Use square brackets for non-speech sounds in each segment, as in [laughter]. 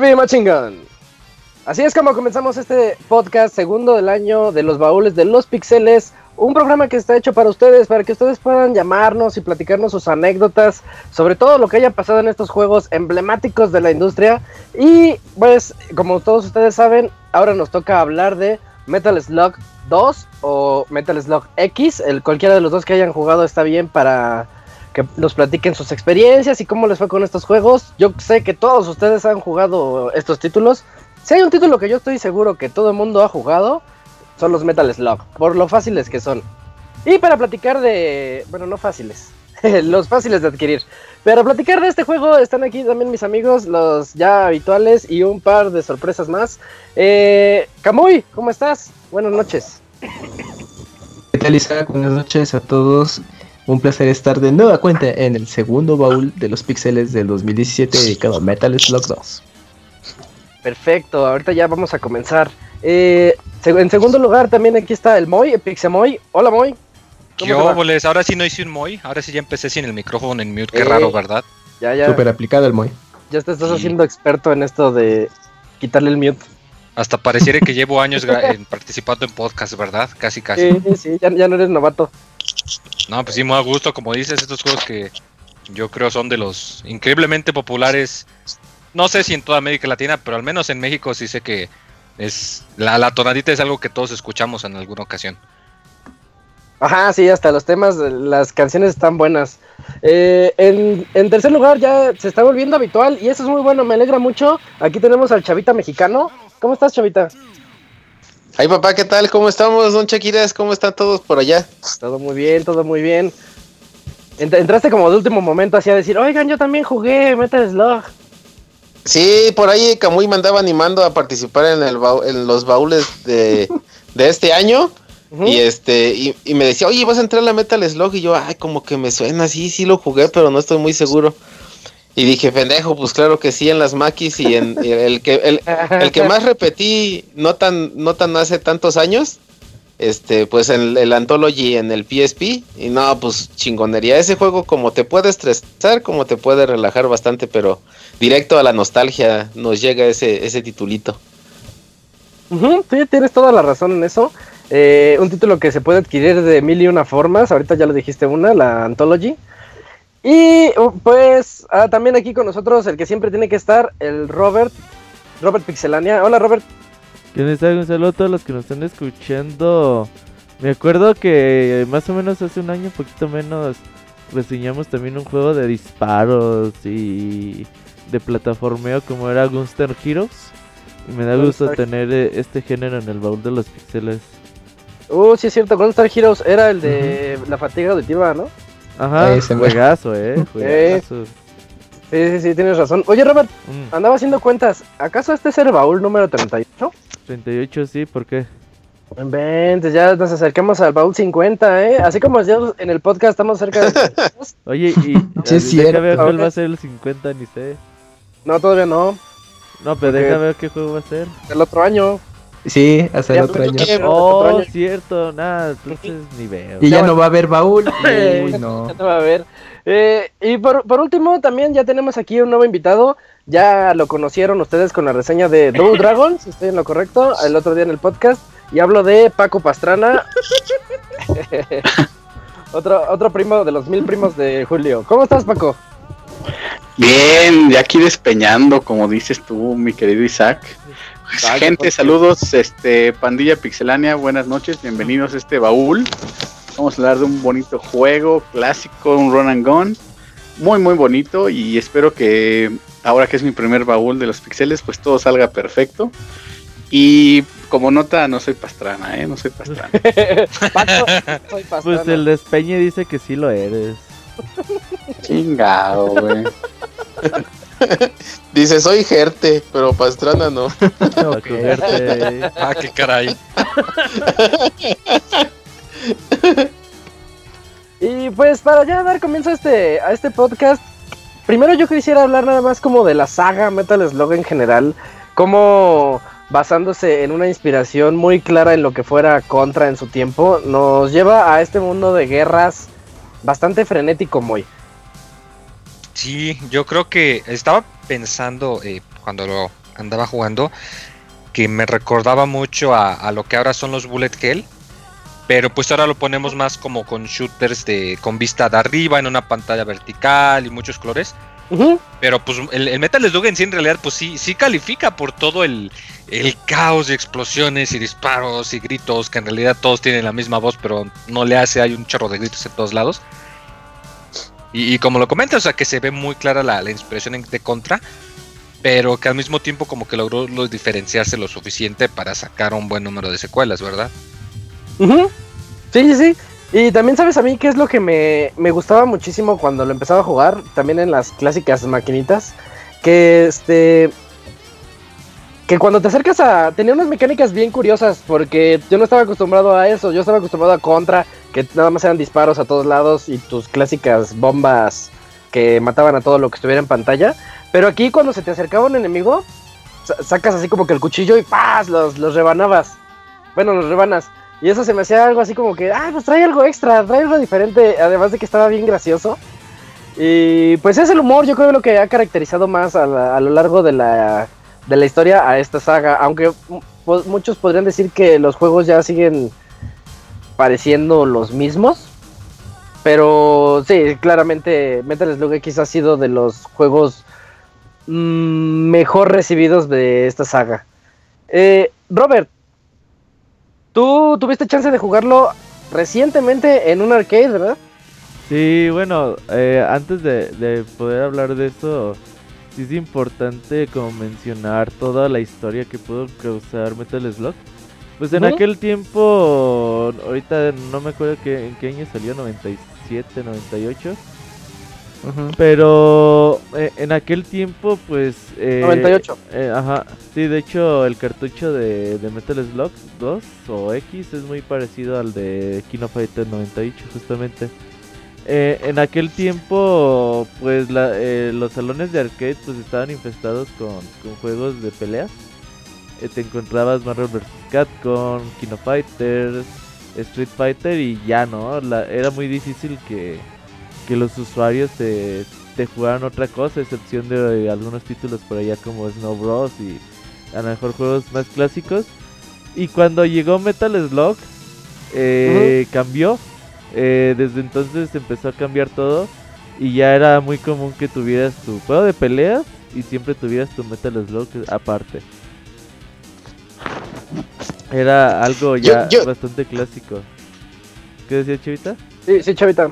Heavy Machine Gun. Así es como comenzamos este podcast segundo del año de los baúles de los pixeles. Un programa que está hecho para ustedes, para que ustedes puedan llamarnos y platicarnos sus anécdotas sobre todo lo que haya pasado en estos juegos emblemáticos de la industria. Y pues, como todos ustedes saben, ahora nos toca hablar de Metal Slug 2 o Metal Slug X. El, cualquiera de los dos que hayan jugado está bien para que nos platiquen sus experiencias y cómo les fue con estos juegos. Yo sé que todos ustedes han jugado estos títulos. Si hay un título que yo estoy seguro que todo el mundo ha jugado, son los Metal Slug, por lo fáciles que son. Y para platicar de... Bueno, no fáciles, [laughs] los fáciles de adquirir. Pero platicar de este juego están aquí también mis amigos, los ya habituales y un par de sorpresas más. Eh, Camuy, ¿cómo estás? Buenas noches. ¿Qué tal? Buenas noches a todos. Un placer estar de nueva cuenta en el segundo baúl de los píxeles del 2017 dedicado a Metal Slug 2. Perfecto, ahorita ya vamos a comenzar. Eh, en segundo lugar también aquí está el Moy, el Pixemoy. Hola Moy. Yo, boles, ahora sí no hice un Moy, ahora sí ya empecé sin el micrófono en mute, qué raro, eh, ¿verdad? Ya, ya. Súper aplicado el Moy. Ya te estás haciendo experto en esto de quitarle el mute. Hasta pareciera que llevo años [laughs] participando en podcast, ¿verdad? Casi, casi. Sí, sí, ya, ya no eres novato. No, pues sí, muy a gusto, como dices, estos juegos que yo creo son de los increíblemente populares. No sé si en toda América Latina, pero al menos en México sí sé que es la, la tonadita es algo que todos escuchamos en alguna ocasión. Ajá, sí, hasta los temas, las canciones están buenas. Eh, en, en, tercer lugar ya se está volviendo habitual y eso es muy bueno, me alegra mucho. Aquí tenemos al Chavita mexicano. ¿Cómo estás, Chavita? Ay, papá, ¿qué tal? ¿Cómo estamos, don Chaquiras? ¿Cómo están todos por allá? Todo muy bien, todo muy bien. Entraste como de último momento así a decir, oigan, yo también jugué Metal Slug. Sí, por ahí Camuy me andaba animando a participar en, el en los baúles [laughs] de, este año. Y este, y, y, me decía, oye, vas a entrar a la Metal Slug. Y yo, ay, como que me suena, sí, sí lo jugué, pero no estoy muy seguro. Y dije, pendejo, pues claro que sí, en las maquis y en el que el, el, que más repetí no tan, no tan hace tantos años, este, pues en el Anthology en el PSP, y no, pues chingonería. Ese juego como te puede estresar, como te puede relajar bastante, pero directo a la nostalgia nos llega ese, ese titulito. sí, tienes toda la razón en eso. Eh, un título que se puede adquirir de mil y una formas, ahorita ya lo dijiste una, la Anthology. Y uh, pues ah, también aquí con nosotros el que siempre tiene que estar, el Robert, Robert Pixelania. Hola Robert. ¿Quién está? Un saludo a todos los que nos están escuchando. Me acuerdo que más o menos hace un año, poquito menos, reseñamos también un juego de disparos y de plataformeo como era Gunstar Heroes. Y me da gusto tener eh, este género en el baúl de los pixeles. Uh, sí es cierto, Gunstar Heroes era el de la fatiga auditiva, ¿no? Ajá, ese juegazo, eh, [laughs] juegazo. Sí, sí, sí, tienes razón. Oye, Robert, mm. andaba haciendo cuentas. ¿Acaso este es el baúl número 38? 38, sí, ¿por qué? Vente, ya nos acercamos al baúl 50, ¿eh? Así como ya en el podcast estamos cerca de... [laughs] Oye, y... Sí, déjame ver cuál va a ser el 50, ni sé. No, todavía no. No, pero déjame ver qué juego va a ser. El otro año. Sí, hasta el otro año. Oh, cierto, nada, entonces ni veo. Y ya no va a haber baúl. [laughs] Uy, no. Ya no va a haber. Eh, y por, por, último, también ya tenemos aquí un nuevo invitado. Ya lo conocieron ustedes con la reseña de Double Dragon, si estoy en lo correcto, el otro día en el podcast. Y hablo de Paco Pastrana. [laughs] otro, otro primo de los mil primos de Julio. ¿Cómo estás, Paco? Bien, ya aquí despeñando, como dices tú, mi querido Isaac. Gente, saludos, este Pandilla Pixelania, buenas noches, bienvenidos a este baúl. Vamos a hablar de un bonito juego clásico, un run and gun, muy muy bonito y espero que ahora que es mi primer baúl de los pixeles, pues todo salga perfecto. Y como nota, no soy pastrana, ¿eh? No soy pastrana. [laughs] Pues el despeñe dice que sí lo eres. Chingado, güey. [laughs] Dice, soy Gerte, pero Pastrana no. [laughs] [laughs] Ah, qué caray. y pues para ya dar comienzo a este, a este podcast, primero yo quisiera hablar nada más como de la saga Metal Slug en general, como basándose en una inspiración muy clara en lo que fuera Contra en su tiempo, nos lleva a este mundo de guerras bastante frenético muy. Sí, yo creo que estaba pensando eh, cuando lo andaba jugando que me recordaba mucho a, a lo que ahora son los Bullet Hell. Pero pues ahora lo ponemos más como con shooters de con vista de arriba en una pantalla vertical y muchos colores. Pero pues el, el Metal Slug en sí en realidad pues sí, sí califica por todo el, el caos de explosiones y disparos y gritos, que en realidad todos tienen la misma voz, pero no le hace, hay un chorro de gritos en todos lados. Y, como lo comentas, o sea que se ve muy clara la, la inspiración de Contra, pero que al mismo tiempo como que logró lo- diferenciarse lo suficiente para sacar un buen número de secuelas, ¿verdad? Sí, sí, sí. Y también sabes a mí qué es lo que me, me gustaba muchísimo cuando lo empezaba a jugar, también en las clásicas maquinitas, que este... Que cuando te acercas a... Tenía unas mecánicas bien curiosas, porque yo no estaba acostumbrado a eso, yo estaba acostumbrado a Contra, que nada más eran disparos a todos lados y tus clásicas bombas que mataban a todo lo que estuviera en pantalla. Pero aquí cuando se te acercaba un enemigo, sa- sacas así como que el cuchillo y ¡paz! Los, los rebanabas. Bueno, los rebanas. Y eso se me hacía algo así como que, ah, pues trae algo extra, trae algo diferente, además de que estaba bien gracioso. Y pues es el humor, yo creo lo que ha caracterizado más a, a lo largo de la, de la historia a esta saga, aunque po- muchos podrían decir que los juegos ya siguen pareciendo los mismos. Pero sí, claramente Metal Slug X ha sido de los juegos mm, mejor recibidos de esta saga. Eh, Robert, tú tuviste chance de jugarlo recientemente en un arcade, ¿verdad? Sí, bueno, eh, antes de, de poder hablar de eso, sí es importante como mencionar toda la historia que pudo causar Metal Slug. Pues en aquel tiempo, ahorita no me acuerdo que, en qué año salió, 97, 98. Ujú. Pero eh, en aquel tiempo, pues... eh, 98. eh, ajá, sí, de hecho el cartucho de, de Metal Slug 2 o X es muy parecido al de Kino Fighter 98 justamente. Eh, en aquel tiempo, pues la- eh, los salones de arcade pues estaban infestados con, con juegos de peleas. Eh, te encontrabas Marvel vs. Capcom, Kino Fighters, Street Fighter y ya no, la- era muy difícil que, que los usuarios te, te jugaran otra cosa, a excepción de eh, algunos títulos por allá como Snow Bros. y a lo mejor juegos más clásicos. Y cuando llegó Metal Slug, eh, cambió. Eh, desde entonces empezó a cambiar todo. Y ya era muy común que tuvieras tu juego de peleas y siempre tuvieras tu Metal Slug aparte. Era algo ya yo- bastante clásico. ¿Qué decía Chavita? Sí, sí, Chavita.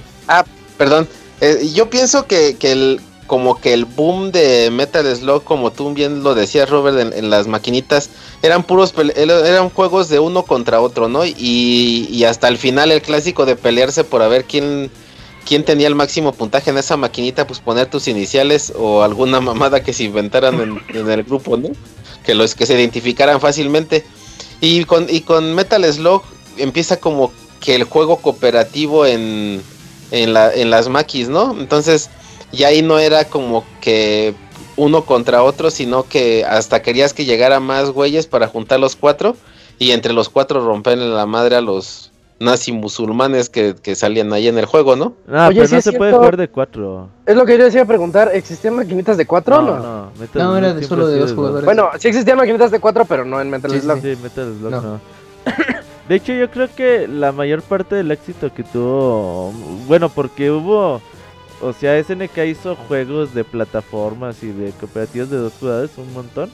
Perdón, eh, yo pienso que, que el, como que el boom de Metal Slug, como tú bien lo decías, Robert, en, las maquinitas, eran puros eran juegos de uno contra otro, ¿no? Y, hasta el final el clásico de pelearse por a ver quién, quién tenía el máximo puntaje en esa maquinita, pues poner tus iniciales o alguna [laughs] mamada que se inventaran en, en el grupo, ¿no? Que los que se identificaran fácilmente. Y con, y con Metal Slug empieza como que el juego cooperativo en, en, la, en las maquis, ¿no? Entonces ya ahí no era como que uno contra otro, sino que hasta querías que llegara más güeyes para juntar los cuatro y entre los cuatro romperle la madre a los nazi musulmanes que, que salían ahí en el juego, ¿no? Ah, Oye, pero sí no se puede jugar de cuatro. Es lo que yo les iba a preguntar, ¿existían maquinitas de cuatro o no? no, Metal No, era de solo de dos jugadores. Bueno, sí existían maquinitas de cuatro, pero no en Metal Sí, Slug. Sí, Metal Slug No. no. De hecho, yo creo que la mayor parte del éxito que tuvo, bueno, porque hubo, o sea, SNK hizo juegos de plataformas y de cooperativas de dos jugadores, un montón.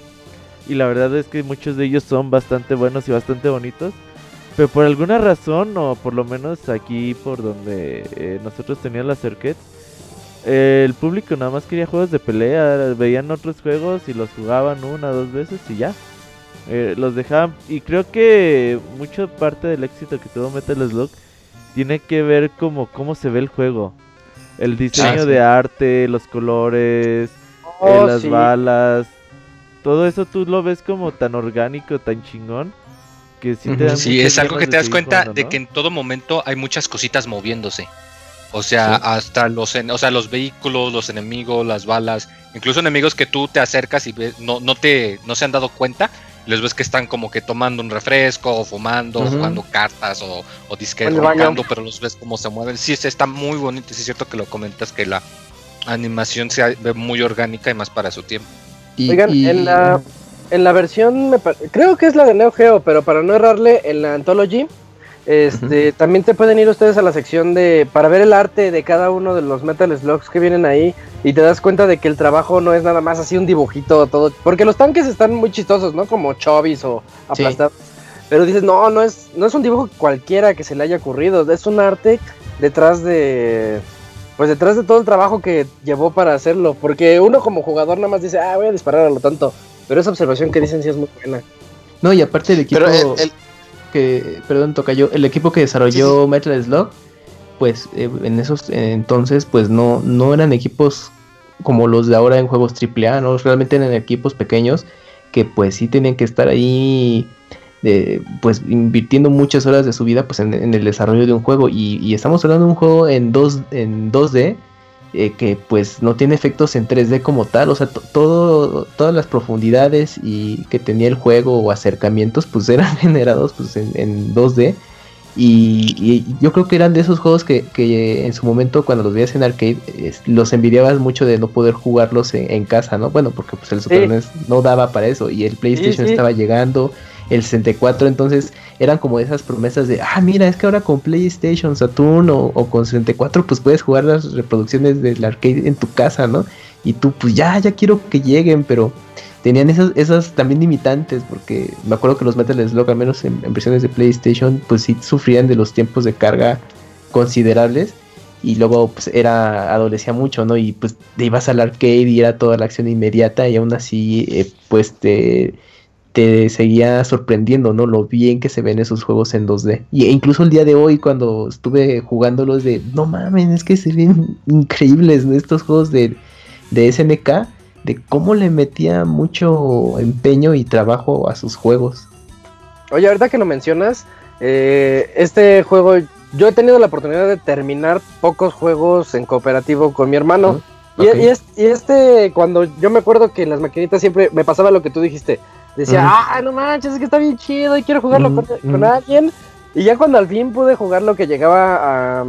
Y la verdad es que muchos de ellos son bastante buenos y bastante bonitos. Pero por alguna razón, o por lo menos aquí por donde eh, nosotros teníamos las arcades, eh, el público nada más quería juegos de pelea, veían otros juegos y los jugaban una o dos veces y ya. Eh, los dejaban y creo que mucha parte del éxito que tuvo Metal Slug tiene que ver como cómo se ve el juego. El diseño sí. de arte, los colores, eh, Oh, las sí. balas, todo eso tú lo ves como tan orgánico, tan chingón, que sí te Sí, es algo que te das cuenta jugando, de que en todo momento hay muchas cositas moviéndose. O sea, Sí. hasta los, en- o sea, los vehículos, los enemigos, las balas, incluso enemigos que tú te acercas y ves- no, no te, no se han dado cuenta, les ves que están como que tomando un refresco, o fumando, o Ujú. jugando cartas, o, o disque roncando, pero los ves cómo se mueven. Sí, está muy bonito, sí es cierto que lo comentas que la animación se ve muy orgánica y más para su tiempo. Y, Oigan, y- en la- en la versión, me creo que es la de Neo Geo, pero para no errarle, en la Anthology, este, también te pueden ir ustedes a la sección de, para ver el arte de cada uno de los Metal Slugs que vienen ahí, y te das cuenta de que el trabajo no es nada más así un dibujito, todo, porque los tanques están muy chistosos, ¿no? Como chovis o Sí. aplastados. Pero dices, no, no es, no es un dibujo cualquiera que se le haya ocurrido, es un arte detrás de, pues detrás de todo el trabajo que llevó para hacerlo, porque uno como jugador nada más dice, ah, voy a disparar a lo tonto, pero esa observación que dicen sí es muy buena. No, y aparte el equipo Pero el, el- que, perdón, tocayo, el equipo que desarrolló Metal Slug, pues eh, en esos eh, entonces, pues no, no eran equipos como los de ahora en juegos AAA, ¿no? Realmente eran equipos pequeños que pues sí tenían que estar ahí, eh, pues invirtiendo muchas horas de su vida pues en, en el desarrollo de un juego. Y, y estamos hablando de un juego en, dos, en 2D eh, que pues no tiene efectos en 3D como tal, o sea, to- todo, todas las profundidades y que tenía el juego o acercamientos pues [laughs] eran generados pues en, en 2D y, y yo creo que eran de esos juegos que, que en su momento cuando los veías en arcade es- los envidiabas mucho de no poder jugarlos en, en casa, ¿no? Bueno, porque pues el Super Sí. NES no daba para eso y el PlayStation sí. estaba llegando, el 64, entonces eran como esas promesas de, ah, mira, es que ahora con PlayStation, Saturn o, con 64 pues puedes jugar las reproducciones del arcade en tu casa, ¿no? Y tú pues ya, ya quiero que lleguen, pero tenían esas, esas también limitantes, porque me acuerdo que los Metal Slug, al menos en, en versiones de PlayStation, pues sí sufrían de los tiempos de carga considerables. Y luego pues era, adolecía mucho, ¿no? Y pues te ibas al arcade y era toda la acción inmediata y aún así eh, pues te, te seguía sorprendiendo, ¿no? Lo bien que se ven esos juegos en 2D. Y e incluso el día de hoy cuando estuve jugándolos de, no mames, es que se ven [laughs] increíbles, ¿no? Estos juegos de, de SNK, de cómo le metía mucho empeño y trabajo a sus juegos. Oye, ahorita que lo mencionas, eh, este juego, yo he tenido la oportunidad de terminar pocos juegos en cooperativo con mi hermano. Y, y este, cuando yo me acuerdo que en las maquinitas siempre me pasaba lo que tú dijiste. Decía, ah, no manches, es que está bien chido y quiero jugarlo con, alguien. Y ya cuando al fin pude jugarlo que llegaba a,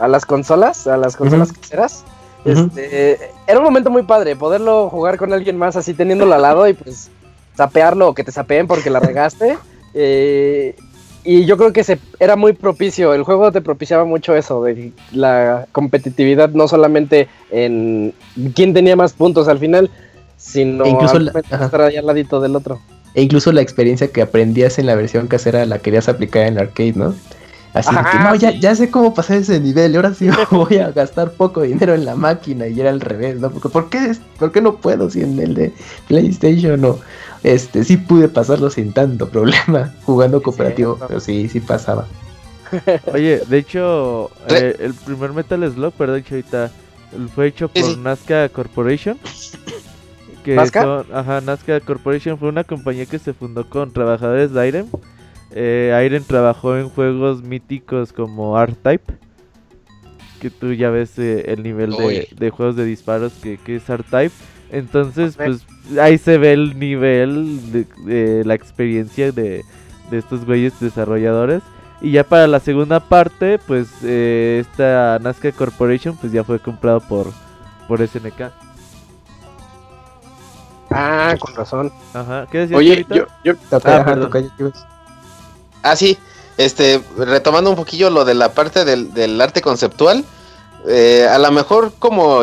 a las consolas, a las consolas caseras, este, era un momento muy padre poderlo jugar con alguien más así teniéndolo al lado y pues sapearlo o que te sapeen porque la regaste. [laughs] Eh, y yo creo que se, era muy propicio, el juego te propiciaba mucho eso, de la competitividad no solamente en quién tenía más puntos al final, sino E incluso la- estar ahí al ladito del otro. E incluso la experiencia que aprendías en la versión casera la querías aplicar en el arcade, ¿no? Así que no, ya, ya sé cómo pasar ese nivel, y ahora sí [laughs] voy a gastar poco dinero en la máquina y era al revés, ¿no? Porque ¿por qué, es- ¿por qué no puedo si en el de PlayStation no? Este, sí pude pasarlo sin tanto problema [laughs] jugando cooperativo, pero sí, sí pasaba. [laughs] Oye, de hecho, eh, el primer Metal Slug, perdón, Chavita, fue hecho Sí, por sí. Nazca Corporation. Que ¿Nazca? son- ajá, Nazca Corporation fue una compañía que se fundó con trabajadores de Iron. Eh, Iron trabajó en juegos míticos como R-Type. Que tú ya ves eh, el nivel de, de juegos de disparos que, que es R-Type. Entonces, pues ahí se ve el nivel de, de la experiencia de, de estos güeyes desarrolladores. Y ya para la segunda parte, pues eh, esta Nazca Corporation pues ya fue comprado por, por SNK. Ah, con razón. Ajá, ¿qué decías Oye, ahorita? yo, yo, Toca- Ah, perdón. Ah, sí. Este, retomando un poquillo lo de la parte del, del arte conceptual. eh, a lo mejor como,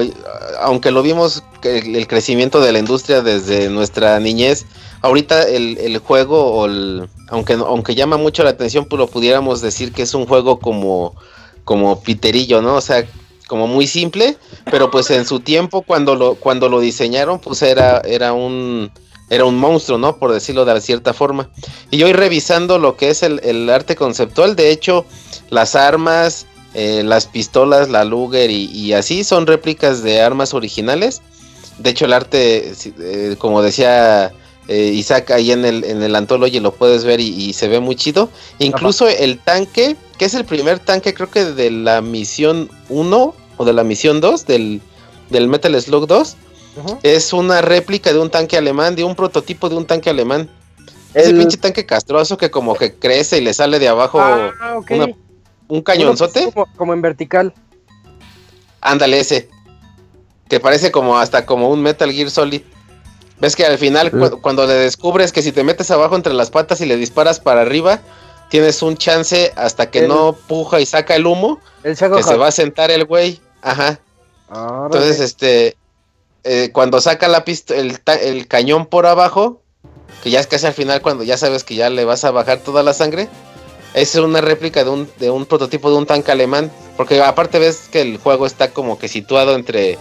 aunque lo vimos, el crecimiento de la industria desde nuestra niñez, ahorita el, el juego, o el- aunque, aunque llama mucho la atención, pues lo pudiéramos decir que es un juego como, como piterillo, ¿no? O sea, como muy simple, pero pues en su tiempo cuando lo, cuando lo diseñaron, pues era, era un... Era un monstruo, ¿no? Por decirlo de cierta forma. Y hoy revisando lo que es el, el arte conceptual, de hecho, las armas, eh, las pistolas, la Luger y, así son réplicas de armas originales. De hecho, el arte, eh, como decía eh, Isaac ahí en el, en el Anthology, lo puedes ver y, y se ve muy chido. Incluso el tanque, que es el primer tanque, creo que de la misión 1 o de la misión 2 del, del Metal Slug 2. Ujú. Es una réplica de un tanque alemán, de un prototipo de un tanque alemán. Ese pinche tanque castroso que como que crece y le sale de abajo Ah, una- un cañonzote. que es Como, como en vertical. Ándale ese. Que parece como hasta como un Metal Gear Solid. Ves que al final, cu- cuando le descubres que si te metes abajo entre las patas y le disparas para arriba, tienes un chance hasta que El- no puja y saca el humo, El que se va a sentar el güey. Ajá. Entonces, este, eh, cuando saca la pist el, el cañón por abajo, que ya es casi al final cuando ya sabes que ya le vas a bajar toda la sangre, es una réplica de un, de un prototipo de un tanque alemán, porque aparte ves que el juego está como que situado entre,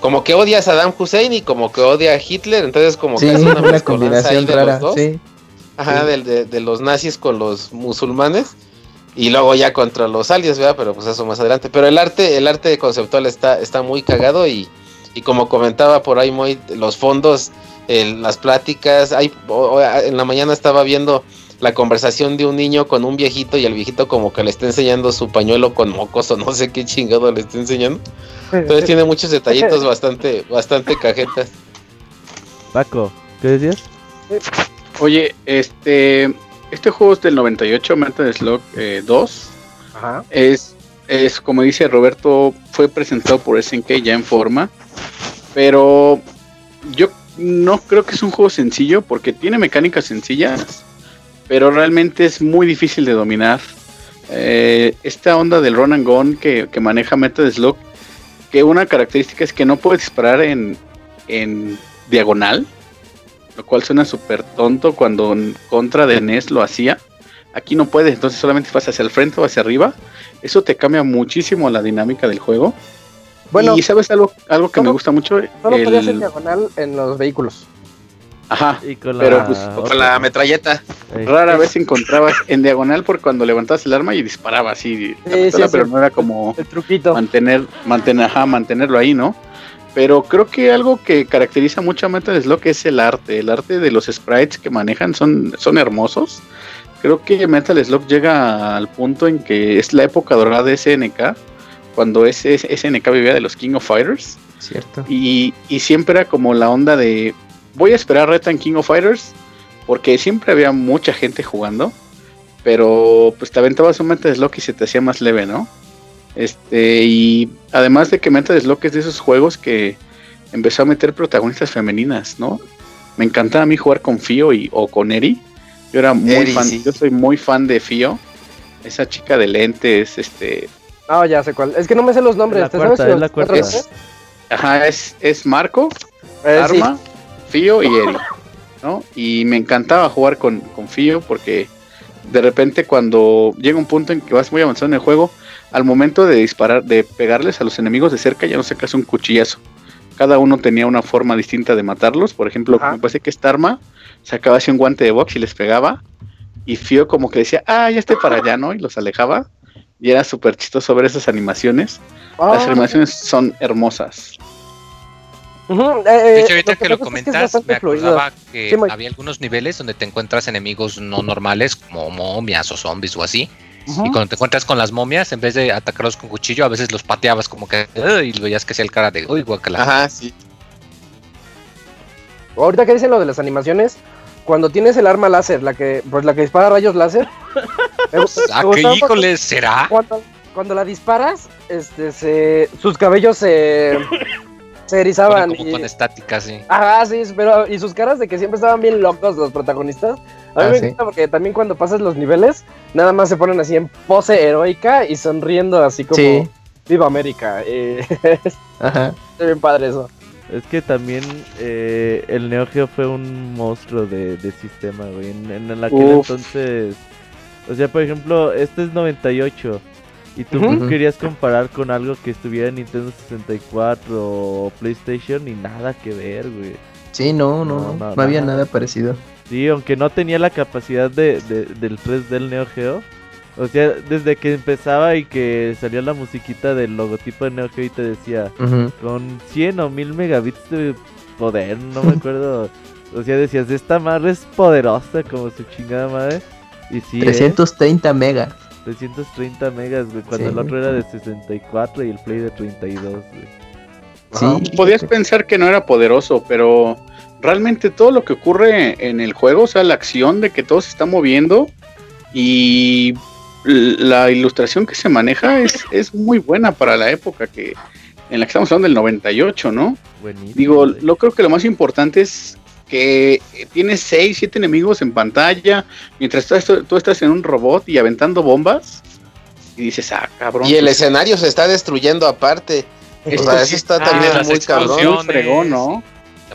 como que odia a Saddam Hussein y como que odia a Hitler, entonces como Sí, que hace una, una combinación de rara. los dos. Sí. Ajá, Sí. del- de, de los nazis con los musulmanes. Y luego ya contra los aliens, ¿verdad? Pero pues eso más adelante. Pero el arte, el arte conceptual está, está muy cagado y, y como comentaba por ahí muy los fondos, el- las pláticas, hay, en la mañana estaba viendo la conversación de un niño con un viejito y el viejito como que le está enseñando su pañuelo con mocos o no sé qué chingado le está enseñando. Entonces tiene muchos detallitos [laughs] bastante, bastante cajetas. Paco, ¿qué decías? Oye, este, este juego es del 98, Metal Slug eh, 2. Ajá. Es, es, como dice Roberto, fue presentado por SNK ya en forma. Pero yo no creo que es un juego sencillo porque tiene mecánicas sencillas, pero realmente es muy difícil de dominar. Eh, esta onda del run and gun que, que maneja Metal Slug, que una característica es que no puedes disparar en, en diagonal, lo cual suena súper tonto cuando en contra de NES lo hacía. Aquí no puedes, entonces solamente vas hacia el frente o hacia arriba. Eso te cambia muchísimo la dinámica del juego. Bueno, y sabes algo, algo que me gusta mucho. solo El- podía ser diagonal en los vehículos. Ajá. Y con Pero, la pues, otra, Con la metralleta. Rara vez encontrabas en diagonal por cuando levantabas el arma y disparaba así. la Sí, pistola, sí, pero sí. no era como El truquito. mantener, mantener, ajá, mantenerlo ahí, ¿no? Pero creo que algo que caracteriza mucho a Metal Slug es el arte. El arte de los sprites que manejan son, son hermosos. Creo que Metal Slug llega al punto en que es la época dorada de SNK, cuando ese SNK vivía de los King of Fighters. Cierto. Y, y siempre era como la onda de voy a esperar reta en King of Fighters porque siempre había mucha gente jugando, pero pues te aventabas un Metal Slug y se te hacía más leve, ¿no? Este, y además de que Metal Slug es de esos juegos que empezó a meter protagonistas femeninas, ¿no? Me encantaba a mí jugar con Fio y, o con Eri. Yo era muy Eri, fan, sí. yo soy muy fan de Fio. Esa chica de lentes, este, Ah, ya sé cuál. Es que no me sé los nombres. la ¿Te cuarta, sabes es la cuarta. nombres? ajá, es, es Marco, Eh, sí. Fío y Eri, [laughs] ¿no? Y me encantaba jugar con, con Fío porque de repente cuando llega un punto en que vas muy avanzado en el juego, al momento de disparar, de pegarles a los enemigos de cerca, ya no sacas un cuchillazo. Cada uno tenía una forma distinta de matarlos. Por ejemplo, Ajá. me parece que esta arma sacaba así un guante de box y les pegaba. Y Fío como que decía, ah, ya estoy para allá, ¿no? Y los alejaba. Y era súper chistoso ver esas animaciones. Las Ah, animaciones son hermosas. Ujú, eh, De eh, hecho, ahorita lo que lo pasa es es comentas, me fluido. acordaba que Sí, había algunos niveles donde te encuentras enemigos no normales, como momias o zombies o así. Y cuando te encuentras con las momias, en vez de atacarlos con cuchillo, a veces los pateabas como que y veías que hacía el cara de uy, guacala. Ajá, sí. Ahorita que dicen lo de las animaciones, cuando tienes el arma láser, la que, pues la que dispara rayos láser. [laughs] me Ah, mucho híjole, ¿será? Cuando, cuando la disparas, este, se, sus cabellos se, se erizaban. Como y- con estática, sí. Ajá, sí, pero y sus caras de que siempre estaban bien locos los protagonistas. A mí Ah, me sí. encanta porque también cuando pasas los niveles, nada más se ponen así en pose heroica y sonriendo así como Sí. Viva América. Eh, [laughs] Ajá. está bien padre eso. Es que también eh, el Neo Geo fue un monstruo de, de sistema, güey. En, en, en aquel Uf. entonces. O sea, por ejemplo, este es 98. Y tú Ujú. querías comparar con algo que estuviera en Nintendo 64 o PlayStation y nada que ver, güey. Sí, no, no, No, no, no, había nada. parecido. Sí, aunque no tenía la capacidad de, de- del 3D del Neo Geo. O sea, desde que empezaba y que salía la musiquita del logotipo de Neo Geo y te decía, Ujú. con 100 o 1000 megabits de poder, no me acuerdo. [laughs] o sea, decías, esta madre es poderosa como su chingada madre. Y sí, ¿eh? 330 megas. 330 megas, güey, cuando Sí. el otro era de 64 y el Play de 32, güey. Sí. Podías pensar que no era poderoso, pero realmente todo lo que ocurre en el juego, o sea, la acción de que todo se está moviendo y la ilustración que se maneja es, es muy buena para la época que, en la que estamos hablando del 98, ¿no? Buenísimo. Digo, lo creo que lo más importante es que tienes 6, 7 enemigos en pantalla, mientras tú, estás- tú estás en un robot y aventando bombas, y dices, ah, cabrón. Y el pues, escenario se está destruyendo aparte. O esto sea, sí eso está Ah, también muy cabrón. explosiones. muy fregón, ¿no?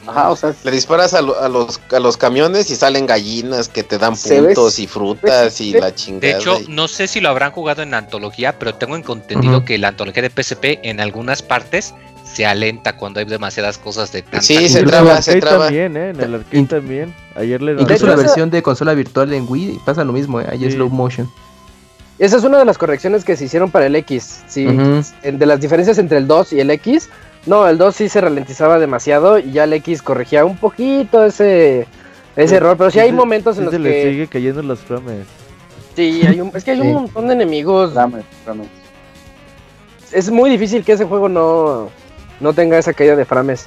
Ajá, o sea, Le disparas a, lo- a los, a los camiones y salen gallinas que te dan puntos y frutas y la De chingada. hecho, y- no sé si lo habrán jugado en la antología, pero tengo entendido que la antología de PSP en algunas partes se alenta cuando hay demasiadas cosas de tanta Sí, se traba, se traba. también, ¿eh? En el arcade In- también. Ayer le Incluso la versión de consola virtual en Wii pasa lo mismo, ¿eh? ahí es Sí. slow motion. Esa es una de las correcciones que se hicieron para el X. Sí, de las diferencias entre el 2 y el X. No, el 2 sí se ralentizaba demasiado y ya el X corregía un poquito ese, ese error. Pero sí hay momentos en los se le que. sigue cayendo los frames. Sí, hay un- es que hay un montón de enemigos. dame, dame. Es muy difícil que ese juego no, no tenga esa caída de frames.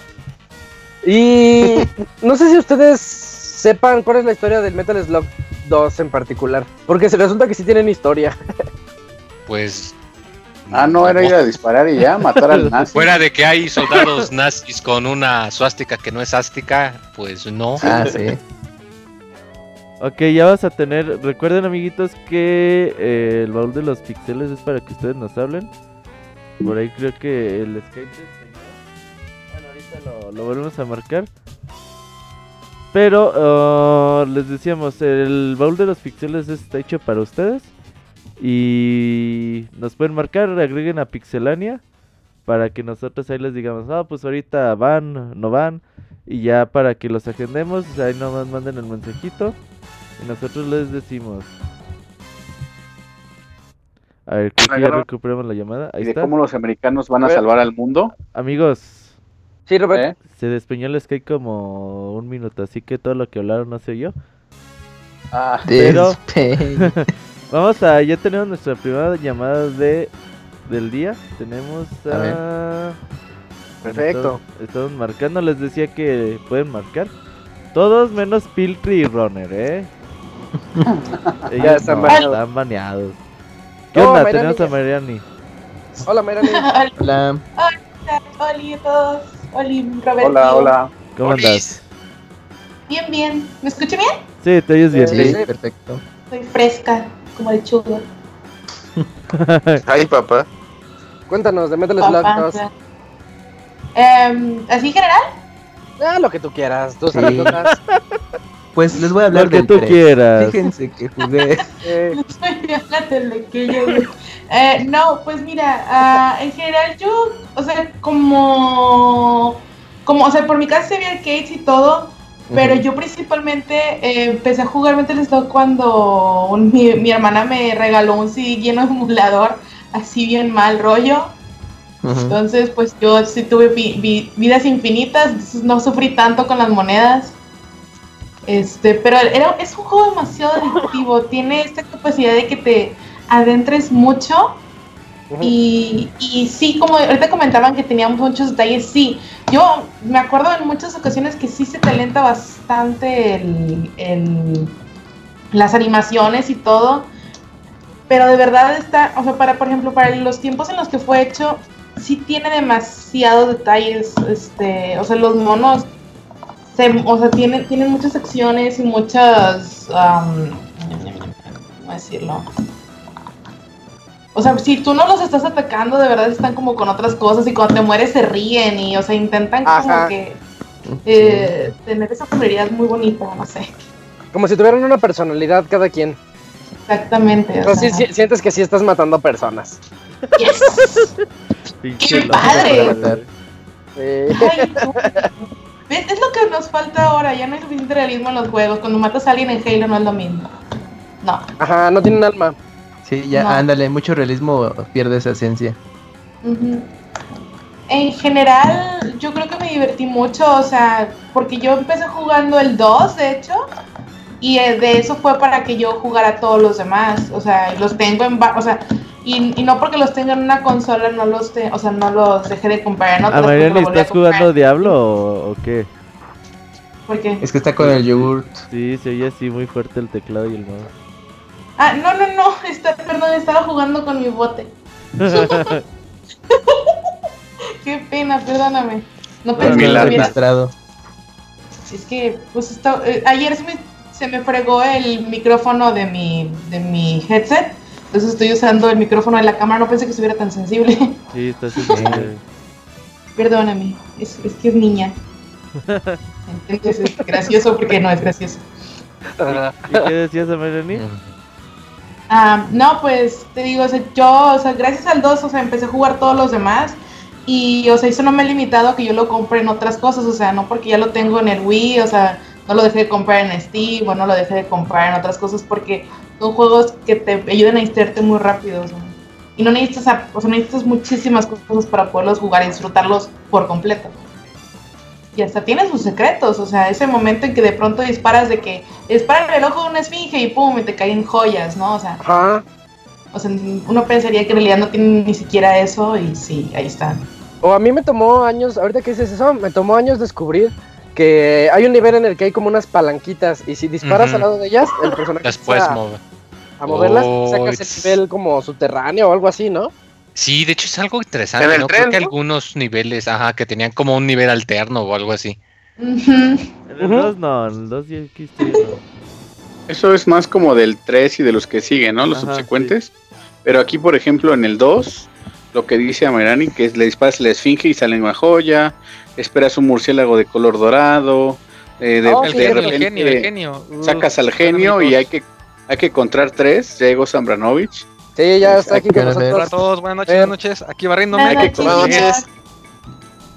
Y no sé si ustedes sepan cuál es la historia del Metal Slug 2 en particular. Porque se resulta que sí tienen historia. Pues. Ah, no, era ir a disparar y ya, matar al nazi. Fuera de que hay soldados nazis con una suástica que no es ástica, pues no. Ah, sí. Ok, ya vas a tener. Recuerden, amiguitos, que eh, el baúl de los pixeles es para que ustedes nos hablen. Por ahí creo que el Skype lo, lo volvemos a marcar. Pero ah, les decíamos, el baúl de los pixeles está hecho para ustedes. Y nos pueden marcar, agreguen a Pixelania. Para que nosotros ahí les digamos, ah, pues ahorita van, no van. Y ya para que los agendemos, ahí nomás manden el mensajito. Y nosotros les decimos. A ver, creo que ya recuperamos la llamada. Ahí Y de está. cómo los americanos van a salvar al mundo. Amigos, Sí, Robert. ¿eh? se despeñó el Skype como un minuto, así que todo lo que hablaron no se oyó. Ah, Pero-. [laughs] Vamos a, ya tenemos nuestra primera llamada de del día. Tenemos A. Perfecto. Estamos, marcando, les decía que pueden marcar. Todos menos Piltry y Runner, ¿eh? [laughs] Ellos están no, baneados. están baneados. ¿Qué Oh, onda? Mayrani. Tenemos a Mariani. Hola, Mayrani. [laughs] Hola, Hola. Oli a todos. Oli, Roberto. hola, hola. ¿Cómo Olis. andas? Bien, bien. ¿Me escucha bien? Sí, te oyes bien. Sí. Sí, perfecto. Soy fresca, como el chugo. [laughs] Ay, papá. Cuéntanos de Metal Slug 2. Em, ¿Así en general? Ah, lo que tú quieras. Tus Sí. [laughs] Pues les voy a hablar Lo que del tú quieras. Fíjense que jugué. Eh. [laughs] Eh, no, pues mira, ah, en general yo, o sea, como, como, o sea, por mi casa se había arcades y todo, pero yo principalmente eh, empecé a jugar Metal Slug cuando un- mi, mi hermana me regaló un CD lleno de emulador, así bien mal rollo. Entonces, pues yo sí tuve vi- vi- vidas infinitas, no sufrí tanto con las monedas. Este, pero era, es un juego demasiado adictivo, [laughs] tiene esta capacidad de que te adentres mucho. Y, y sí, como ahorita comentaban que teníamos muchos detalles, sí. Yo me acuerdo en muchas ocasiones que sí se talenta bastante el, el- las animaciones y todo. Pero de verdad está, o sea, para, por ejemplo, para los tiempos en los que fue hecho, sí tiene demasiados detalles. Este, o sea, los monos, se- o sea, tienen, tienen muchas acciones y muchas, am, ¿cómo decirlo? O sea, si tú no los estás atacando, de verdad están como con otras cosas y cuando te mueres se ríen y, o sea, intentan como que eh, tener esa familiaridad muy bonita, no sé. Como si tuvieran una personalidad cada quien. Exactamente. O sea, sí, sí, sientes que sí estás matando personas. yes. [laughs] ¡Qué padre! Eh, Ay, no. ¿Ves? Es lo que nos falta ahora, ya no hay suficiente realismo en los juegos. Cuando matas a alguien en Halo no es lo mismo. No. ajá, no tienen alma. Sí, ya, No. ándale, mucho realismo pierde esa esencia. Ujú. En general, yo creo que me divertí mucho, o sea, porque yo empecé jugando el 2, de hecho, y eh, de eso fue para que yo jugara todos los demás, o sea, los tengo en, va- o sea, y, y no porque los tenga en una consola, no los, te- o sea, no los dejé de comprar en ¿A otras. Ah, Mariani porque lo volví a estás jugando. Diablo o, o qué? ¿Por qué? Es que está con el yogurt. Sí, se oye así muy fuerte el teclado y el mouse. Ah, no, no, no, está, perdón, estaba jugando con mi bote. [laughs] Qué pena, perdóname. No pensé que registrado. Es que, pues, esto- eh, ayer se me, se me fregó el micrófono de mi, de mi headset. Entonces estoy usando el micrófono de la cámara. No pensé que estuviera tan sensible. [laughs] Sí, está sensible. Perdóname. Es, es que es niña. Entonces es gracioso porque no es gracioso. ¿Y qué decías, Melanie? Ah, no, pues te digo, o sea, yo, o sea, gracias al 2, o sea, empecé a jugar todos los demás. Y, o sea, eso no me ha limitado a que yo lo compre en otras cosas, o sea, no porque ya lo tengo en el Wii, o sea, no lo dejé de comprar en Steam o no lo dejé de comprar en otras cosas porque son juegos que te ayudan a distraerte muy rápido, o sea, y no necesitas, a- o sea, necesitas muchísimas cosas para poderlos jugar y disfrutarlos por completo. Y hasta tiene sus secretos, o sea, ese momento en que de pronto disparas de que dispara el ojo de una esfinge y pum, y te caen joyas, ¿no? O sea, Ajá. o sea, uno pensaría que en realidad no tienen ni siquiera eso y sí, ahí están. O a mí me tomó años, ahorita que dices eso, me tomó años descubrir que hay un nivel en el que hay como unas palanquitas y si disparas al lado de ellas, el personaje Después, empieza move. a moverlas Oh, sacas it's- el nivel como subterráneo o algo así, ¿no? Sí, de hecho es algo interesante, Creo que ¿no? algunos niveles, ajá, que tenían como un nivel alterno o algo así. En el Ujú. 2 no, en el 2 ya existe. no. Eso es más como del 3 y de los que siguen, ¿no? Los Ajá, subsecuentes. Pero aquí, por ejemplo, en el 2, lo que dice Amerani, que es le disparas la esfinge y sale una joya, esperas un murciélago de color dorado, eh, de, Oh, el, sí, de genio, cierto. el genio, el repente genio. Uf, sacas al genio y hay que, hay que encontrar tres, ya llegó Zambranovich. Sí, ya está aquí con. Hola a todos, buenas noches, buenas noches. Aquí barriéndome. Nada, hay que- buenas noches.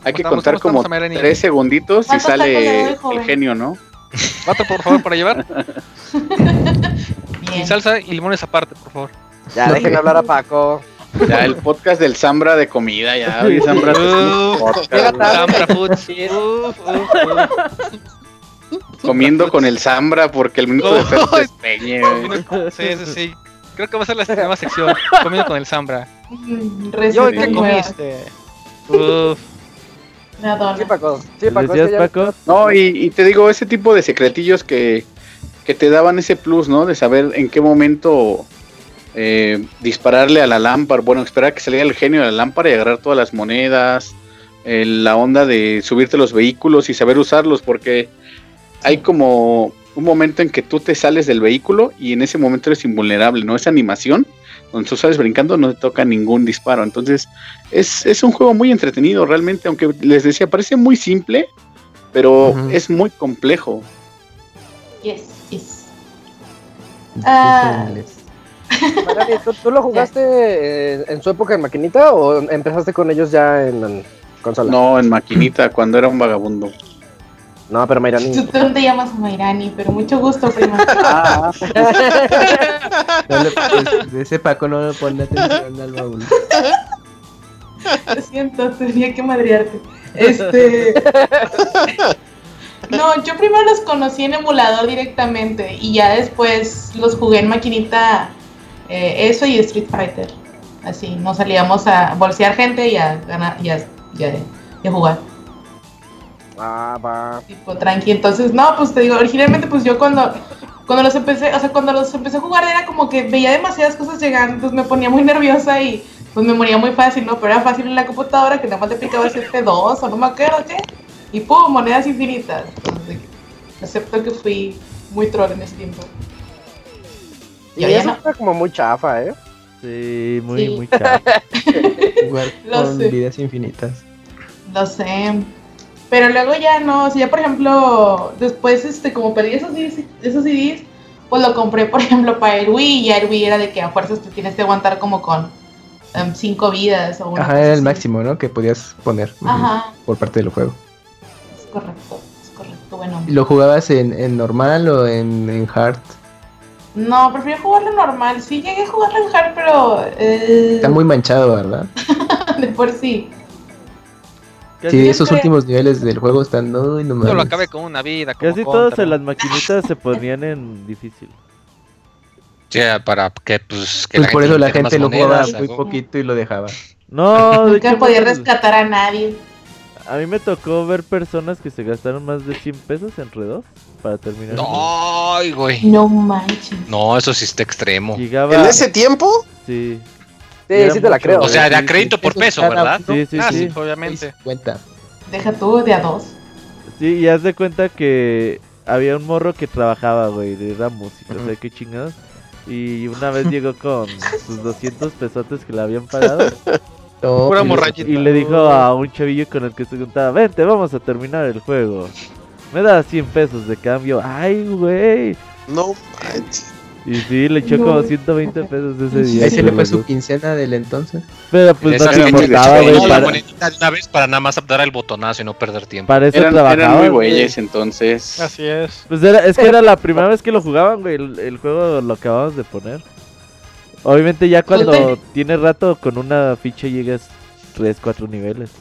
Hay que ¿Cómo contar como tres segunditos y ¿Cuántos tacos le sale doy, el genio, ¿no? Cuatro, por favor, para llevar. [laughs] Bien. Y salsa y limones aparte, por favor. Ya dejen hablar a Paco. Ya el podcast del Zambra de comida, ya. oye, [laughs] Zambra, Foods. Comiendo con el Zambra porque el minuto de Fer se despeñe. Sí, sí, sí. Creo que va a ser la nueva sección. Comiendo con el Zambra. ¿Y receta hoy qué comiste? Uf. Sí, Paco. Sí, Paco. es ¿Decías, que ya- Paco? No, y, y te digo, ese tipo de secretillos que, que te daban ese plus, ¿no? De saber en qué momento eh, dispararle a la lámpara, bueno, esperar que saliera el genio de la lámpara y agarrar todas las monedas, eh, la onda de subirte los vehículos y saber usarlos, porque hay como un momento en que tú te sales del vehículo y en ese momento eres invulnerable, ¿no? Esa animación, donde tú sales brincando, no te toca ningún disparo. Entonces, es, es un juego muy entretenido, realmente, aunque les decía, parece muy simple, pero es muy complejo. Yes, yes. Ah. ¿Tú, tú lo jugaste eh, en su época en maquinita o empezaste con ellos ya en, en consola? No, en maquinita, cuando era un vagabundo. No, pero Mayrani. Tú tú te llamas Mayrani, pero mucho gusto, prima. Ah, [laughs] No le- pues, de ese Paco no le pone atención al baúl. Lo siento, tenía que madrearte. Este. No, yo primero los conocí en emulador directamente y ya después los jugué en maquinita. Eh, eso y Street Fighter. Así, nos salíamos a bolsear gente y a ganar y a, y a- y a jugar. Ah, va. tipo tranqui. Entonces, no, pues te digo, originalmente pues yo cuando cuando los empecé, o sea, cuando los empecé a jugar era como que veía demasiadas cosas llegando, entonces me ponía muy nerviosa y pues me moría muy fácil, ¿no? Pero era fácil en la computadora que nada más te picaba F2 o no me acuerdo qué. Y pum, monedas infinitas. Entonces, acepto que fui muy troll en ese tiempo. Y Ya, ya eso no. está como muy chafa, ¿eh? Sí, muy, Sí. muy chato. [laughs] Jugar Lo con sé. vidas infinitas. Lo sé. Pero luego ya no, o sea, ya por ejemplo, después este como perdí esos CDs, esos CDs, pues lo compré por ejemplo para el Wii y ya el Wii era de que a fuerzas te tienes que aguantar como con em, cinco vidas o una Ajá, cosa era el así. máximo, ¿no? Que podías poner Ajá, por parte del juego. es correcto, es correcto, bueno. ¿Y ¿Lo jugabas en, en normal o en, en hard? No, prefiero jugarlo normal. Sí llegué a jugarlo en hard, pero eh, Está muy manchado, ¿verdad? [laughs] de por sí. Casi, Sí, esos últimos niveles del juego están. Uy, no Yo lo acabé con una vida. Como casi contra. en las maquinitas se ponían en difícil. Sí, para que pues que Pues por eso la gente lo jugaba muy poquito y lo dejaba. No, de Nunca podía rescatar a nadie. A mí me tocó ver personas que se gastaron más de 100 pesos entre dos para terminar. el. No, ay, güey. No manches. No, eso sí está extremo. Llegaba, ¿En ese tiempo? sí, Sí, Era sí te la mucho, creo. O sea, de a Sí, crédito por peso, ¿verdad? Sí, sí, Ah, sí. obviamente. Cuenta. Deja tú de a dos. Sí, y haz de cuenta que había un morro que trabajaba, güey, de la música, o sea, qué chingados. Y una vez llegó con sus 200 pesotes que le habían pagado [laughs] No, pues, y le dijo a un chavillo con el que se juntaba, vente, vamos a terminar el juego. Me da 100 pesos de cambio. Ay, güey. No manches. Y sí, le echó No. como 120 pesos ese día. Ahí se le fue su quincena del entonces. Pero pues no que importaba, güey. Para, una vez para nada más dar el botonazo y no perder tiempo. para eso Eran, trabajaba. eran muy güey. güeyes, entonces. Así es. Pues era, es que era la primera vez que lo jugaban, güey. El, el juego lo acabamos de poner. Obviamente ya cuando Pues tienes rato con una ficha llegas 3, 4 niveles.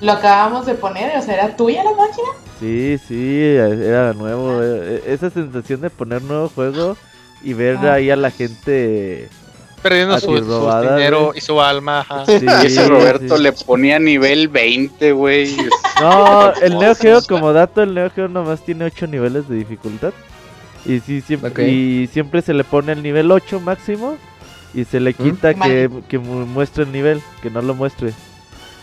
Lo acabamos de poner, o sea, ¿era tuya la máquina? Sí, sí, era nuevo. eh, Esa sensación de poner nuevo juego y ver Ah. ahí a la gente... Perdiendo su, dinero güey. y su alma. ajá. Sí, Y [laughs] ese Roberto sí. le ponía nivel 20, güey. No, el [laughs] Neo Geo, como dato, el Neo Geo nomás tiene 8 niveles de dificultad. Y sí, siempre, y siempre se le pone el nivel 8 máximo. Y se le quita que, que mu- muestre el nivel, que no lo muestre.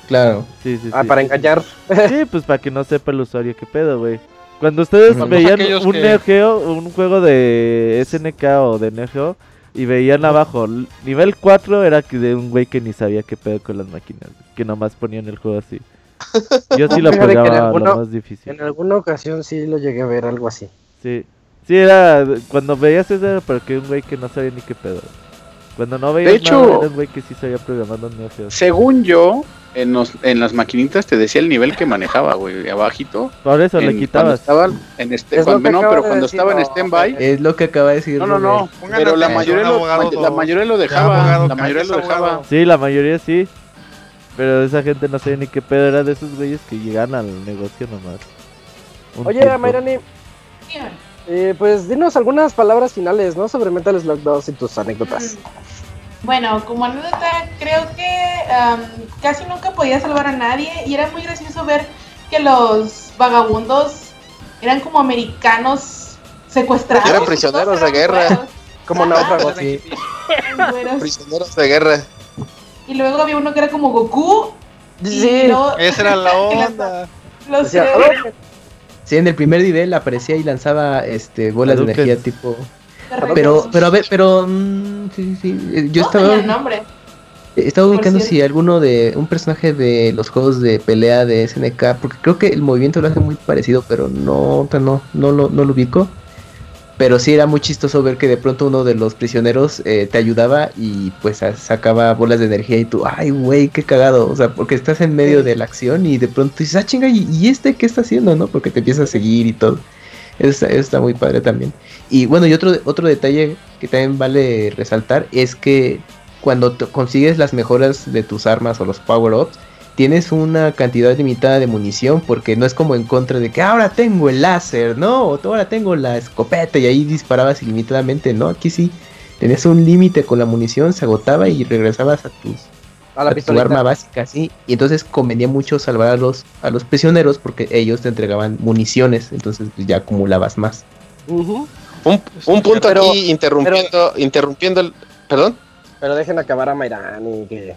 Claro. Sí, sí, Ah, sí. para engañar. Sí, pues para que no sepa el usuario qué pedo, güey. Cuando ustedes veían Aquellos un que- Neo Geo, un juego de SNK o de Neo Geo, y veían abajo, nivel 4 era que de un güey que ni sabía qué pedo con las máquinas, que nomás ponían el juego así. Yo sí [laughs] lo pegaba alguno- lo más difícil. En alguna ocasión sí lo llegué a ver, algo así. Sí. Sí, era. Cuando veías eso era porque un güey que no sabía ni qué pedo. Cuando no veías hecho- nada, era un güey que sí sabía programar los Neo Geos. Según yo, en, los, en las maquinitas te decía el nivel que manejaba, güey, abajito. Por eso en- le Cuando quitabas. estaba en este, Es cuando, no, acaba pero de cuando decir, estaba en no, stand-by. Es lo que acaba de decir. No, no, no. Pero la mayoría, lo, abogado. la mayoría lo dejaba. abogado, la mayoría lo dejaba. abogado. Sí, la mayoría sí. Pero esa gente no sabía ni qué pedo. Era de esos güeyes que llegan al negocio nomás. Un Oye. Mayrani. Eh, pues dinos algunas palabras finales, ¿no? Sobre Metal Slug 2 y tus anécdotas. Bueno, como anécdota, creo que casi nunca podía salvar a nadie y era muy gracioso ver que los vagabundos eran como americanos secuestrados. Eran prisioneros de guerra. güeros, Como náufragos. Sí. [laughs] Prisioneros de guerra. Y luego había uno que era como Goku. Y Sí. luego- Esa era la [laughs] onda. los. Sí, en el primer nivel aparecía y lanzaba este bolas de energía tipo. Pero, pero a ver, pero mm, sí, sí, sí. eh, Yo No estaba, nombre. estaba ubicando si alguno de un personaje de los juegos de pelea de SNK, porque creo que el movimiento lo hace muy parecido, pero no, no, no lo, no lo ubico. Pero sí era muy chistoso ver que de pronto uno de los prisioneros eh, te ayudaba y pues sa- sacaba bolas de energía y tú, ay güey, qué cagado, o sea, porque estás en medio de la acción y de pronto dices, ah chinga, ¿y, y este qué está haciendo? ¿no? Porque te empieza a seguir y todo. Eso está, eso está muy padre también. Y bueno, y otro, otro detalle que también vale resaltar es que cuando consigues las mejoras de tus armas o los power-ups, tienes una cantidad limitada de munición porque no es como en contra de que ahora tengo el láser, ¿no? O ahora tengo la escopeta y ahí disparabas ilimitadamente, ¿no? Aquí sí, tenías un límite con la munición, se agotaba y regresabas a tus A la a tu arma básica, sí. Y entonces convenía mucho salvar a los, a los prisioneros porque ellos te entregaban municiones, entonces pues, ya acumulabas más. Un, un punto Pero- aquí interrumpiendo, interrumpiendo el. Perdón. Pero dejen acabar a Mayrani, que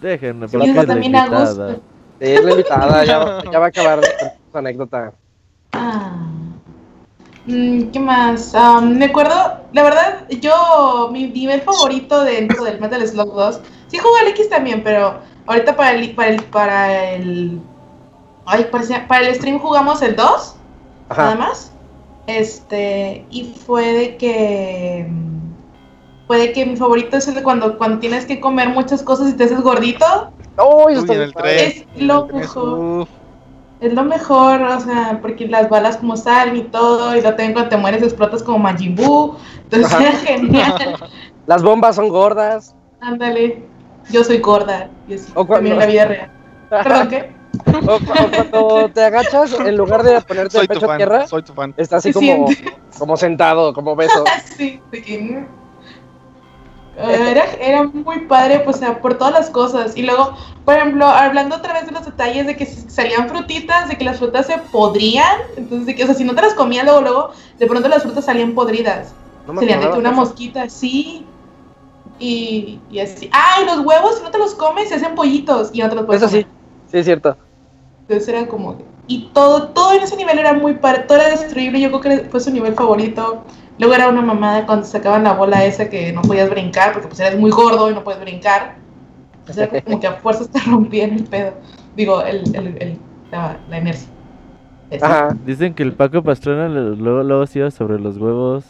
Déjenme, es la invitada. es la invitada, ya, ya va a acabar su anécdota. Ah. Mm, ¿Qué más? Am, me acuerdo, la verdad, yo, mi nivel favorito dentro del Metal Slug 2, sí jugué al X también, pero ahorita para el, para el, para el, ay, parecía- para el stream jugamos el 2, nada Ajá. más, este, y fue de que, fue de que mi favorito es el de cuando, cuando tienes que comer muchas cosas y te haces gordito, ¡Oh, eso Uy, está en el es lo mejor. uf, Es lo mejor, o sea, porque las balas como salen y todo, y lo también cuando te mueres explotas como Majin Buu, entonces Ajá. era [laughs] genial. [laughs] Las bombas son gordas. Ándale, yo soy gorda, y O cuando- también en la vida real. ¿Perdón qué? [laughs] O, o cuando te agachas, en lugar de ponerte soy el tu pecho a fan. tierra, Soy tu fan. está así como, como sentado, como beso. sí. Eh, Era, era muy padre, pues, por todas las cosas. Y luego, por ejemplo, hablando otra vez de los detalles de que salían frutitas, de que las frutas se podrían. Entonces, de que, o sea, si no te las comías luego, luego, de pronto las frutas salían podridas. No me Serían de que una eso. mosquita, sí. Y, y así. Ah, y los huevos, si no te los comes, se hacen pollitos y no te los puedes Eso sí, comer. sí es cierto. Entonces era como. Y todo, todo en ese nivel era muy padre, todo era destruible. Yo creo que fue su nivel favorito. Luego era una mamada cuando sacaban la bola esa que no podías brincar porque pues eres muy gordo y no puedes brincar. Entonces era como que a fuerzas te [laughs] rompían el pedo. Digo, el, el, el- la, la inercia. Ajá. Dicen que el Paco Pastrana luego, luego se iba sobre los huevos.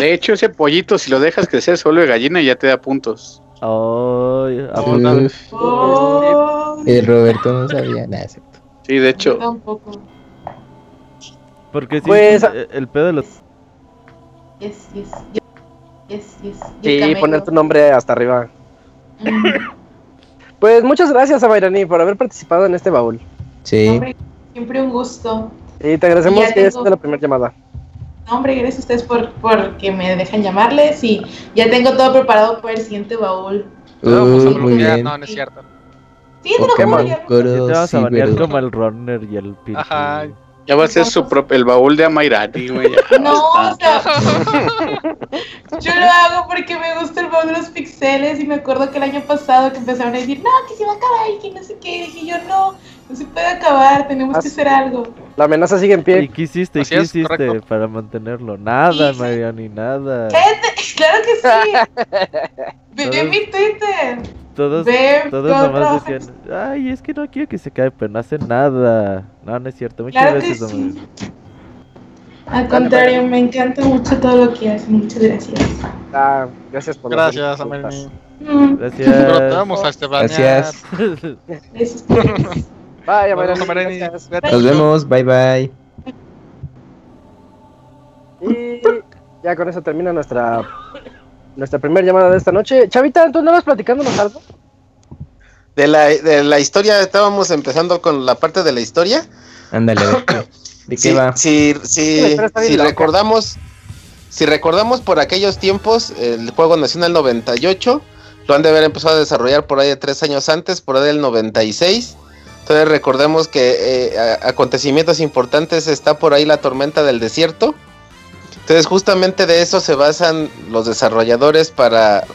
De hecho, ese pollito, si lo dejas crecer, se vuelve gallina ya te da puntos. Ay, a- Uf, Oh, el Roberto no sabía nada. Sí, de yo hecho, tampoco. Porque sí, Pues, el, el pedo de los... Yes, yes, yes, yes, yes. Sí, poner tu nombre hasta arriba. Mm. [laughs] Pues muchas gracias a Mayrani por haber participado en este baúl. Sí. Hombre, siempre un gusto. Y te agradecemos que tengo- hayas sido la primera llamada. No, hombre, gracias a ustedes por, por que me dejan llamarles y ya tengo todo preparado para el siguiente baúl. No, vamos a Uh, muy bien. no, no es cierto. Sí, te lo Pokémon. juro, te vas a banear como el Runner y el Pin. Ajá. Ya va a ser su propio, el baúl de Amairati, güey. [laughs] No, o sea, [laughs] yo lo hago porque me gusta el baúl de los pixeles y me acuerdo que el año pasado que empezaron a decir, no, que se va a acabar y que no sé qué, y dije yo, no, no se puede acabar, tenemos que hacer algo. La amenaza sigue en ¿Y pie. qué hiciste? ¿Y Así qué es, hiciste correcto. para mantenerlo? Nada, Sí. Mariani, nada. Cállate, [laughs] claro que sí. Todos- mi Twitter. Todos, todos nomás decían, ay, es que no quiero que se caiga, pero no hacen nada. No, no es cierto. Muchas Claro que gracias, sí. Mariani. Al contrario, me encanta mucho todo lo que hacen. Muchas gracias. Ah, gracias por Gracias. Amelini. Mm, Pero te Gracias. vamos a este. Gracias. Gracias. [laughs] Bye. Gracias. Cuídate Nos vemos. Bye bye. Y ya con eso termina nuestra nuestra primera llamada de esta noche. Chavita, ¿tú andabas platicándonos algo? De la, de la historia, estábamos empezando con la parte de la historia. Ándale, ¿de qué Si, va? si, si, si loca. recordamos, si recordamos por aquellos tiempos, el juego nació en el 98, lo han de haber empezado a desarrollar por ahí de tres años antes, por ahí del 96. Entonces recordemos que eh, acontecimientos importantes está por ahí la tormenta del desierto. Entonces justamente de eso se basan los desarrolladores para,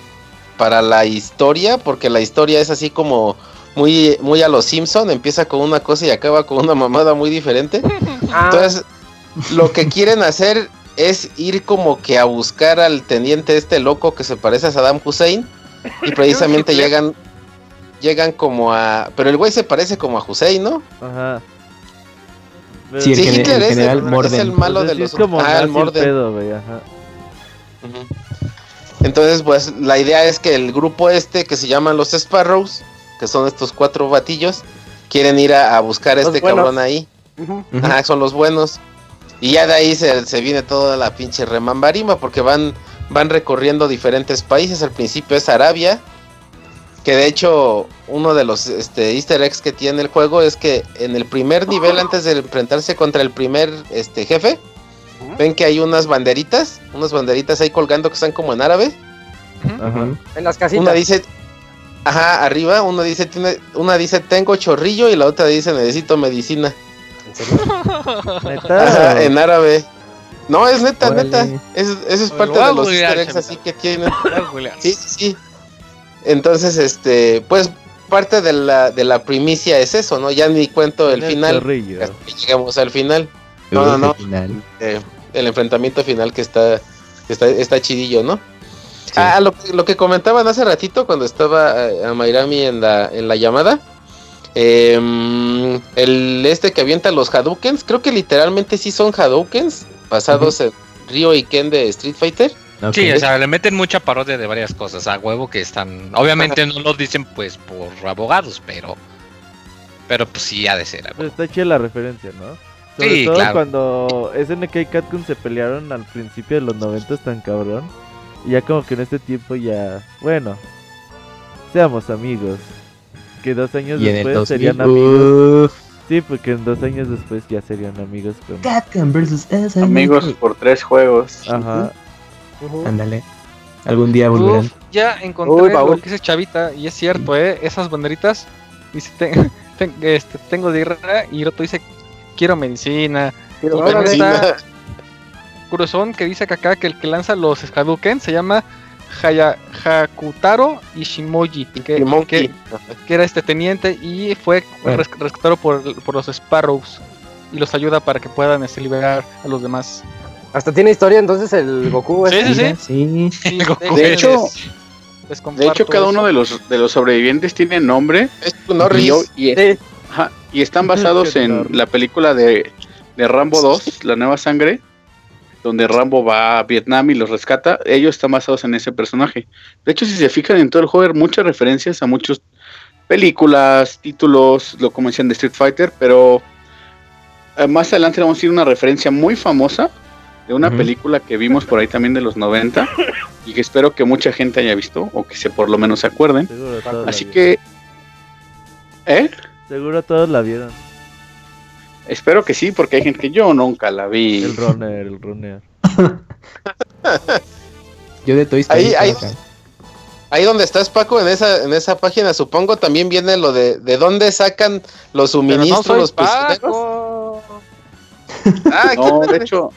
para la historia, porque la historia es así como muy, muy a los Simpson, empieza con una cosa y acaba con una mamada muy diferente. [laughs] Ah, Entonces, lo que quieren hacer es ir como que a buscar al teniente este loco que se parece a Saddam Hussein y [laughs] precisamente llegan llegan como a pero el güey se parece como a Hussein, ¿no? Ajá. Sí, el Sí, gene- Hitler el es, general el, es Morden. el malo Entonces, de los es como Ah, el Morden. pedo, güey, ajá. Ujú. Entonces, pues la idea es que el grupo este que se llaman los Sparrows, que son estos cuatro batillos, quieren ir a, a buscar a este buenos. cabrón ahí. Ajá, son los buenos. Y ya de ahí se, se viene toda la pinche remambarima porque van, van recorriendo diferentes países. Al principio es Arabia. Que de hecho, uno de los este, easter eggs que tiene el juego es que en el primer nivel, antes de enfrentarse contra el primer este, jefe, ven que hay unas banderitas, unas banderitas ahí colgando que están como en árabe. Ajá. En las casitas. Una dice, ajá, arriba, una dice, tiene, una dice tengo chorrillo y la otra dice necesito medicina. [laughs] Neta. Ajá, en árabe. No, es neta, Órale. neta. Es, eso es parte de los easter eggs así que tienen. Sí, sí. Entonces, este, pues parte de la, de la primicia es eso, ¿no? Ya ni cuento el final. Hasta que llegamos al final. No, no, no. final. eh, el enfrentamiento final que está, que está, está chidillo, ¿no? Sí. Ah, lo, que- lo que comentaban hace ratito cuando estaba eh, a Mairami en la, en la llamada. em, el este que avienta los Hadoukens, creo que literalmente sí son Hadoukens, basados en Ryo y Ken de Street Fighter. Sí, o sea, le meten mucha parodia de varias cosas a huevo que están. Obviamente no lo dicen pues por abogados, pero. Pero pues sí ha de ser. a Pero huevo. está chida la referencia, ¿no? Sobre Sí, todo claro. cuando SNK y Capcom se pelearon al principio de los 90 tan cabrón. Y ya como que en este tiempo ya, bueno, seamos amigos. Que dos años Y en el después 2000. serían amigos. Sí, porque en dos años después ya serían amigos con... Versus SNK. Amigos por tres juegos. Ajá. Ándale. Algún día volverán. Uf, ya encontré Uy, lo que dice Chavita y es cierto, ¿eh? Esas banderitas, dice, "Ten- [laughs] ten- este, tengo diarrea y el otro dice, quiero medicina. Pero Y también está- curosón que dice que acá que el que lanza los Hadouken se llama Haya, Hakutaro Ishimoji, que, que, que era este teniente y fue Bueno. res- rescatado por, por los Sparrows y los ayuda para que puedan este, liberar a los demás. Hasta tiene historia entonces el Goku. Sí, sí, sí. Sí, Goku De hecho- les De hecho, cada eso. uno de los, de los sobrevivientes tiene nombre Es Norris. y, yo- y es- Sí. ajá, y están basados en la película de, de Rambo 2, La Nueva Sangre, donde Rambo va a Vietnam y los rescata. Ellos están basados en ese personaje. De hecho, si se fijan en todo el juego, hay muchas referencias a muchas películas, títulos, lo como decían de Street Fighter, pero eh, más adelante vamos a ir a una referencia muy famosa de una película que vimos por ahí también de los 90 y que espero que mucha gente haya visto o que se por lo menos se acuerden. Así que, ¿eh? Seguro todos la vieron. Espero que sí, porque hay gente que yo nunca la vi. El runner, el runner. [laughs] Yo de Toy Story. Ahí- ahí-. Ahí donde estás, Paco, en esa, en esa página, supongo, también viene lo de de dónde sacan los no suministros los prisioneros. Paco. Ah, aquí No, de hecho,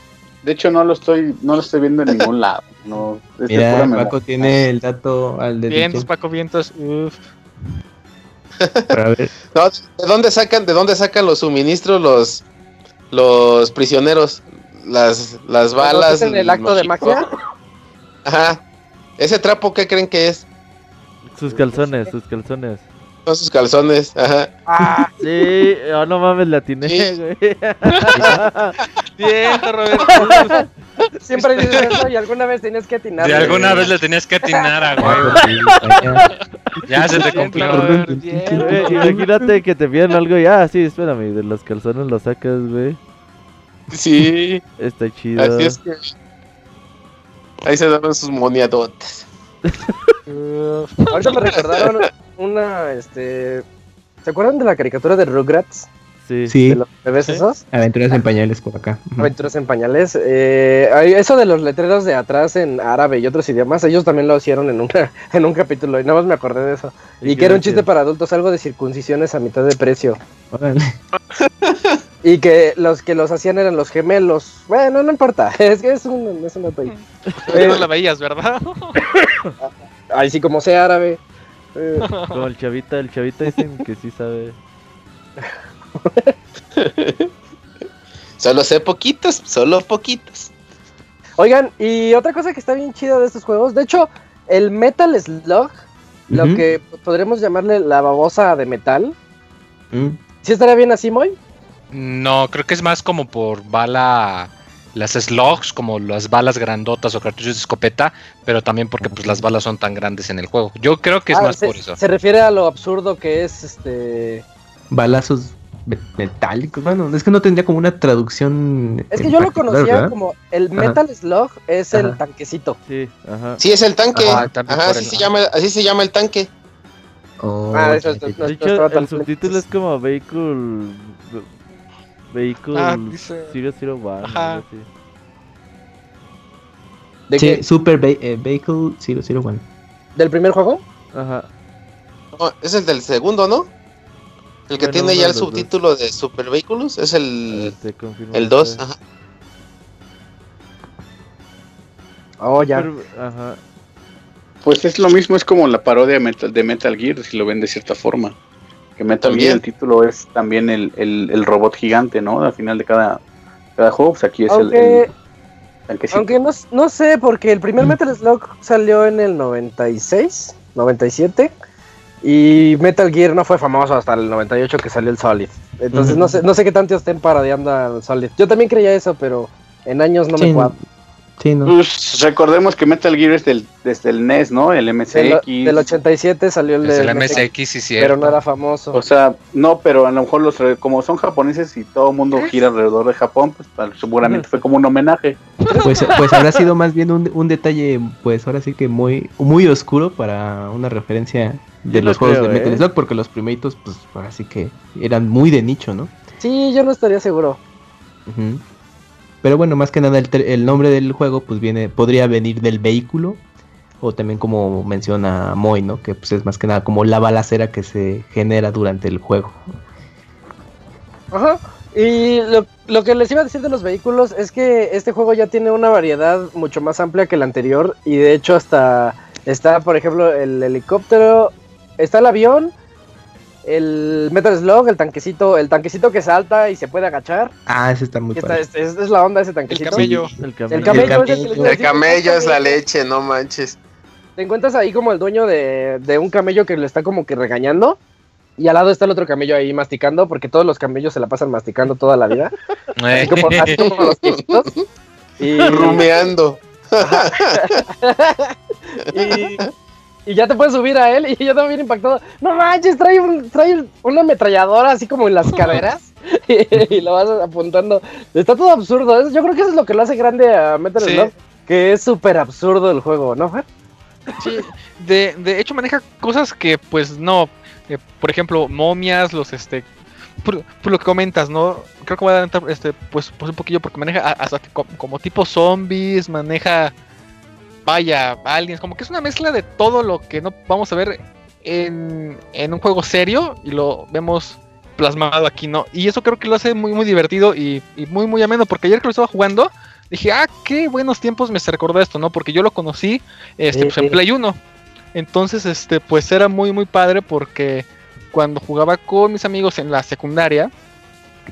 de hecho no lo estoy, no lo estoy viendo en ningún lado. No, Mira, memoria. Paco tiene el dato al de Vientos, Paco, vientos. Uf. para ver. [laughs] No, ¿de dónde sacan, de dónde sacan los suministros los los prisioneros? Las, las balas. en el acto de magia? [laughs] Ajá. ¿Ese trapo qué creen que es? Sus calzones, sus calzones. Son sus calzones. Ajá. Ah, [laughs] Sí, oh, no mames, la atiné, Sí. güey. Roberto. [laughs] siempre dices eso y alguna vez tienes que atinar. De alguna vez le tenías que atinar a güey. [laughs] Ya se te cumplió. Imagínate que te piden algo y ah, sí, espérame, de los calzones lo sacas, güey. Sí. Está chido. Así es que. Ahí se daban sus moniadotes. Uf. Ahorita me recordaron una, este... ¿Se acuerdan de la caricatura de Rugrats? Sí. Sí, De los bebés esos? aventuras en pañales por acá. Aventuras en pañales. Eh, eso de los letreros de atrás en árabe y otros idiomas, ellos también lo hicieron en, una, [laughs] en un capítulo y nada más me acordé de eso. Y, que era un chiste para adultos, algo de circuncisiones a mitad de precio. Órale. [laughs] Y que los que los hacían eran los gemelos. Bueno, no importa, [laughs] es que es un, es un dato ahí. Tú no la veías, ¿verdad? [coughs] Ahí sí, como sea árabe. Eh, Como el chavita, el chavita dicen que sí sabe. [laughs] Solo sé poquitos, solo poquitos. Oigan, y otra cosa que está bien chida de estos juegos, de hecho, el Metal Slug, lo que podremos llamarle la babosa de metal, Mm. ¿sí estaría bien así, Moy? No, creo que es más como por bala, las slugs, como las balas grandotas o cartuchos de escopeta, pero también porque pues las balas son tan grandes en el juego. Yo creo que es Ah, más se, por eso. Se refiere a lo absurdo que es este. Balazos metálicos. Bueno, es que no tendría como una traducción. Es que yo lo conocía ¿verdad? como el Ajá. Metal Slug es el Ajá. tanquecito. Sí, ajá. Sí, es el tanque. Ajá, Ajá, así el- se llama, así se llama el tanque. Oh, Ah, eso es- no el subtítulo es como Vehicle. Vehicle Ah, dice- 001. Ajá. algo así. ¿De Sí, qué? Super Ve- eh, Vehicle 001. ¿Del primer juego? Ajá. No, es el del segundo, ¿no? El que Bueno, tiene ya el dos. subtítulo de Super Vehicles es ver, el confirmo el 2. ahorita. Ajá. Oh, ya. Pero- Ajá. Pues es lo mismo, es como la parodia Metal- de Metal Gear, si lo ven de cierta forma. Que Metal También. Gear, el título es también el, el, el robot gigante, ¿no? Al final de cada, cada juego, pues aquí es el- Aunque, el, tanquecito. aunque no, no sé, porque el primer Metal Slug salió en el 96, 97. Y Metal Gear no fue famoso hasta el 98 que salió el Solid. Entonces no sé no sé qué tanto estén parodiando al Solid. Yo también creía eso, pero en años no Sí, me cuadra. Sí, ¿no? Pues recordemos que Metal Gear es del, desde el NES, ¿no? El MSX. Del, del 87 salió el el MSX, sí, cierto. pero no era famoso. O sea, no, pero a lo mejor los re- como son japoneses y todo el mundo gira alrededor de Japón, pues seguramente fue como un homenaje. Pues, pues habrá sido más bien un, un detalle, pues ahora sí que muy, muy oscuro para una referencia de Yo los no juegos creo, de Metal ¿eh? Slug, porque los primeritos, pues ahora sí que eran muy de nicho, ¿no? Sí, yo no estaría seguro. Ujú. Pero bueno, más que nada el, nombre del juego pues viene, podría venir del vehículo o también como menciona Moy, ¿no? Que pues es más que nada como la balacera que se genera durante el juego. Ajá. Y lo, lo que les iba a decir de los vehículos es que este juego ya tiene una variedad mucho más amplia que el anterior. Y de hecho, hasta está, por ejemplo, el helicóptero, está el avión, el Metal Slug, el tanquecito, el tanquecito que salta y se puede agachar. Ah, ese está muy padre. es, es- es la onda ese El tanquecito. camello. El El camello. camello, El es el que les iba a El camello es la camello. leche, no manches. Te encuentras ahí como el dueño de, de un camello que le está como que regañando. Y al lado está el otro camello ahí masticando, porque todos los camellos se la pasan masticando toda la vida. [laughs] Así como, así como los viejitos. [laughs] Y, Rumeando. y, y ya te puedes subir a él. Y yo también impactado. No manches, trae, un, trae una ametralladora así como en las caderas. [laughs] y, lo vas apuntando. Está todo absurdo. Yo creo que eso es lo que lo hace grande a Metal Sí. Slug. Que es súper absurdo el juego, ¿no, Fer? Sí, de, de hecho maneja cosas que pues no, eh, por ejemplo, momias, los este, por, por lo que comentas, ¿no? Creo que voy a adelantar este, pues, pues un poquillo porque maneja hasta que co- como, tipo zombies, maneja, vaya, aliens, como que es una mezcla de todo lo que no vamos a ver en, en un juego serio y lo vemos plasmado aquí, ¿no? Y eso creo que lo hace muy, muy divertido y, y muy, muy ameno, porque ayer que lo estaba jugando, dije, ah, qué buenos tiempos me se recordó esto, ¿no? Porque yo lo conocí este, pues, en. Play 1. Entonces, este, pues era muy, muy padre porque cuando jugaba con mis amigos en la secundaria,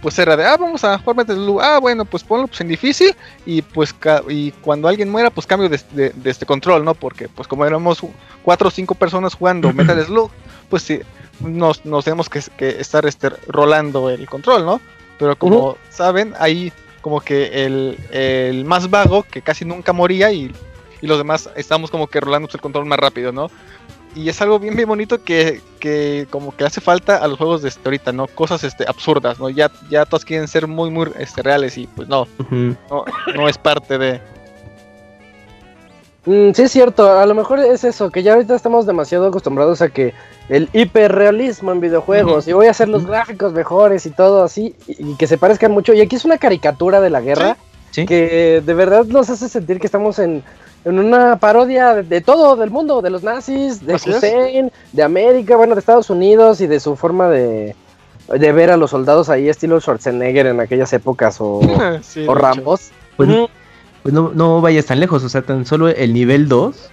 pues era de, ah, vamos a jugar Metal Slug, ah, bueno, pues ponlo pues, en difícil y pues ca- y cuando alguien muera, pues cambio de, de- de este control, ¿no? Porque pues como éramos cuatro o cinco personas jugando [laughs] Metal Slug, pues sí, nos, nos tenemos que, que estar este, rolando el control, ¿no? Pero como saben, ahí como que el, el más vago, que casi nunca moría y, y los demás estamos como que rolando el control más rápido, ¿no? Y es algo bien, bien bonito que, que como que hace falta a los juegos de este ahorita, ¿no? Cosas este, absurdas, ¿no? Ya, ya todas quieren ser muy, muy este, reales y pues no, no, no es parte de... Mm, sí, es cierto. A lo mejor es eso, que ya ahorita estamos demasiado acostumbrados a que el hiperrealismo en videojuegos, y voy a hacer los gráficos mejores y todo así, y, y que se parezcan mucho. Y aquí es una caricatura de la guerra Sí. que de verdad nos hace sentir que estamos en, en una parodia de, de todo, del mundo, de los nazis, de Así es. Hussein, de América, bueno, de Estados Unidos y de su forma de, de ver a los soldados ahí, estilo Schwarzenegger en aquellas épocas o, [laughs] Sí, o. Rambos. Pues, pues no, no vayas tan lejos, o sea, tan solo el nivel 2,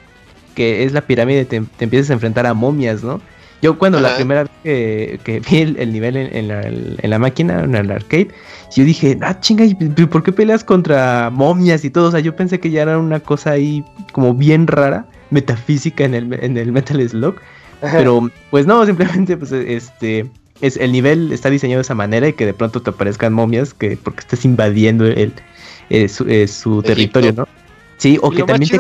que es la pirámide, te, te empiezas a enfrentar a momias, ¿no? Yo cuando la primera vez que, que vi el, el nivel en, en la, en la máquina, en el arcade, yo dije, ah, chinga, ¿y ¿por qué peleas contra momias y todo? O sea, yo pensé que ya era una cosa ahí como bien rara, metafísica en el, en el Metal Slug, pero pues no, simplemente pues este es el nivel está diseñado de esa manera y que de pronto te aparezcan momias que porque estás invadiendo el, eh, su, eh, su territorio, ¿no? Sí, o Y que también te,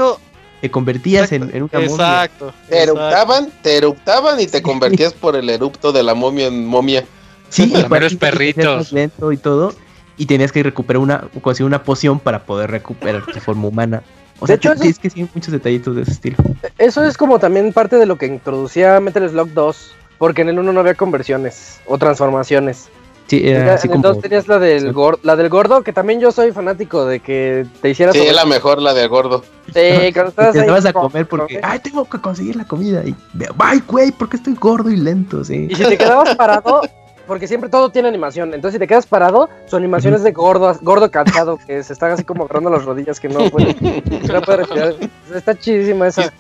te convertías en, en una momia. Exacto. Te exacto. eruptaban, te eruptaban y te convertías por el erupto de la momia en momia. Sí, Los te perritos. más lento y todo y tenías que recuperar una conseguir una poción para poder recuperar tu forma humana. O De sea, hecho, te- eso- es que sí, muchos detallitos de ese estilo. Eso es como también parte de lo que introducía Metal Slug 2, porque en el 1 no había conversiones o transformaciones. Sí, era Ya así en el como 2 tenías la del, Sí. gor- la del gordo, que también yo soy fanático de que te hicieras... Sí, es la mejor, la del gordo. Sí, cuando [laughs] te estás ahí vas a con- comer porque, ay, tengo que conseguir la comida. Y, ay, güey, porque estoy gordo y lento, sí. Y si te quedabas [laughs] parado, porque siempre todo tiene animación, entonces si te quedas parado, su animación es de gordo, gordo cansado, que se están así como agarrando las rodillas, que no puede, que no puede respirar. Está chidísima esa.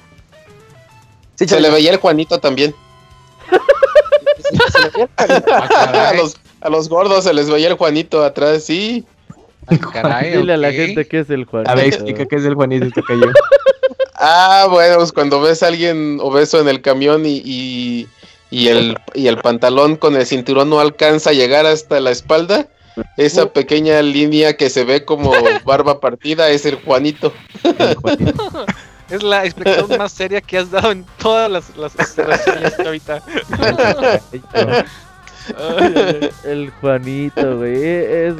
Sí, Se le veía el Juanito también. [laughs] Se le veía el Ah, A caray, los, a los gordos se les veía el Juanito atrás, sí. ah, caray, [laughs] Dile a la gente que es el Juanito. A ver, explica qué es el Juanito y cayó. [laughs] Ah, bueno, pues cuando ves a alguien obeso en el camión y, y, y el, y el pantalón con el cinturón no alcanza a llegar hasta la espalda, esa pequeña línea que se ve como [laughs] barba partida es el Juanito. El Juanito. Es la explicación más seria que has dado en todas las, las, que ahorita. [laughs] El Juanito, güey. Es,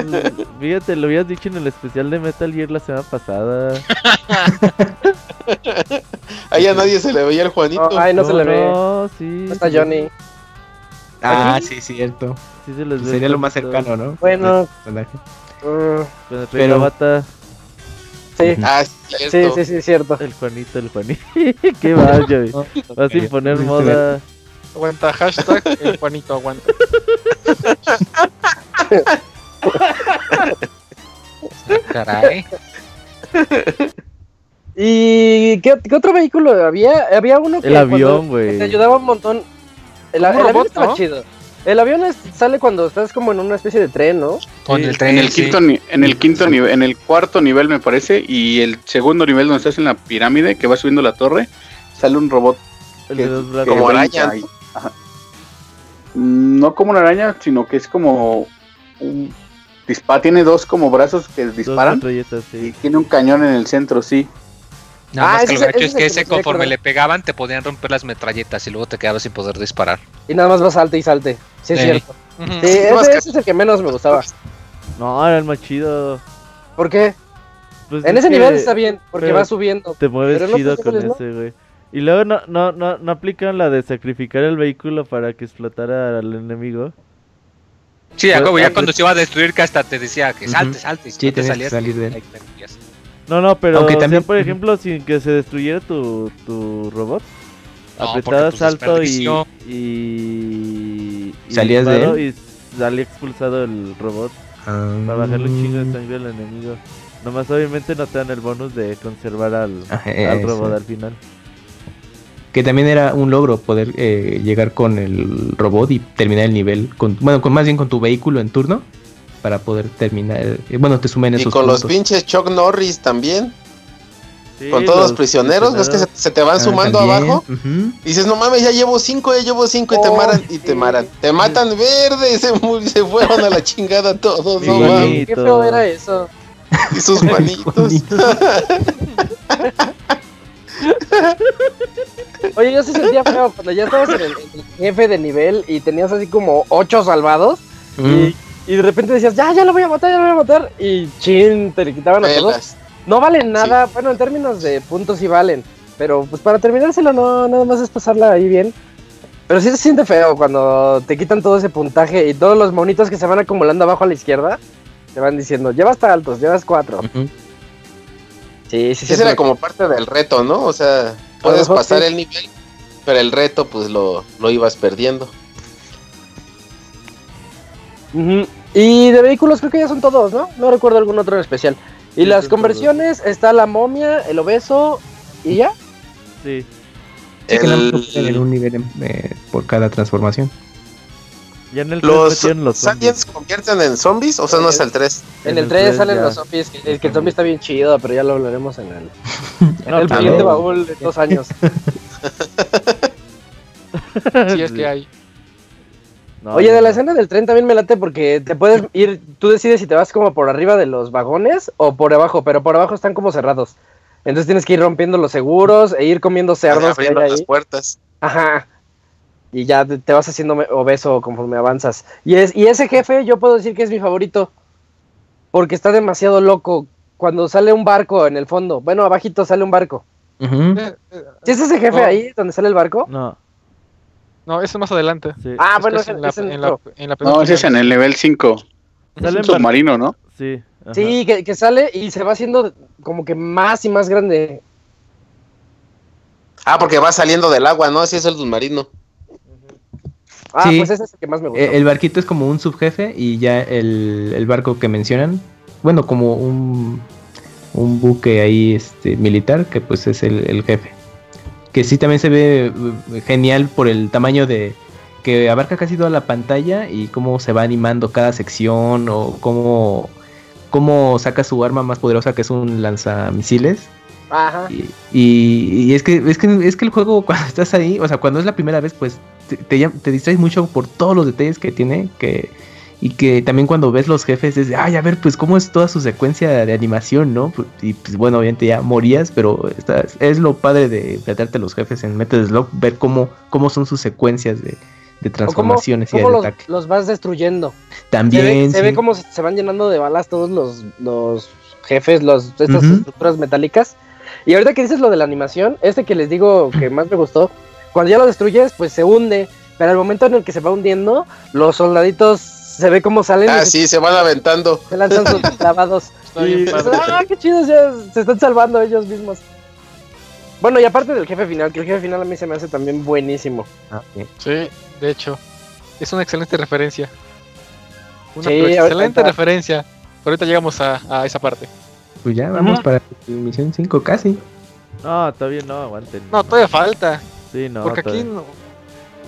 fíjate, lo habías dicho en el especial de Metal Gear la semana pasada. [laughs] Ahí a nadie se le veía el Juanito. No, ay, no, se le ve. No, sí. No está Johnny. Ah, sí, cierto. Sí se les ve Sería lo más cercano, ¿no? Bueno. El Pero- Rey Bata, sí, Ah, sí, sí, cierto. sí, sí, cierto. el Juanito, el Juanito. [laughs] Qué mal, güey. No, Vas a imponer moda. Aguanta, hashtag el Juanito aguanta. Caray. ¿Y qué, qué otro vehículo había? Había uno que El avión, güey. te ayudaba un montón. El, el avión robot, estaba ¿no? chido. El avión es- sale cuando estás como en una especie de tren, ¿no? Con Sí, el tren En el sí. quinto, en el quinto nivel, en el cuarto nivel me parece, y el segundo nivel donde estás en la pirámide que va subiendo la torre, sale un robot El que- de dos brazos. que Como brinca araña. y- ajá. Mm, No como una araña, sino que es como un dispara, tiene dos como brazos que Dos disparan y sí. tiene un cañón en el centro, sí. Nada Ah, más ese que es lo gacho ese es que ese conforme le pegaban te podían romper las metralletas y luego te quedabas sin poder disparar. Y nada más va salte y salte. Sí, es Ey. cierto. Sí, ese, ese es el que menos me gustaba. No, era el más chido. ¿Por qué? Pues En es ese que nivel está bien, porque pero va subiendo. Te mueves chido con ese, güey. Y luego no, no, no, no aplican la de sacrificar el vehículo para que explotara al enemigo. Sí, huevo, ah, ya pues- cuando se iba a destruir que hasta te decía que salte, salte. Sí, no te salías, salir de él. No, no, pero Aunque o sea, también- por ejemplo, sin que se destruyera tu, tu robot, No, apretabas pues, salto y, y, y ¿Salías de él? y salía expulsado el robot Ah, para bajarle un chingo de sangre al enemigo. Nomás obviamente no te dan el bonus de conservar al, Ajá, al robot al final. Que también era un logro poder eh, llegar con el robot y terminar el nivel. Con, bueno, con más bien con tu vehículo en turno. Para poder terminar. eh, bueno, te sumen Y esos con los pinches Chuck Norris también. Sí, con todos los prisioneros, ves que se, se te van Ah, sumando también, abajo. Y dices, no mames, ya llevo cinco, ya llevo cinco y te Oh, maran, y te maran. Te matan verde, [laughs] se, mu- se fueron a la chingada todos, no mames. Qué feo era eso. Y sus [laughs] manitos. [laughs] Oye, yo sí sentía feo cuando ya estabas en el, en el jefe de nivel y tenías así como ocho salvados. Mm. Y, y de repente decías, ya, ya lo voy a matar, ya lo voy a matar. Y chin, te le quitaban a todos. No valen nada, bueno, en términos de puntos sí valen. Pero pues para terminárselo, no, nada más es pasarla ahí bien. Pero sí se siente feo cuando te quitan todo ese puntaje y todos los monitos que se van acumulando abajo a la izquierda te van diciendo, llevas tantos, llevas cuatro. Ujú. Sí, sí, Sí, sí. era como parte del reto, ¿no? O sea, puedes mejor pasar sí. el nivel, pero el reto pues lo, lo ibas perdiendo. Y de vehículos creo que ya son todos, ¿no? No recuerdo algún otro en especial. Y Sí, las conversiones, está la momia, el obeso y ya. Sí. El- en un nivel eh, por cada transformación. Ya en el 3 ¿Los metieron los zombies. Convierten en zombies o sea, no es el 3? En, el el 3 tres salen ya. los zombies, que, que el zombie está bien chido, pero ya lo hablaremos en el, [laughs] en el siguiente baúl de dos años. [laughs] Sí, es que hay. No, Oye, de la escena del tren también me late porque te puedes ir, tú decides si te vas como por arriba de los vagones o por abajo, pero por abajo están como cerrados. Entonces tienes que ir rompiendo los seguros e ir comiendo cerdos que hay Abriendo las puertas. Ajá. Y ya te, vas haciendo obeso conforme avanzas. Y, es, y ese jefe yo puedo decir que es mi favorito. Porque está demasiado loco. Cuando sale un barco en el fondo. Bueno, abajito sale un barco. ¿Sí es ese jefe No. ahí donde sale el barco? No, No, eso es más adelante. sí. Ah, Es bueno, es en la, ese en la, otro. en la No, ese es en el nivel 5. Es Sale un en bar- submarino, ¿no? Sí. ajá. Sí, que, que sale y se va haciendo como que más y más grande. Ah, porque va saliendo del agua, ¿no? Así es el submarino. Ah, Sí. pues ese es el que más me gustó. Eh, El barquito es como un subjefe y ya el, el barco que mencionan, bueno, como un, un buque ahí este, militar, que pues es el, el jefe. Que sí también se ve eh, genial por el tamaño de que abarca casi toda la pantalla y cómo se va animando cada sección o cómo, cómo saca su arma más poderosa que es un lanzamisiles. Ajá. Y, y- y es que es que es que el juego [laughs] cuando estás ahí, o sea, cuando es la primera vez, pues te, te, llam- te distraes mucho por todos los detalles que tiene, que y que también cuando ves los jefes es de, ay, a ver, pues cómo es toda su secuencia de animación, ¿no? Pues, Y pues bueno, obviamente ya morías, pero es lo padre de enfrentarte a los jefes en Metal Slug, ver cómo, cómo son sus secuencias de, de cómo, transformaciones y de los, ataque. los vas destruyendo. También se ve, se ve sí. cómo se, van llenando de balas todos los, los jefes, los, estas estructuras metálicas. Y ahorita que dices lo de la animación, este que les digo que [clears throat] más me gustó, cuando ya lo destruyes, pues se hunde. Pero al momento en el que se va hundiendo, los soldaditos se ve cómo salen Ah, y se, sí, se van aventando. se lanzan sus [laughs] clavados. Y ah, qué chido, ya se están salvando ellos mismos. Bueno, y aparte del jefe final, que el jefe final a mí se me hace también buenísimo. Ah, sí. Sí, de hecho. Es una excelente referencia. Una Sí, excelente ahorita- referencia. Pero ahorita llegamos a, a esa parte. Pues ya vamos Ujú. para misión 5 casi. No, todavía no, aguanten. No, todavía falta. Sí, no. porque aquí no.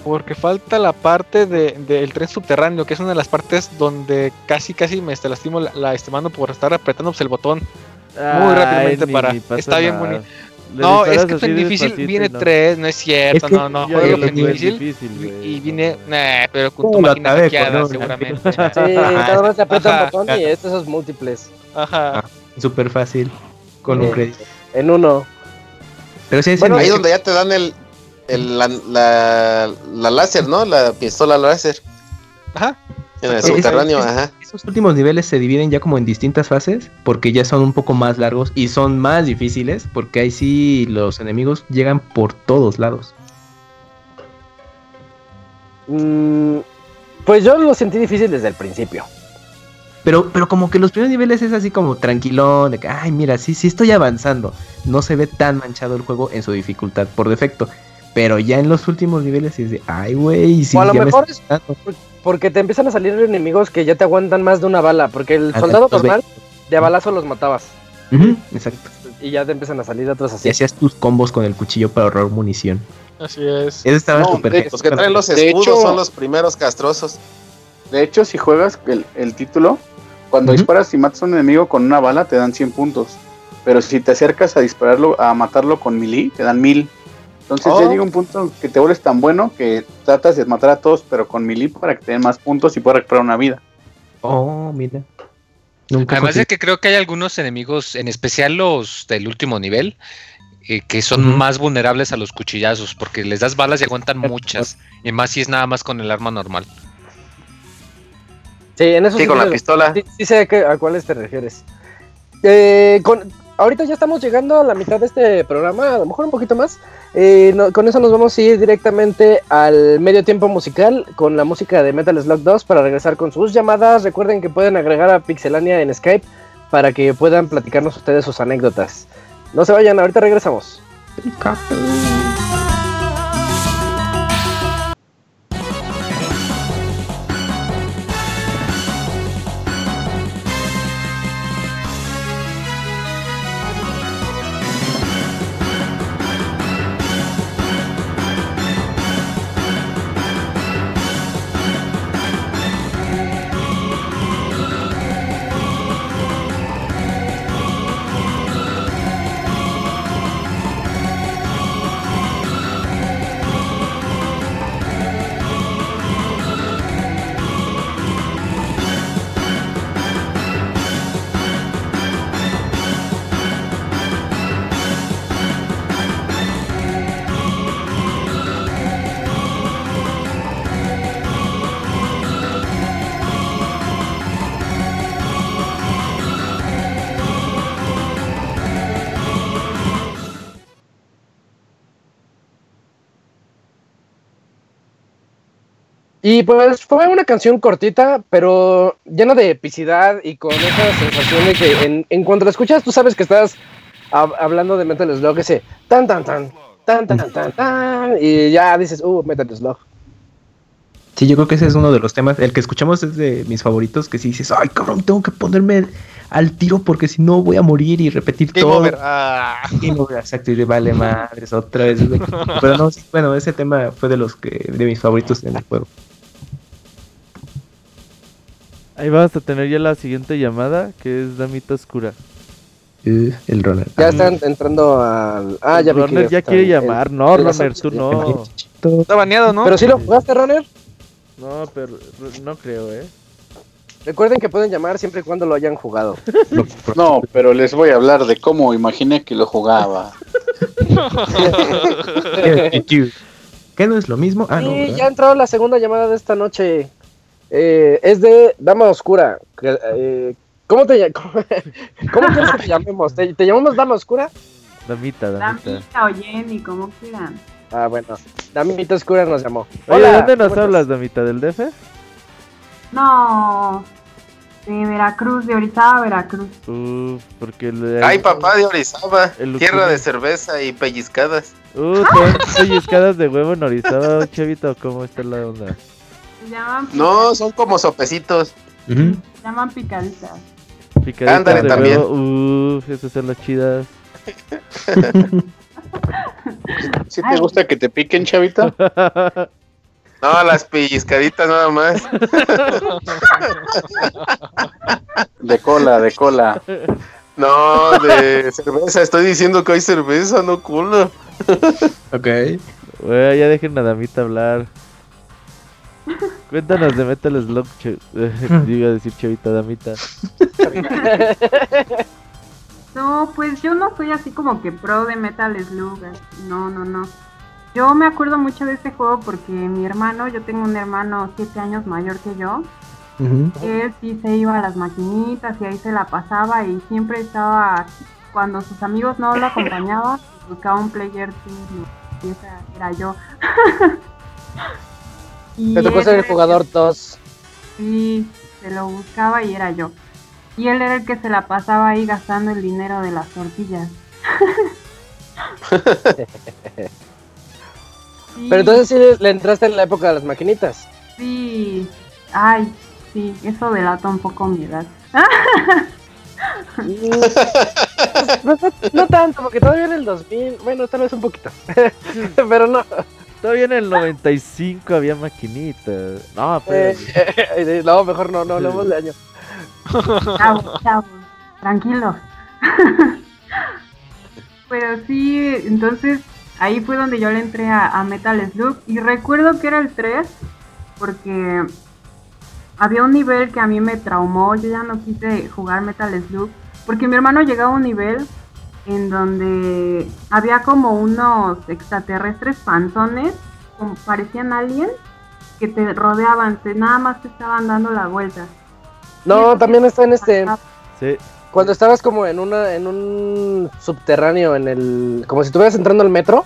Porque falta la parte de- del tren subterráneo, que es una de las partes donde casi casi me este, lastimo la, la este, mano por estar apretando pues, el botón. muy Ay, rápidamente ni- para- está bien bonito. No, es que en difícil viene y no. 3, no es cierto, Es que no, no, juego lo difícil. Y no viene, nah, pero con tu ¿Cómo lo máquina hackeada cabrón? seguramente. [laughs] Sí, nada más te aprieta un Ajá. botón y este esos múltiples. Ajá. Súper fácil. Con Sí. un crédito. En uno. Pero sí, Bueno, Ahí donde ya te dan el, el la, la, la láser, ¿no? La pistola láser. Ajá. En el Es- subterráneo, es- ajá. Esos últimos niveles se dividen ya como en distintas fases porque ya son un poco más largos y son más difíciles porque ahí sí los enemigos llegan por todos lados. Mm, pues yo lo sentí difícil desde el principio. Pero, pero como que los primeros niveles es así como tranquilón, de que, ay, mira, sí, sí estoy avanzando. No se ve tan manchado el juego en su dificultad por defecto. Pero ya en los últimos niveles es de, ay, güey, o a lo me mejor está es dando". porque te empiezan a salir enemigos que ya te aguantan más de una bala. Porque el soldado normal de a balazo los matabas. Exacto. Y ya te empiezan a salir otros Y así. hacías tus combos con el cuchillo para ahorrar munición. Así es. Eso estaba No, súper de-. Los que traen los escudos hecho- son los primeros castrosos. De hecho, si juegas el, el título, cuando disparas y matas a un enemigo con una bala, te dan 100 puntos. Pero si te acercas a dispararlo, a matarlo con melee, te dan 1000. Entonces Oh. ya llega un punto que te vuelves tan bueno que tratas de matar a todos, pero con melee para que te den más puntos y puedas recuperar una vida. Oh, mira. Nunca Además de que creo que hay algunos enemigos, en especial los del último nivel, eh, que son más vulnerables a los cuchillazos, porque les das balas y aguantan muchas. Y más si es nada más con el arma normal. Sí, en eso Sí, con la pistola. Sí, sí sé a, qué- a cuáles te refieres. Eh, con, ahorita ya estamos llegando a la mitad de este programa, a lo mejor un poquito más. Eh, con eso nos vamos a ir directamente al medio tiempo musical con la música de Metal Slug 2 para regresar con sus llamadas. Recuerden que pueden agregar a Pixelania en Skype para que puedan platicarnos ustedes sus anécdotas. No se vayan, ahorita regresamos. Y pues fue una canción cortita, pero llena de epicidad y con esa sensación de que en, en cuanto la escuchas, tú sabes que estás hab- hablando de Metal Slug, ese tan tan tan, tan tan tan tan, y ya dices, uh, Metal Slug. Sí, yo creo que ese es uno de los temas. El que escuchamos es de mis favoritos, que si dices, ay, cabrón, tengo que ponerme al tiro porque si no voy a morir y repetir Game todo. over. Ah. Game over, exacto, y vale madres otra vez. [laughs] Pero no, sí, bueno, ese tema fue de los que, de mis favoritos en el juego. Ahí vamos a tener ya la siguiente llamada, que es Damita Oscura. Eh, el Ronald. Ya están entrando al... Ah, ya vi que Runner ya está quiere llamar. No, la Runner, tú no. Está baneado, ¿no? Pero sí lo jugaste, Runner. No, pero no creo, ¿eh? Recuerden que pueden llamar siempre y cuando lo hayan jugado. [laughs] No, pero les voy a hablar de cómo imaginé que lo jugaba. [laughs] ¿Qué no es lo mismo? Ah, no. ¿verdad? ya entró la segunda llamada de esta noche. Eh, es de Dama Oscura. Eh, ¿Cómo te [laughs] cómo, cómo [laughs] quieres que te llamemos? ¿Te, te llamamos Dama Oscura? Damita, Damita. Damita o Jenny, como quieran. Ah, bueno. Damita Oscura nos llamó. Oye, Hola, ¿de dónde nos hablas, Damita? ¿Del DF? No, de Veracruz, de Orizaba, Veracruz. Uf, porque le... Ay, papá de Orizaba, El tierra de cerveza y pellizcadas. Uh, [laughs] pellizcadas de huevo en Orizaba, chavito. ¿Cómo está la onda? Llaman No, son como sopecitos. Llaman picaditas. Picaditas Ándale, de también. huevo, Uf, esas son las chidas. [laughs] ¿Sí te gusta que te piquen, chavita? [laughs] No, las pellizcaditas nada más. [laughs] De cola, de cola. No, de cerveza. Estoy diciendo que hay cerveza, no cola. Ok. Güey, ya dejen a Damita hablar. [laughs] Cuéntanos de Metal Slug, che- [laughs] iba a decir chavita Damita. [laughs] No, pues yo no soy así como que pro de Metal Slug. así, No, no, no. Yo me acuerdo mucho de este juego porque mi hermano, yo tengo un hermano 7 años mayor que yo, él sí se iba a las maquinitas y ahí se la pasaba y siempre estaba, cuando sus amigos no lo acompañaban, buscaba un player team y esa era yo. Y Te tocó ser el jugador 2. Sí, se lo buscaba y era yo. Y él era el que se la pasaba ahí gastando el dinero de las tortillas. Sí, [laughs] Pero entonces sí le entraste en la época de las maquinitas. Sí, ay, sí, eso delata un poco mi edad. [laughs] no, no- no tanto, porque todavía en el 2000, bueno, tal vez un poquito. [laughs] Pero no. Todavía en el 95 había maquinitas. No, Eh, pero. eh, [laughs] no, mejor no, no hablemos de año. Chavos, chavos, tranquilos. [laughs] Pero sí, entonces ahí fue donde yo le entré a, a Metal Slug y recuerdo que era el 3 porque había un nivel que a mí me traumó, yo ya no quise jugar Metal Slug porque mi hermano llegaba a un nivel en donde había como unos extraterrestres panzones, como parecían aliens, que te rodeaban, te, nada más te estaban dando la vuelta. No, también está en este. Sí. Cuando estabas como en una, en un subterráneo, en el, como si estuvieras entrando al metro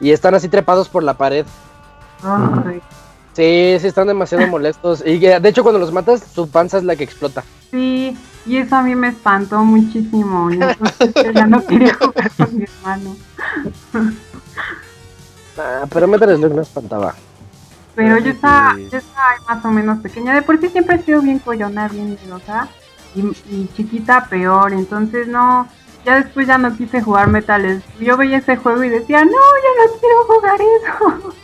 y están así trepados por la pared. Ay, Sí, sí están demasiado [laughs] molestos. Y que, de hecho cuando los matas, su panza es la que explota. Sí, y eso a mí me espantó muchísimo. Y entonces yo ya no quería jugar con mi hermano. Ah, pero Metal Slug no espantaba. Pero yo estaba, Sí. yo estaba más o menos pequeña. De por sí siempre he sido bien collona, bien miedosa. Y, y chiquita peor. Entonces no, ya después ya no quise jugar Metal Slug. Yo veía ese juego y decía, no, yo no quiero jugar eso.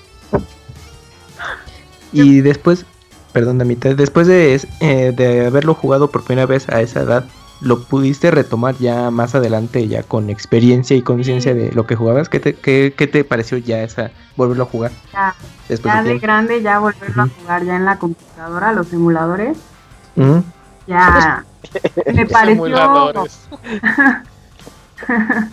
Y después, perdón, Damita, después de, eh, de haberlo jugado por primera vez a esa edad, ¿lo pudiste retomar ya más adelante, ya con experiencia y conciencia de lo que jugabas? ¿Qué te, qué, qué te pareció ya esa, volverlo a jugar? Ya, Después ya de grande, ya volverlo a jugar ya en la computadora, los emuladores. Ujú. Ya [laughs] me pareció Simuladores. [laughs]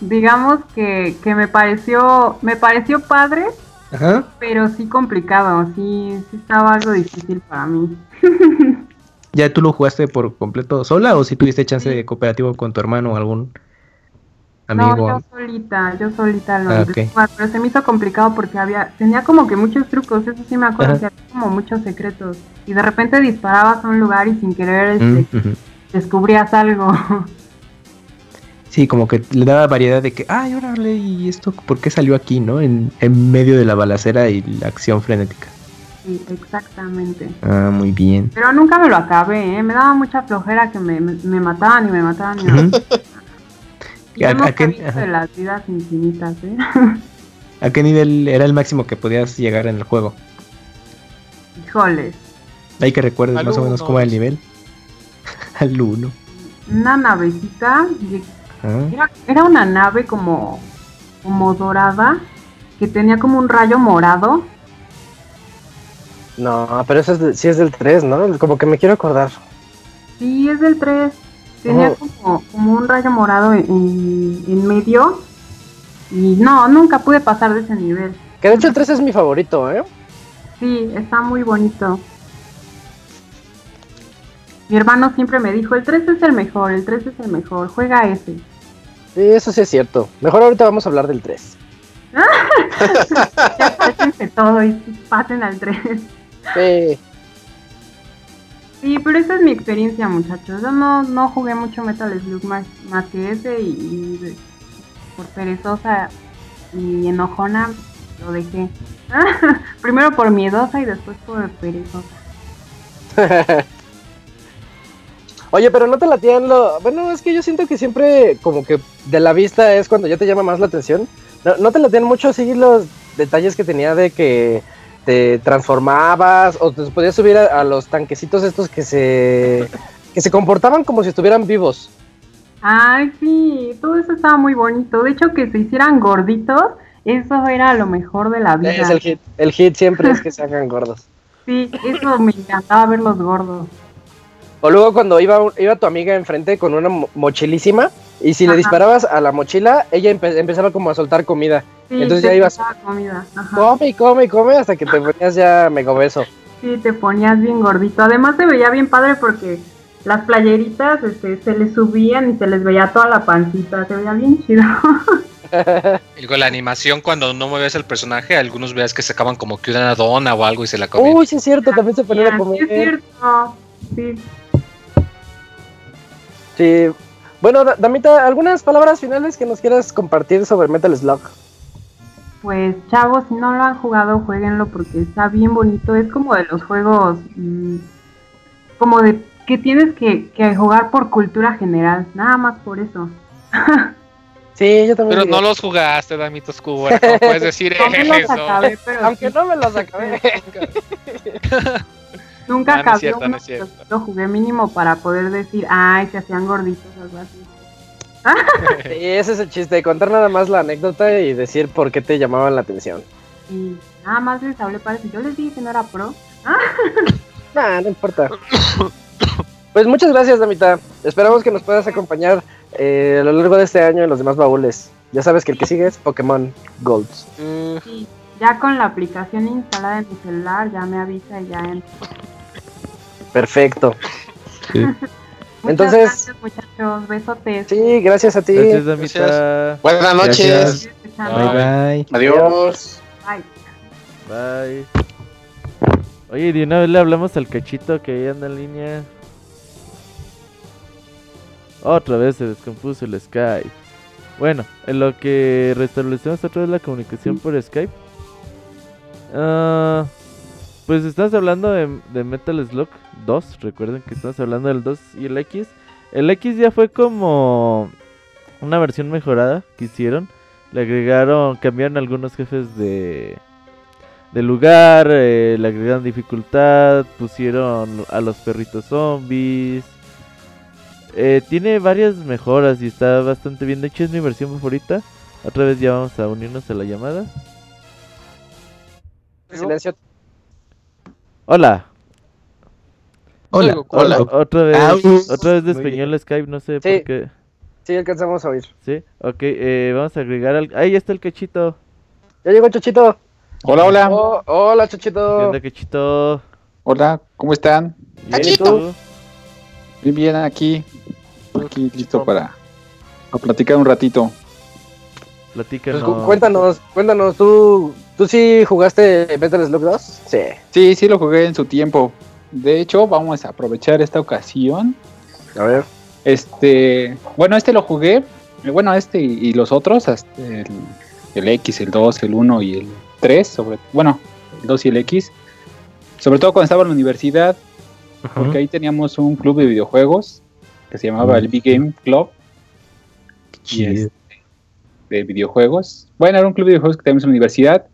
digamos que, que me pareció me pareció padre Ajá. pero sí complicado sí sí estaba algo difícil para mí. [laughs] ¿Ya tú lo jugaste por completo sola o si tuviste chance de cooperativo con tu hermano o algún amigo? no yo solita yo solita lo Ah, jugar, pero se me hizo complicado porque había tenía como que muchos trucos eso sí me acuerdo Ajá. que había como muchos secretos. Y de repente disparabas a un lugar y sin querer Mm, este, descubrías algo [laughs] Sí, como que le daba variedad de que, ay, órale, ¿y esto por qué salió aquí, no? En, en medio de la balacera y la acción frenética. sí exactamente Ah, muy bien. Pero nunca me lo acabé, ¿eh? Me daba mucha flojera que me, me, me mataban y me mataban y me mataban. Y [laughs] ¿A- a qué- de las vidas infinitas, ¿eh? [laughs] ¿A qué nivel era el máximo que podías llegar en el juego? Híjoles. Hay que recuerdes Al más o menos cómo era el nivel. [laughs] Al 1. Una navecita. Era, era una nave como, como dorada que tenía como un rayo morado. No, pero eso es de- sí es del 3, ¿no? Como que me quiero acordar. Sí, es del 3. Tenía Oh. como, como un rayo morado en, en medio. Y no, nunca pude pasar de ese nivel. Que de hecho el 3 es mi favorito, ¿eh? Sí, está muy bonito. Mi hermano siempre me dijo, el 3 es el mejor, el 3 es el mejor, juega ese. Sí, eso sí es cierto. Mejor ahorita vamos a hablar del 3. [laughs] Ya pásense todo y pasen al 3. Sí. Sí, pero esa es mi experiencia, muchachos. Yo no, no jugué mucho Metal Slug más, más que ese y, y por perezosa y enojona lo dejé. [laughs] Primero por miedosa y después por perezosa. [laughs] Oye, pero no te latían lo. Bueno, es que yo siento que siempre, como que de la vista es cuando ya te llama más la atención. No, no te latían mucho así los detalles que tenía de que te transformabas o te podías subir a, a los tanquecitos estos que se. que se comportaban como si estuvieran vivos. Ay, sí, todo eso estaba muy bonito. De hecho, que se hicieran gorditos, eso era lo mejor de la vida. Es el hit. El hit siempre es que se hagan gordos. [laughs] Sí, eso me encantaba verlos gordos. O luego cuando iba, iba tu amiga enfrente con una mo- mochilísima y si le disparabas a la mochila, ella empe- empezaba como a soltar comida. Sí, Entonces te ya ibas, comida. Ajá. come y come y come hasta que te ponías ya mega obeso. Sí, te ponías bien gordito. Además se veía bien padre porque las playeritas este, se les subían y se les veía toda la pancita. Se veía bien chido. [laughs] Y con la animación, cuando no mueves el personaje, algunos veas que sacaban como que una dona o algo y se la comían. Uy, sí es cierto, también se ponían a Sí, es comer. cierto. Sí. Sí. Bueno, Da- Damita, ¿algunas palabras finales que nos quieras compartir sobre Metal Slug? Pues chavos, si no lo han jugado, jueguenlo porque está bien bonito. Es como de los juegos, mm, como de que tienes que, que jugar por cultura general, nada más por eso. [laughs] Sí, yo también. Pero diría. no los jugaste, Damito Oscura. ¿Cómo puedes decir [laughs] No me los eso? acabé, pero Aunque sí, no me los acabé. [laughs] nunca No, no es acabé cierto, uno, no es cierto. lo jugué mínimo para poder decir, ay, se hacían gorditos o algo así. [laughs] Sí, ese es el chiste, contar nada más la anécdota y decir por qué te llamaban la atención. Y nada más les hablé para eso. Yo les dije que no era pro. [laughs] Nah, no importa. [coughs] Pues muchas gracias, Damita. Esperamos que nos puedas acompañar eh, a lo largo de este año en los demás baúles. Ya sabes que el que sigue es Pokémon Gold. Y ya con la aplicación instalada en mi celular, ya me avisa y ya entro. Perfecto. [laughs] Muchas Entonces- gracias, muchachos. Besotes. Sí, gracias a ti. Gracias, Damita. Buenas noches. Gracias. Bye bye. Adiós. Bye. Bye. Oye, de una vez le hablamos al cachito que ahí anda en línea. Otra vez se descompuso el Skype. Bueno, en lo que restablecemos otra vez la comunicación por Skype. Ah, pues estamos hablando de, de Metal Slug 2. Recuerden que estamos hablando del 2 y el X. El X ya fue como una versión mejorada que hicieron. Le agregaron, cambiaron algunos jefes de, de lugar, eh, le agregaron dificultad, pusieron a los perritos zombies. Eh, tiene varias mejoras y está bastante bien. De hecho, es mi versión favorita. Otra vez ya vamos a unirnos a la llamada. Silencio. Hola. Hola. Hola. O- otra vez, otra vez despeñó el Skype, no sé Sí. por qué. Sí, alcanzamos a oír. Sí, ok, eh, vamos a agregar al... Ahí está el cachito. Ya llegó Chochito. Hola, hola. Oh, hola, ¿Qué Chochito. onda, cachito? Hola, ¿cómo están? Bien, ¿y tú? Bien, bien, aquí. Aquí listo para, para platicar un ratito. Platícanos. Cu- Cuéntanos, cuéntanos, ¿tú, ¿tú sí jugaste Metal Slug 2? Sí. Sí, sí lo jugué en su tiempo. De hecho, vamos a aprovechar esta ocasión. A ver. Este, bueno, este lo jugué. Bueno, este y, y los otros, hasta el, el X, el 2, el 1 y el 3, sobre, bueno, el 2 y el X. Sobre todo cuando estaba en la universidad, porque ahí teníamos un club de videojuegos que se llamaba el Big Game Club y Chido. este, de videojuegos. Bueno, era un club de videojuegos que teníamos en la universidad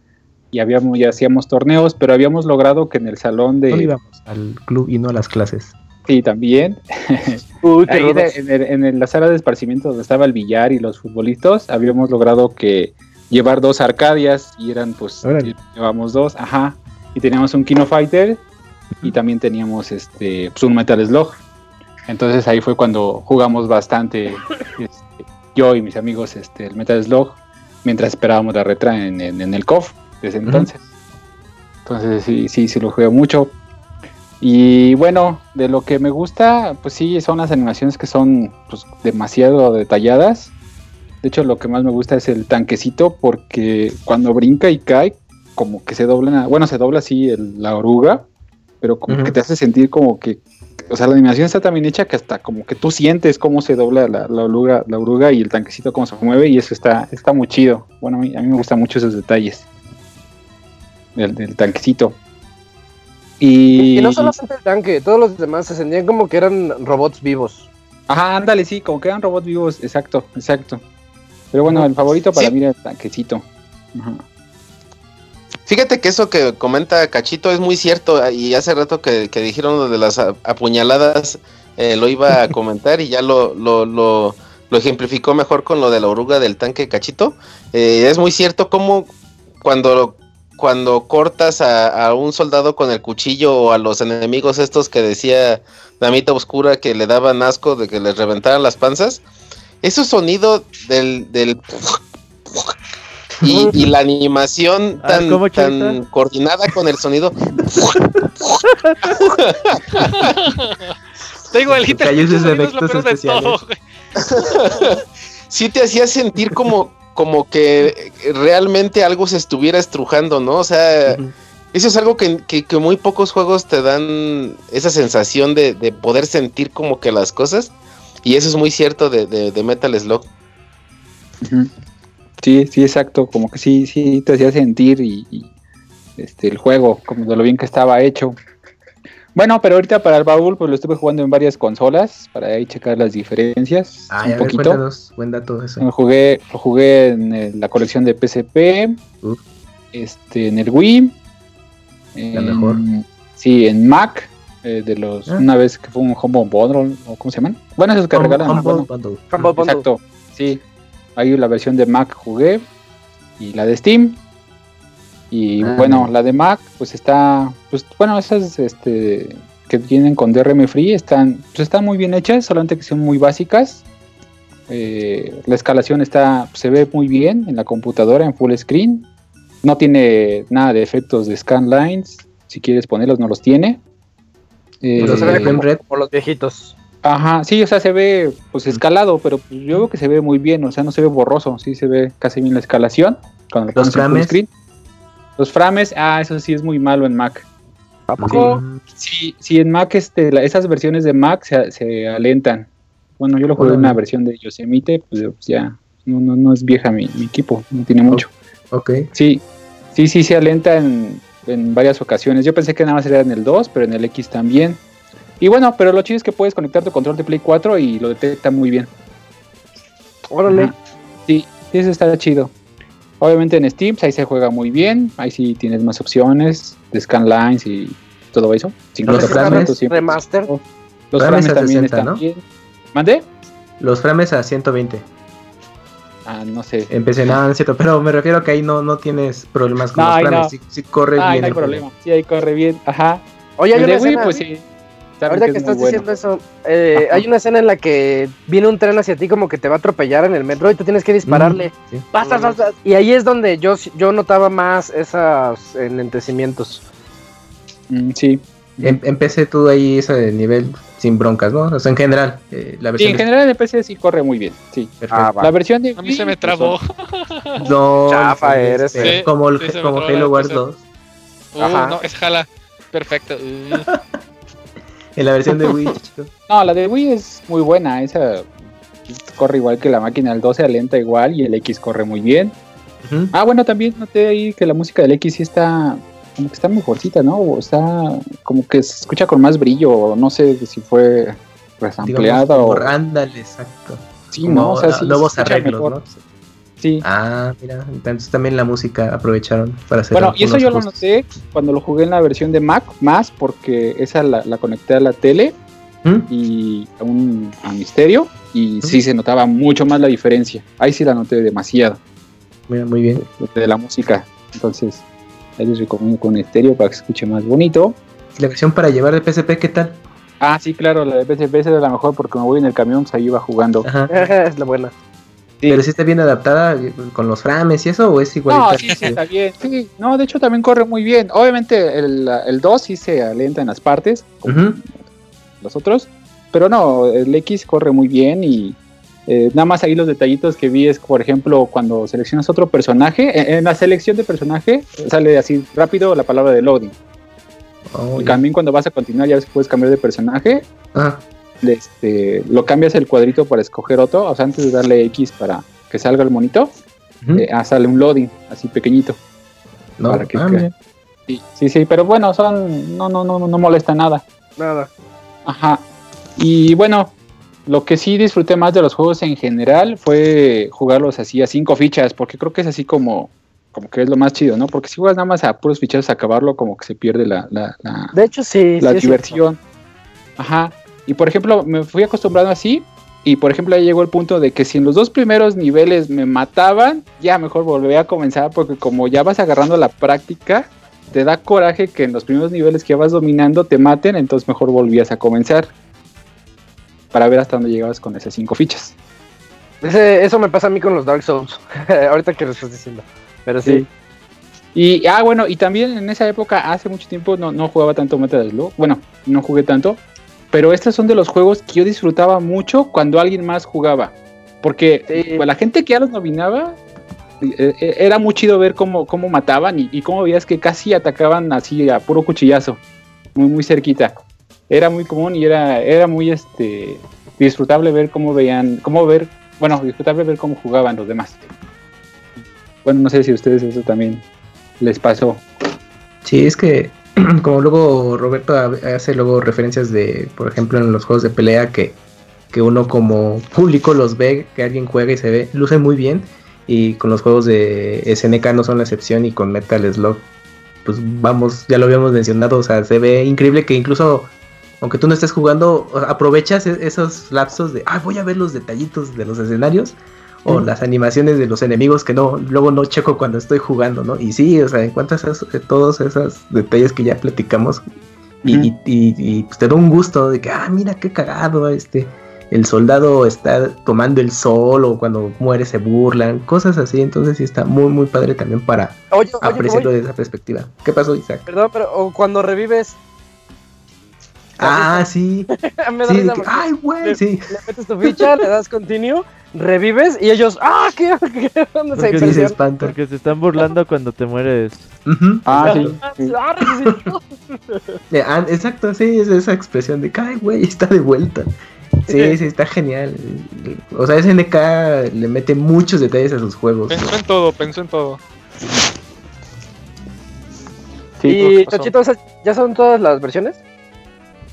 y habíamos ya hacíamos torneos, pero habíamos logrado que en el salón ¿Dónde de íbamos? Al club y no a las clases. sí también [laughs] Uy, qué Ahí de- rudos. en, el- en la sala de esparcimiento donde estaba el billar y los futbolistas, habíamos logrado que llevar dos arcadias y eran pues Órale. llevamos dos, ajá, y teníamos un Kino Fighter y también teníamos este pues, un Metal Slug. Entonces ahí fue cuando jugamos bastante este, yo y mis amigos este el Metal Slug mientras esperábamos la retra en, en- en el COF desde entonces. Entonces sí, sí, sí lo jugué mucho. Y bueno, de lo que me gusta, pues sí, son las animaciones que son pues, demasiado detalladas. De hecho, lo que más me gusta es el tanquecito porque cuando brinca y cae, como que se dobla, bueno, se dobla así el- la oruga, pero como que te hace sentir como que, o sea, la animación está tan bien hecha que hasta como que tú sientes cómo se dobla la, la oruga, la oruga y el tanquecito cómo se mueve y eso está, está muy chido. Bueno, a mí, a mí me gustan mucho esos detalles del, del tanquecito. Y, Y, no solamente el tanque, todos los demás se sentían como que eran robots vivos. Ajá, ándale, sí, como que eran robots vivos, exacto, exacto. Pero bueno, el favorito para Sí. mí era el tanquecito. Ajá. Fíjate que eso que comenta Cachito es muy cierto y hace rato que, que dijeron lo de las apuñaladas eh, lo iba a [laughs] comentar y ya lo, lo, lo, lo ejemplificó mejor con lo de la oruga del tanque Cachito. Eh, es muy cierto como cuando, cuando cortas a, a un soldado con el cuchillo o a los enemigos estos que decía Damita Oscura que le daban asco de que les reventaran las panzas, ese sonido del... del y, y la animación [laughs] tan, ¿cómo, tan coordinada con el sonido. Está igualita. Cayó el es lo peor de todo, [laughs] sí te hacía sentir como, como que realmente algo se estuviera estrujando, ¿no? O sea, eso es algo que, que- que muy pocos juegos te dan esa sensación de, de poder sentir como que las cosas. Y eso es muy cierto de, de- de Metal Slug. Sí, sí, exacto, como que sí, sí te hacía sentir y, y, este el juego, como de lo bien que estaba hecho. Bueno, pero ahorita para el baúl, pues lo estuve jugando en varias consolas, para ahí checar las diferencias Ay, un a ver, poquito. cuéntanos, buen dato eso. Lo jugué, lo jugué en el- la colección de PSP, Uf. este, en el Wii, La en- mejor. Sí, en Mac, eh, de los, Ah. una vez que fue un Humble Bundle, o ¿cómo se llaman? Bueno, esos que Hum- regalan. Humble bueno, Bundle. Humble Bundle. Exacto, sí. Ahí la versión de Mac jugué y la de Steam. Y Ah, bueno, la de Mac, pues está, pues bueno, esas este, que vienen con DRM Free están, pues están muy bien hechas, solamente que son muy básicas. Eh, la escalación está, se ve muy bien en la computadora en full screen. No tiene nada de efectos de scan lines. Si quieres ponerlos, no los tiene. Eh, se ve como, rate. como los viejitos. Ajá, sí, o sea, se ve pues escalado, pero pues, yo veo que se ve muy bien, o sea, no se ve borroso, sí se ve casi bien la escalación. Los pones en full screen. Los frames, ah, eso sí es muy malo en Mac. ¿A poco? Sí, sí, en Mac este, la- esas versiones de Mac se, se alentan. Bueno, yo lo jugué en una versión de Yosemite, pues, pues, ya no, no, no es vieja mi, mi equipo, no tiene mucho. Ok. Sí, sí, sí se alenta en, en varias ocasiones. Yo pensé que nada más era en el 2, pero en el X también. Y bueno, pero lo chido es que puedes conectar tu control de Play 4 y lo detecta muy bien. Órale. Ajá. Sí, sí, eso está chido. Obviamente en Steam ahí se juega muy bien. Ahí sí tienes más opciones de scan lines y todo eso. 50 Los frames, frames, 100%. Remaster. Los frames también 60, están ¿no? bien. ¿Mandé? Los frames a 120. Ah, no sé. Empecé, es cierto, pero me refiero a que ahí no, no tienes problemas con No, los frames. no. Sí, sí corre Ah, bien. no hay juego. problema. Sí, ahí corre bien. Ajá. Oye, hay una escena. pues sí. Saben Ahorita que, es estás bueno. diciendo eso, eh, [laughs] hay una escena en la que viene un tren hacia ti como que te va a atropellar en el metro y tú tienes que dispararle. Mm, sí. Pasas, pasas, y ahí es donde yo, yo notaba más esos enlentecimientos. Mm, sí. Em- Empecé tú ahí ese nivel sin broncas, ¿no? O sea, en general, eh, la Sí, versión en de- general el PC sí corre muy bien. Sí. Perfecto. La versión de A mí se me pues, trabó. No, [laughs] Chafa no, eres, eh. como, Sí, como Halo Wars cosa. 2. Uh, Ajá. no, es jala. Perfecto. Uh. [laughs] En la versión de Wii, chico. [laughs] No, la de Wii es muy buena. Esa corre igual que la máquina. El 12 alenta igual y el X corre muy bien. Ah, bueno, también noté ahí que la música del X sí está como que está mejorcita, ¿no? O está como que se escucha con más brillo. No sé si fue resampleada o. ándale, exacto. Sí, Como ¿no? O sea, sí, nuevos arreglos, mejor. ¿no? Sí. Ah, mira, entonces también la música aprovecharon para hacer Bueno, y eso yo lo noté cuando lo jugué en la versión de Mac, más porque esa la, la conecté a la tele ¿Mm? y a un a misterio y sí se notaba mucho más la diferencia. Ahí sí la noté demasiado Mira, muy bien. de la música. Entonces, ahí les recomiendo con estéreo para que se escuche más bonito. La versión para llevar de PSP, ¿qué tal? Ah, sí, claro, la de PSP era la mejor porque me voy en el camión, pues ahí iba jugando. Ajá. [laughs] es la buena. Sí. Pero sí está bien adaptada eh, con los frames y eso, o es igual. No, sí, sí, está bien. Sí, no, de hecho también corre muy bien. Obviamente el, el 2 sí se alenta en las partes, como los otros, pero no, el X corre muy bien y eh, nada más ahí los detallitos que vi es, por ejemplo, cuando seleccionas otro personaje, en, en la selección de personaje sale así rápido la palabra de loading. Oh, Y también cuando vas a continuar ya ves que puedes cambiar de personaje, Ah, este, lo cambias el cuadrito para escoger otro, o sea, antes de darle X para que salga el monito, eh, ah, sale un loading así pequeñito. no, para que ah. Sí, sí, sí, pero bueno, son. No, no, no, no molesta nada. Nada. Ajá. Y bueno, lo que sí disfruté más de los juegos en general fue jugarlos así a cinco fichas, porque creo que es así como, como que es lo más chido, ¿no? Porque si juegas nada más a puros fichas a acabarlo, como que se pierde la, la, la, De hecho, sí. la sí diversión. Ajá. Y por ejemplo, me fui acostumbrado así. Y por ejemplo, ahí llegó el punto de que si en los dos primeros niveles me mataban, ya mejor volví a comenzar, porque como ya vas agarrando la práctica, te da coraje que en los primeros niveles que vas dominando te maten, entonces mejor volvías a comenzar. Para ver hasta dónde llegabas con esas cinco fichas. Ese- eso me pasa a mí con los Dark Souls. [laughs] Ahorita que lo estás diciendo. Pero sí. Sí. Y, ah, bueno, y también en esa época, hace mucho tiempo, no, no jugaba tanto Metal Slug. Bueno, no jugué tanto. Pero estos son de los juegos que yo disfrutaba mucho cuando alguien más jugaba. Porque Sí. pues, la gente que ya los dominaba, eh, eh, era muy chido ver cómo, cómo mataban y, y cómo veías que casi atacaban así a puro cuchillazo. Muy, muy cerquita. Era muy común y era, era muy este disfrutable ver cómo veían, cómo ver, bueno, disfrutable ver cómo jugaban los demás. Bueno, no sé si a ustedes eso también les pasó. Sí, es que [clears throat] como luego Roberto ha- hace luego referencias de, por ejemplo, en los juegos de pelea que, que uno como público los ve, que alguien juega y se ve, luce muy bien. Y con los juegos de SNK no son la excepción y con Metal Slug, pues vamos, ya lo habíamos mencionado, o sea, se ve increíble que incluso, aunque tú no estés jugando, aprovechas e- esos lapsos de, ah, voy a ver los detallitos de los escenarios o las animaciones de los enemigos que no luego no checo cuando estoy jugando, ¿no? Y sí, o sea, encuentras esos- eh, todos esos detalles que ya platicamos y, Ujú. y- y- y, pues, te da un gusto de que, ah, mira qué cagado, este, el soldado está tomando el sol o cuando muere se burlan, cosas así, entonces sí está muy, muy padre también para Oye, oye, apreciarlo oye, desde esa perspectiva. ¿Qué pasó, Isaac? perdón, pero o cuando revives. Ah, sí, [laughs] me da sí, de risa que, porque ay, güey, le, sí. le metes tu ficha, le das continue, revives y ellos, ¡ah! ¿Qué? [laughs] ¿Qué? ¿Dónde se Porque Sí, se impresionan? espanta. Porque se están burlando cuando te mueres. Ujú. Ah, sí. [laughs] sí. ¡Ah, resucitó! Eh, ah, exacto, sí, es esa expresión de que, ay, güey, está de vuelta. Sí, sí, está genial. O sea, SNK le mete muchos detalles a sus juegos. Pensó en todo, pensó en todo. Sí, y ¿esas ¿ya son todas las versiones?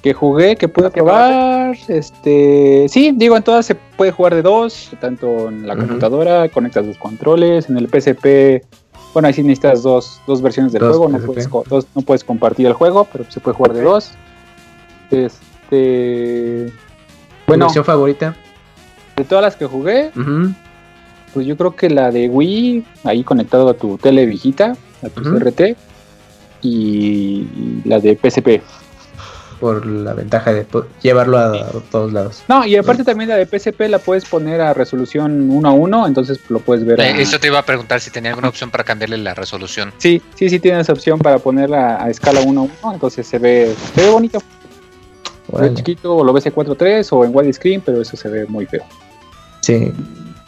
Que jugué, que pude ¿Que probar. Este, sí, digo, en todas se puede jugar de dos, tanto en la computadora, conectas dos controles, en el PSP. Bueno, ahí sí necesitas dos, dos versiones del Dos juego, no puedes, dos- no puedes compartir el juego, pero se puede jugar de dos. Este, ¿Tu bueno, versión favorita? de todas las que jugué, pues yo creo que la de Wii, ahí conectado a tu tele viejita, a tu. CRT, y la de PSP. Por la ventaja de llevarlo a, a todos lados. No, y aparte también la de PSP la puedes poner a resolución 1 a 1, entonces lo puedes ver. a- Eh, eso te iba a preguntar si tenía alguna opción para cambiarle la resolución. Sí, sí, sí tienes opción para ponerla a escala 1 a 1, entonces se ve, se ve bonito. Se ve chiquito, o lo ves en 4.3 o en widescreen, pero eso se ve muy feo. Sí.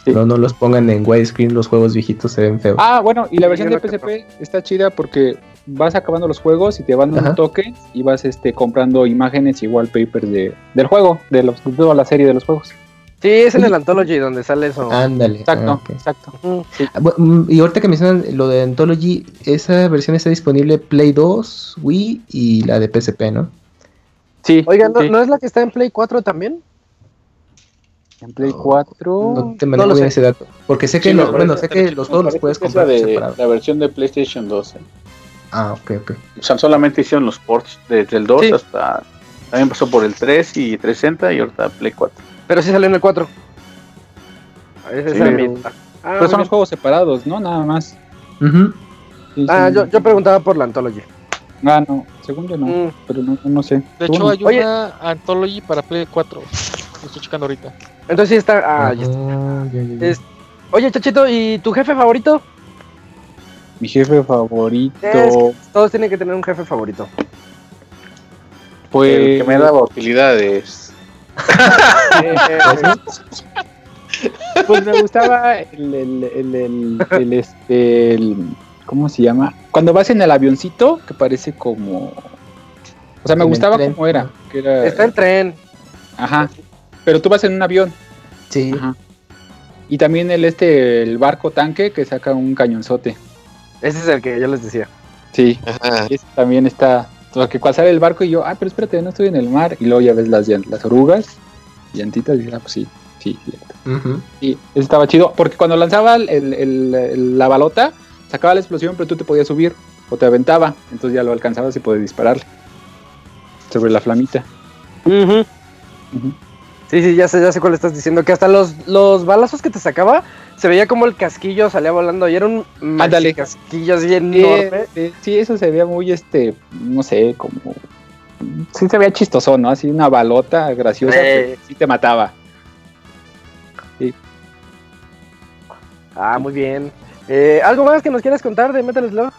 Sí. No, no los pongan en widescreen, los juegos viejitos se ven feos. Ah, bueno, y la versión de PSP está chida porque vas acabando los juegos y te van dando tokens y vas este, comprando imágenes y wallpapers de, del juego, de, los, de toda la serie de los juegos. Sí, es en el Anthology donde sale eso. Ándale. Exacto, exacto. Mm. Ah, mm, Y ahorita que mencionan lo de Anthology, esa versión está disponible Play 2, Wii y la de PSP, ¿no? Sí, Oigan, ¿no, sí. ¿no es la que está en Play 4 también? en Play 4. No te no manejo bien sé. ese dato. Porque sé que, Sí, lo- me bueno, sé que los juegos los puedes la comprar de separados. la versión de PlayStation 2. eh. Ah, ok, ok. O sea, solamente hicieron los ports desde el 2 Sí. hasta. También pasó por el 3 y 360 y ahorita Play 4. Pero sí salió en el 4. Esa Sí, es pero- Ah, Pero muy son los juegos separados, ¿no? Nada más. Ujú. Sí, Ah, sí. yo, yo preguntaba por la Anthology. Ah, no, según yo no, Mm. pero no, no sé. De hecho, hay Oye. una Anthology para Play 4. Lo estoy checando ahorita. Entonces sí está. Ah, ya está. Ah, ya, ya, ya. Es- Oye, Chachito, ¿y tu jefe favorito? Mi jefe favorito, Es- Todos tienen que tener un jefe favorito. pues... El que me daba [laughs] utilidades. Pues me gustaba el, el, el, el, el, este, el- ¿cómo se llama? Cuando vas en el avioncito, que parece como... O sea, me En gustaba como era. Que era Está en tren. Ajá. Pero tú vas en un avión. Sí. Ajá. Y también el este, el barco tanque que saca un cañonzote. Ese es el que yo les decía. Sí, Ajá. ese también está. Porque cuando sale el barco y yo, ah, pero espérate, no estoy en el mar. Y luego ya ves las, las orugas, llantitas, y dices, ah, pues sí, sí, cierto. Ujú. Y estaba chido, porque cuando lanzaba el- el- el- el- la balota, sacaba la explosión, pero tú te podías subir o te aventaba. Entonces ya lo alcanzabas y podías dispararle sobre la flamita. Sí, sí, ya sé, ya sé cuál estás diciendo. Que hasta los, los balazos que te sacaba, se veía como el casquillo salía volando y era un Ándale. casquillo así Sí, enorme. sí, sí, eso se veía muy, este, no sé, como... Sí se veía chistoso, ¿no? Así una balota graciosa, Eh. pero sí te mataba. Ah, muy bien. Eh, ¿Algo más que nos quieras contar de Metal Slug?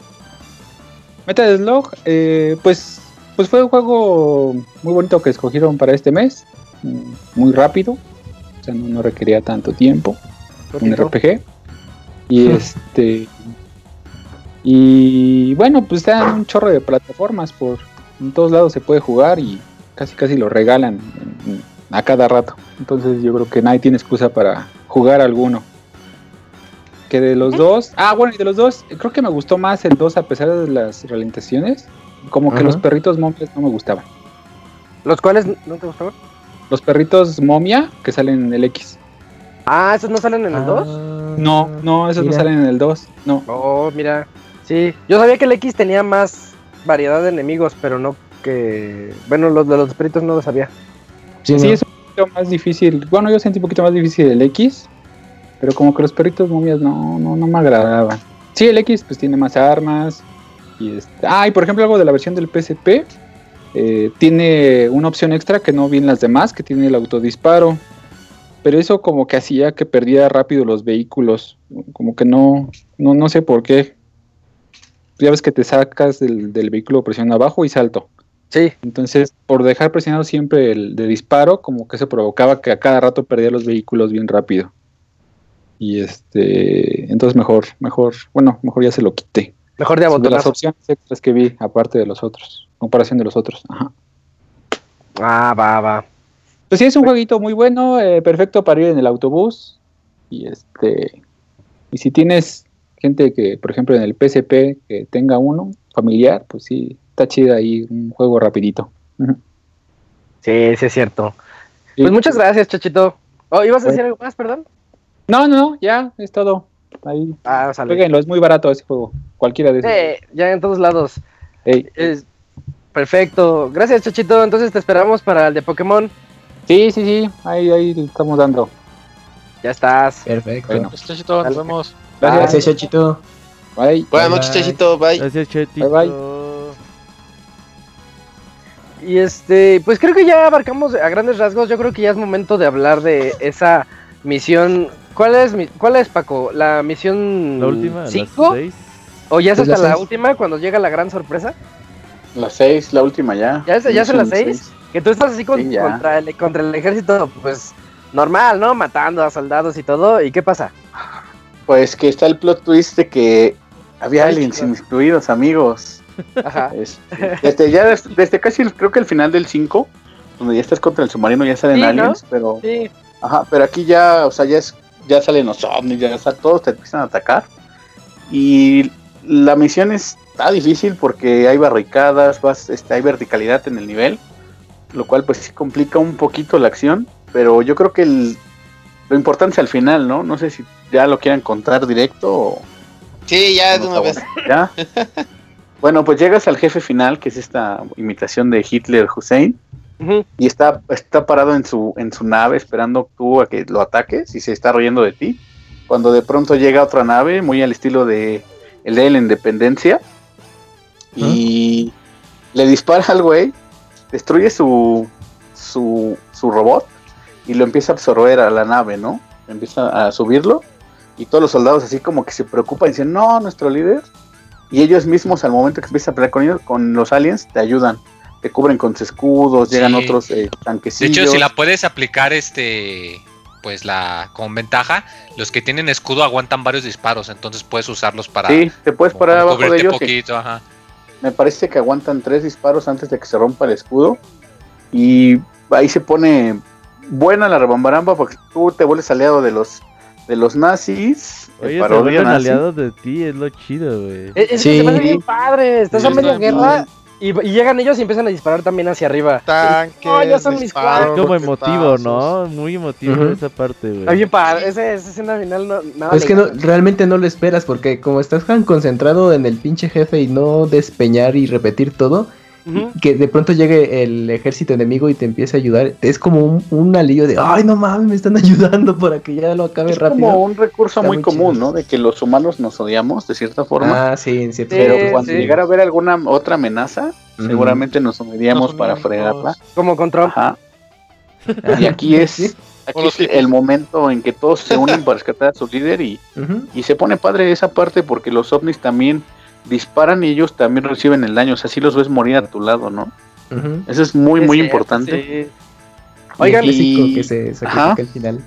Metal Slug, eh, pues, pues fue un juego muy bonito que escogieron para este mes. mm, Muy rápido. O sea, no, no requería tanto tiempo. Un. RPG. Y este. Y bueno, pues está en un chorro de plataformas. Por en todos lados se puede jugar y casi casi lo regalan a cada rato. Entonces yo creo que nadie tiene excusa para jugar alguno. Que de los dos. Ah, bueno, y de los dos, creo que me gustó más el 2 a pesar de las ralentizaciones. Como que los perritos momias no me gustaban. ¿Los cuales no te gustaban? Los perritos momia que salen en el X. Ah, ¿esos no salen en el 2? Ah, No, no, esos mira. no salen en el 2. No. Oh, mira. Sí, yo sabía que el X tenía más variedad de enemigos, pero no que... Bueno, los de los espíritus no lo sabía. Sí, Sí, no. es un poquito más difícil. Bueno, yo sentí un poquito más difícil el X, pero como que los perritos momias no, no, no me agradaban. Sí, el X pues tiene más armas. Y este... Ah, y por ejemplo algo de la versión del PSP, eh, tiene una opción extra que no vienen las demás, que tiene el autodisparo. Pero eso como que hacía que perdía rápido los vehículos. Como que no, no, no sé por qué. Ya ves que te sacas del, del vehículo presión abajo y salto. Sí, Entonces, por dejar presionado siempre el de disparo, como que se provocaba que a cada rato perdía los vehículos bien rápido. Y este, entonces mejor, mejor, bueno, mejor ya se lo quité. mejor de De las opciones extras que vi, aparte de los otros, comparación de los otros. Ajá. Ah, va, va. Pues sí, es un jueguito muy bueno, eh, perfecto para ir en el autobús. Y este, y si tienes gente que, por ejemplo, en el PSP que tenga uno familiar, pues sí, está chido ahí un juego rapidito. Sí, sí es cierto. Sí. Pues muchas gracias, Chachito. Oh, ¿ibas a decir Bueno. algo más, perdón? No, no, no, ya es todo. Ahí, Ah, sale. jueguenlo, es muy barato ese juego. Cualquiera de esos. Eh, ya en todos lados. Es perfecto. Gracias, Chachito. Entonces te esperamos para el de Pokémon. Sí, sí, sí, ahí, ahí estamos dando. Ya estás. Perfecto. Bueno. Pues, Chachito, nos Dale. vemos. Gracias. Gracias, Chachito. Bye. Buenas Bye, noches, bye. Chachito. Bye. Gracias, Chetito. Bye, Y este, pues creo que ya abarcamos a grandes rasgos. Yo creo que ya es momento de hablar de esa misión. ¿Cuál es, mi- cuál es Paco? ¿La misión La última, las 5? seis. ¿O ya es hasta la la última cuando llega la gran sorpresa? La 6, la última ya. ¿Ya es, ya es en las Misión 6? Que tú estás así con- Sí, ya. contra, el, contra el ejército, pues normal, ¿no? Matando a soldados y todo. ¿Y qué pasa? Pues que está el plot twist de que había Ay, aliens incluidos, amigos. Ajá. [laughs] Este, desde ya des- desde casi el- creo que el final del 5, donde ya estás contra el submarino, ya salen Sí, ¿no? aliens, pero Sí. ajá, pero aquí ya, o sea, ya es, ya salen los ovnis, ya está, todos te empiezan a atacar. Y la misión está difícil porque hay barricadas, vas, este, hay verticalidad en el nivel, lo cual pues sí complica un poquito la acción, pero yo creo que el, lo importante es al final, ¿no? No sé si ya lo quieran contar directo o... Sí, ya de no una vez. bueno. ¿Ya? [laughs] bueno, pues llegas al jefe final, que es esta imitación de Hitler Hussein, y está, está parado en su, en su nave esperando tú a que lo ataques y se está riendo de ti. Cuando de pronto llega otra nave, muy al estilo de el de la Independencia, y le dispara al güey, destruye su, su, su robot y lo empieza a absorber a la nave, ¿no? Empieza a subirlo y todos los soldados así como que se preocupan y dicen, no, nuestro líder. Y ellos mismos al momento que empiezas a pelear con ellos, con los aliens, te ayudan. Te cubren con sus escudos, llegan otros eh, De hecho, si la puedes aplicar, este, pues la con ventaja, los que tienen escudo aguantan varios disparos, entonces puedes usarlos para Sí, te puedes parar abajo de ellos. poquito, ajá. Me parece que aguantan tres disparos antes de que se rompa el escudo. Y ahí se pone buena la rebambaramba porque tú te vuelves aliado de los de los nazis Oye, se vuelven nazi. aliados de ti, es lo chido, güey. Es, es Sí. que se bien padre. Estás Sí, a media guerra y, y llegan ellos y empiezan a disparar también hacia arriba. Tanques, No, ya son mis como emotivo. ¿no? Muy emotivo esa parte, güey. Padre. Ese, esa escena final no, nada Es que no, realmente no lo esperas porque como estás tan concentrado en el pinche jefe y no despeñar y repetir todo, Que de pronto llegue el ejército enemigo y te empiece a ayudar, es como un, un alivio de, ay no mames, me están [laughs] ayudando para que ya lo acabe Es rápido. como un recurso muy muy común, chido. ¿no? De que los humanos nos odiamos de cierta forma. Ah, sí, en cierto Sí, pero cuando sí. llegara a haber alguna otra amenaza, seguramente nos uniríamos para fregarla. Como control. Ajá. [laughs] Y aquí es, Sí. aquí es el momento en que todos se unen para rescatar a su líder y, y se pone padre esa parte porque los ovnis también disparan y ellos también reciben el daño. O sea, sí los ves morir a tu lado, ¿no? Eso es muy, muy importante. sí. Oigan, y- que se al final.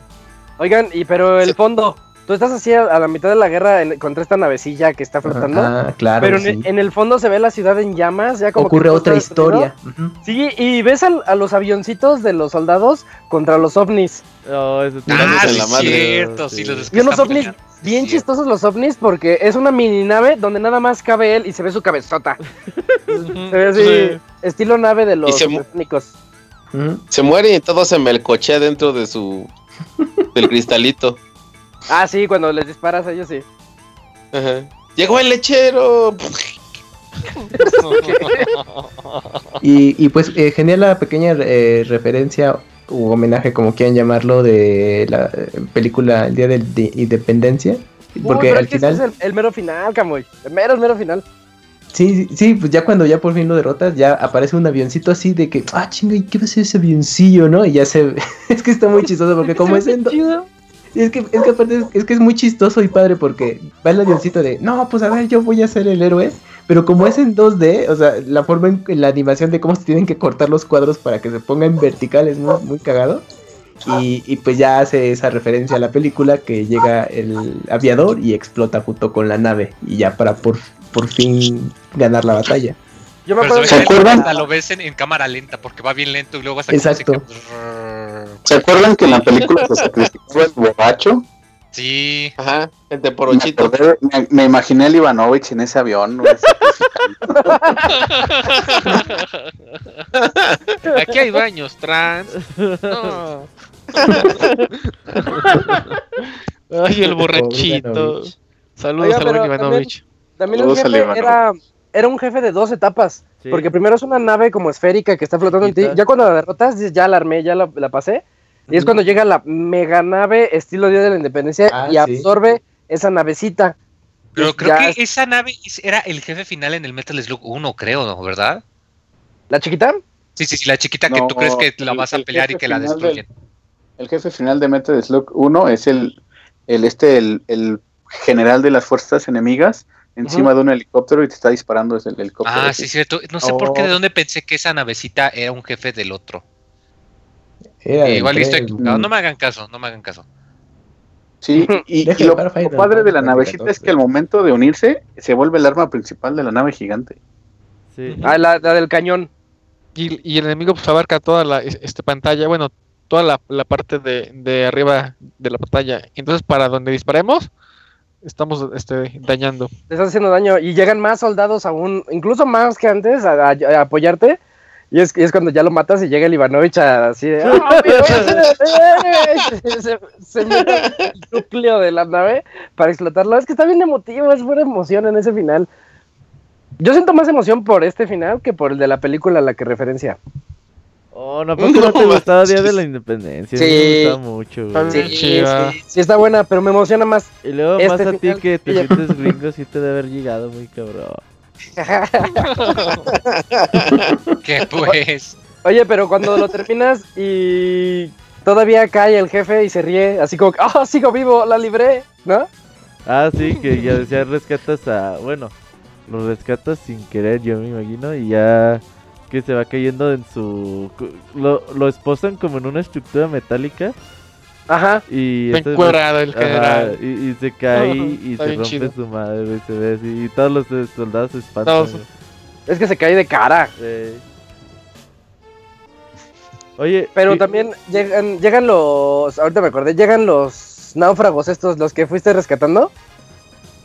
Oigan, y pero el fondo. Tú estás así a, a la mitad de la guerra en- contra esta navecilla que está flotando. Ah, claro. pero en, sí. el- en el fondo se ve la ciudad en llamas. Ya como que Ocurre otra historia. Sí, y ves al- a, los avioncitos de los soldados contra los ovnis. Oh, Ah, Ah, sí, la es madre. cierto, sí, los Y unos ovnis peleando. bien Sí. chistosos los ovnis porque es una mini nave donde nada más cabe él y se ve su cabezota. [laughs] Se ve así, Sí. estilo nave de los se mu- supersónicos. Ujú. Se muere y todo se melcochea dentro de su. del cristalito. Ah, sí, cuando les disparas a ellos sí. Ajá. Llegó el lechero. [laughs] Y, y pues eh, genial la pequeña eh, referencia u homenaje, como quieran llamarlo, de la eh, película El Día de, de Independencia. Uy, Porque pero al es que ese final, es el, el mero final, Camoy. El mero, el mero final. sí, sí, sí, pues ya cuando ya por fin lo derrotas, ya aparece un avioncito así de que, ah, chinga, ¿y qué va a ser ese avioncillo, no? Y ya se [laughs] es que está muy chistoso porque [laughs] como es en, do- es que, es que aparte es, es que es muy chistoso y padre porque va el avioncito de, no, pues a ver, yo voy a ser el héroe, pero como es en 2D, o sea, la forma en la animación de cómo se tienen que cortar los cuadros para que se pongan verticales, muy, muy cagado. Y, y pues ya hace esa referencia a la película que llega el aviador y explota junto con la nave y ya para por, por fin ganar la batalla. Yo me acuerdo se ve ¿Se que acuerdan? hasta lo ves en, en cámara lenta porque va bien lento y luego hasta Exacto. ¿Se acuerdan que en la película se sacrificó el borracho? Sí. Ajá, el de Me, porochito. acordé- me- me imaginé el Ivanovich en ese avión. ¿no? [laughs] Aquí hay baños trans. No. [laughs] Ay, el borrachito. Saludos Oiga, pero Ivanovich. También el Saludos al jefe era, era un jefe de dos etapas. Sí. Porque primero es una nave como esférica que está flotando en ti. Ya cuando la derrotas, dices, ya la armé, ya la, la pasé. Y es cuando llega la mega nave estilo Día de la Independencia Ah, y sí. absorbe esa navecita. Pero creo que es- esa nave era el jefe final en el Metal Slug 1, creo, ¿no? ¿verdad? ¿La chiquita? Sí, sí, sí, la chiquita que tú crees que la vas a el pelear y que la del- destruyen. El jefe final de Metal Slug 1 es el, el este el, el general de las fuerzas enemigas encima de un helicóptero y te está disparando desde el helicóptero. Ah, sí, cierto. No sé por qué, Oh. de dónde pensé que esa navecita era un jefe del otro. Era Eh, igual estoy equivocado. No me hagan caso, no me hagan caso. Sí, [laughs] y, lo, padre de la navecita 14. es que al momento de unirse se vuelve el arma principal de la nave gigante. Sí. Ah, la, la del cañón. Y, y el enemigo pues abarca toda la es- este, pantalla, bueno, toda la, la parte de, de arriba de la pantalla. Entonces, para donde disparemos, estamos este, dañando. Te estás haciendo daño. Y llegan más soldados aún, incluso más que antes, a, a- a apoyarte. Y es, y es cuando ya lo matas y llega el Ivanovich a- así de. "Ah, [laughs] pero ese- [laughs] se, se mete el núcleo de la nave para explotarlo. Es que está bien emotivo, es buena emoción en ese final. Yo siento más emoción por este final que por el de la película a la que referencia. Oh, no, [laughs] ¿por qué no te No gustaba Día de la Independencia? Sí. Sí. Me gustaba mucho, güey. Está bien Sí, chida. sí, sí está buena, pero me emociona más. Y luego Este más a ti que te sientes gringo, sí te debe haber llegado muy cabrón. [laughs] ¿Qué pues? Oye, pero cuando lo terminas y todavía cae el jefe y se ríe, así como, ¡ah, sigo vivo, la libré! ¿No? Ah, sí, que ya decía rescatas a. Bueno, lo rescatas sin querer, yo me imagino, y ya que se va cayendo en su. Lo, lo esposan como en una estructura metálica Ajá. y. Está este- encuerado el Ajá, general. y, y se cae y está se rompe chido. su madre, güey, se ve así. Y todos los soldados se espantan. Todos. Es que se cae de cara. Eh. Oye, Pero y- también llegan, llegan los. Ahorita me acordé, llegan los los náufragos estos, los que fuiste rescatando?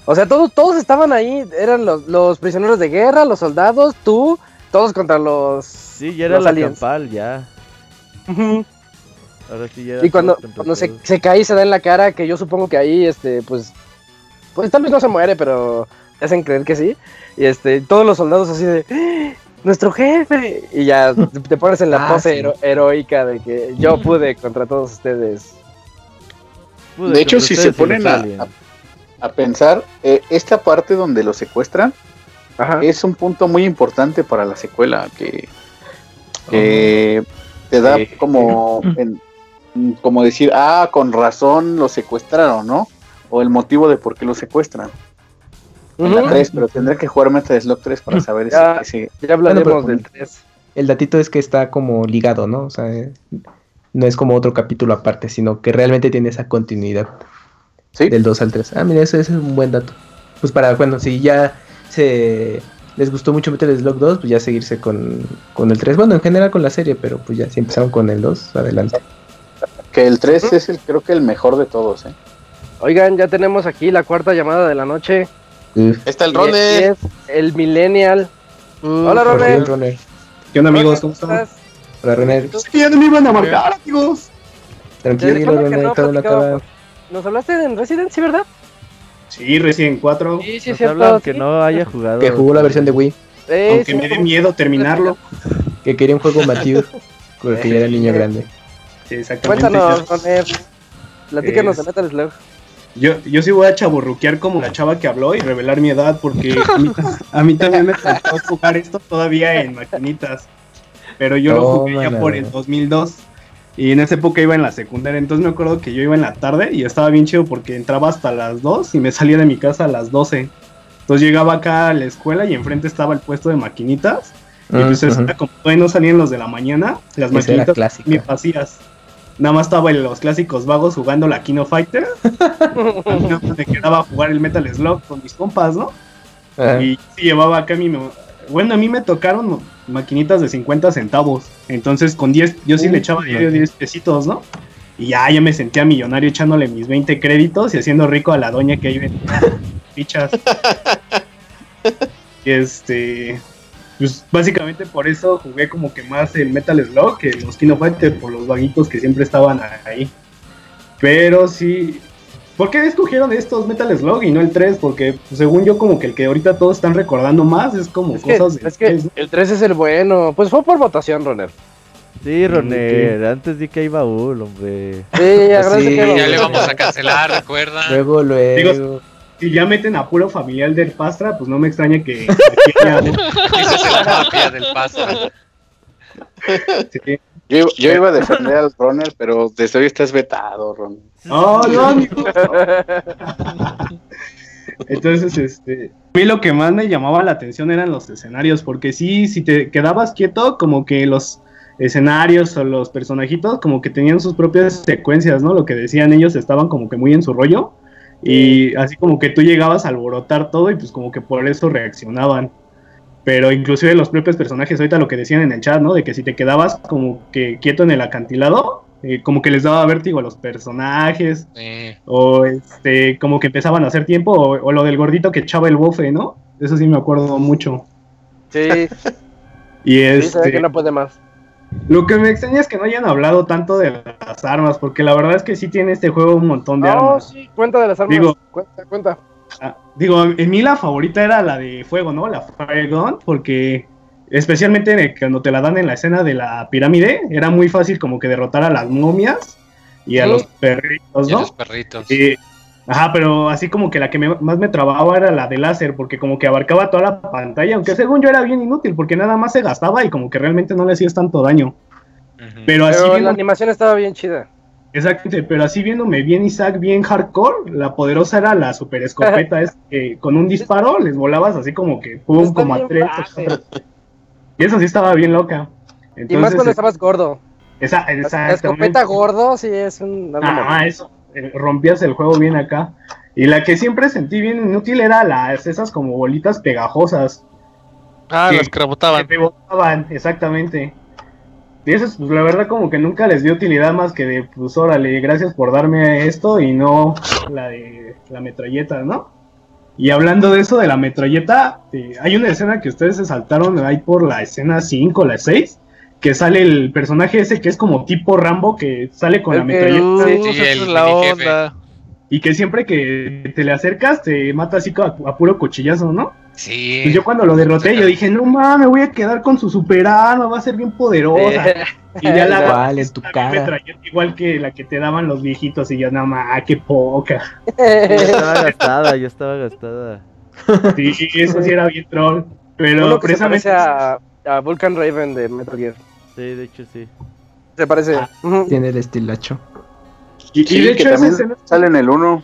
O sea, todos, todos estaban ahí, eran los, los prisioneros de guerra, los soldados, tú, todos contra los... Sí, ya era los la aliens. campal, ya. Ahora sí ya era Y cuando, cuando se, cae y se da en la cara, que yo supongo que ahí, este, pues, pues tal vez no se muere, pero te hacen creer que sí. Y este, todos los soldados así de, ¡Ah! nuestro jefe. Y ya [laughs] te pones en la Ah, pose sí. hero- heroica de que yo pude contra todos ustedes. Pude De hecho, si se ponen a- a pensar, eh, esta parte donde lo secuestran Ajá. es un punto muy importante para la secuela que, que te da Sí. como en- como decir, ah, con razón lo secuestraron, ¿no? O el motivo de por qué lo secuestran. En la Ujú. 3, pero tendré que jugar Metal Slug 3 para saber ese- Ya. ese, Ya hablaremos Bueno, del 3. El datito es que está como ligado, ¿no? O sea, eh, no es como otro capítulo aparte, sino que realmente tiene esa continuidad ¿sí? del 2 al 3. Ah, mira, ese, ese es un buen dato. Pues para, bueno, si ya se les gustó mucho Metal Slug 2, pues ya seguirse con, con el 3. Bueno, en general con la serie, pero pues ya si empezaron con el 2, adelante. Que el 3 es el, creo que el mejor de todos, ¿eh? Oigan, ya tenemos aquí la cuarta llamada de la noche. Uf, Está el Roner. es el Millennial. Hola, por Roner. ¿Qué onda amigos? ¿Cómo ¿Cómo están? estás? Hola, Roner. Es que ya no me iban a marcar, amigos. Tranquilo, Roner, no todo lo platicaba- acaba. ¿Nos hablaste en Resident, sí, verdad? Sí, recién 4. Sí, sí, Nos cierto. hablan que no haya jugado. Que jugó la versión de Wii, Eh, Aunque sí, me dé miedo terminarlo. que quería un juego mature, porque ya era niño grande. Sí, exactamente. Cuéntanos, Roner. Platícanos de Metal Slug. Yo, yo sí voy a chaburruquear como la chava que habló y revelar mi edad porque a mí, a mí también me tocó jugar esto todavía en maquinitas. Pero yo lo [laughs] jugué ya por el 2002. Y en esa época iba en la secundaria. Entonces me acuerdo que yo iba en la tarde y estaba bien chido porque entraba hasta las 2 y me salía de mi casa a las 12. Entonces llegaba acá a la escuela y enfrente estaba el puesto de maquinitas. Y pues Ujú. era como todavía no salían los de la mañana, las Esa maquinitas bien vacías. Nada más estaba en los clásicos vagos jugando la Kino Fighter. [laughs] Me quedaba a jugar el Metal Slug con mis compas, ¿no? Ajá. Y sí llevaba acá mi... Bueno, a mí me tocaron maquinitas de 50 centavos. Entonces con 10, yo sí Uh, le echaba diario ok. 10 pesitos, ¿no? Y ya, ya me sentía millonario echándole mis 20 créditos y haciendo rico a la doña que ahí vendía [laughs] fichas. y este... Pues básicamente por eso jugué como que más el Metal Slug que los Kino Fighter por los vaguitos que siempre estaban ahí. Pero sí... ¿Por qué escogieron estos Metal Slug y no el 3? Porque pues, según yo como que el que ahorita todos están recordando más es como Es que, cosas es que 3, ¿no? el 3 es el bueno. Pues fue por votación, Roner. Sí, Roner, antes di que hay baúl, hombre. Sí, agradece Sí, que Ya le vamos a cancelar, recuerda. Luego, luego. Si ya meten a puro familiar del Pastra, pues no me extraña que... haya- Dices de la mafia del paso. sí. Yo, yo iba a defender [laughs] al Runner, pero desde hoy estás vetado, Ron. No, no, amigo. [laughs] Entonces, este, a mí lo que más me llamaba la atención eran los escenarios, porque sí, si te quedabas quieto, como que los escenarios o los personajitos como que tenían sus propias secuencias, ¿no? Lo que decían ellos estaban como que muy en su rollo y así como que tú llegabas a alborotar todo y pues como que por eso reaccionaban. Pero inclusive los propios personajes, ahorita lo que decían en el chat, ¿no? De que si te quedabas como que quieto en el acantilado, eh, como que les daba vértigo a los personajes, Sí. o este, como que empezaban a hacer tiempo, o, o lo del gordito que echaba el bofe, ¿no? Eso sí me acuerdo mucho. Sí, [laughs] Y sí, este, que no puede más. lo que me extraña es que no hayan hablado tanto de las armas, porque la verdad es que sí tiene este juego un montón de No, armas. sí, cuenta de las armas. Digo- cuenta, cuenta. Ah, digo, en mí la favorita era la de fuego, ¿no? La Fire Gun, porque especialmente cuando te la dan en la escena de la pirámide, era muy fácil como que derrotar a las momias y a Sí. los perritos, Y a ¿no? los perritos. Sí. Ajá, pero así como que la que me- más me trababa era la de láser, porque como que abarcaba toda la pantalla, aunque según yo era bien inútil, porque nada más se gastaba y como que realmente no le hacías tanto daño. Pero así Pero la animación estaba bien chida. Exactamente, pero así viéndome bien Isaac, bien hardcore, la poderosa era la super escopeta, [laughs] es que con un disparo les volabas así como que pum, como a tres. Y eso sí estaba bien loca. Y más cuando estabas gordo. esa, La, escopeta gordo sí es un... Ah, eso, eh, rompías el juego bien acá. Y la que siempre sentí bien inútil era las esas como bolitas pegajosas Ah, Sí. las que que rebotaban. te botaban, exactamente. Y eso es, pues, la verdad, como que nunca les dio utilidad más que de, pues, órale, gracias por darme esto y no la de la metralleta, ¿no? Y hablando de eso de la metralleta, eh, hay una escena que ustedes se saltaron ahí por la escena 5, la 6, que sale el personaje ese que es como tipo Rambo, que sale con la El metralleta. Sí, Uh, sí, esa el es la onda. Y que siempre que te le acercas te mata así a, a puro cuchillazo, ¿no? Sí. Pues yo cuando lo derroté, yo dije, no mames, voy a quedar con su super arma, va a ser bien poderosa. [laughs] Y ya la Igual, en tu la cara. metralleta igual que la que te daban los viejitos, y yo, no mames, qué poca. [laughs] Ya estaba gastada, ya estaba gastada. Sí, eso sí era bien troll. Pero Uno que se precisamente. parece a, a Vulcan Raven de Metal Gear. Sí, de hecho sí. Se parece. Ah. Tiene el estilacho. Y, y de hecho, también escena- sale en el 1.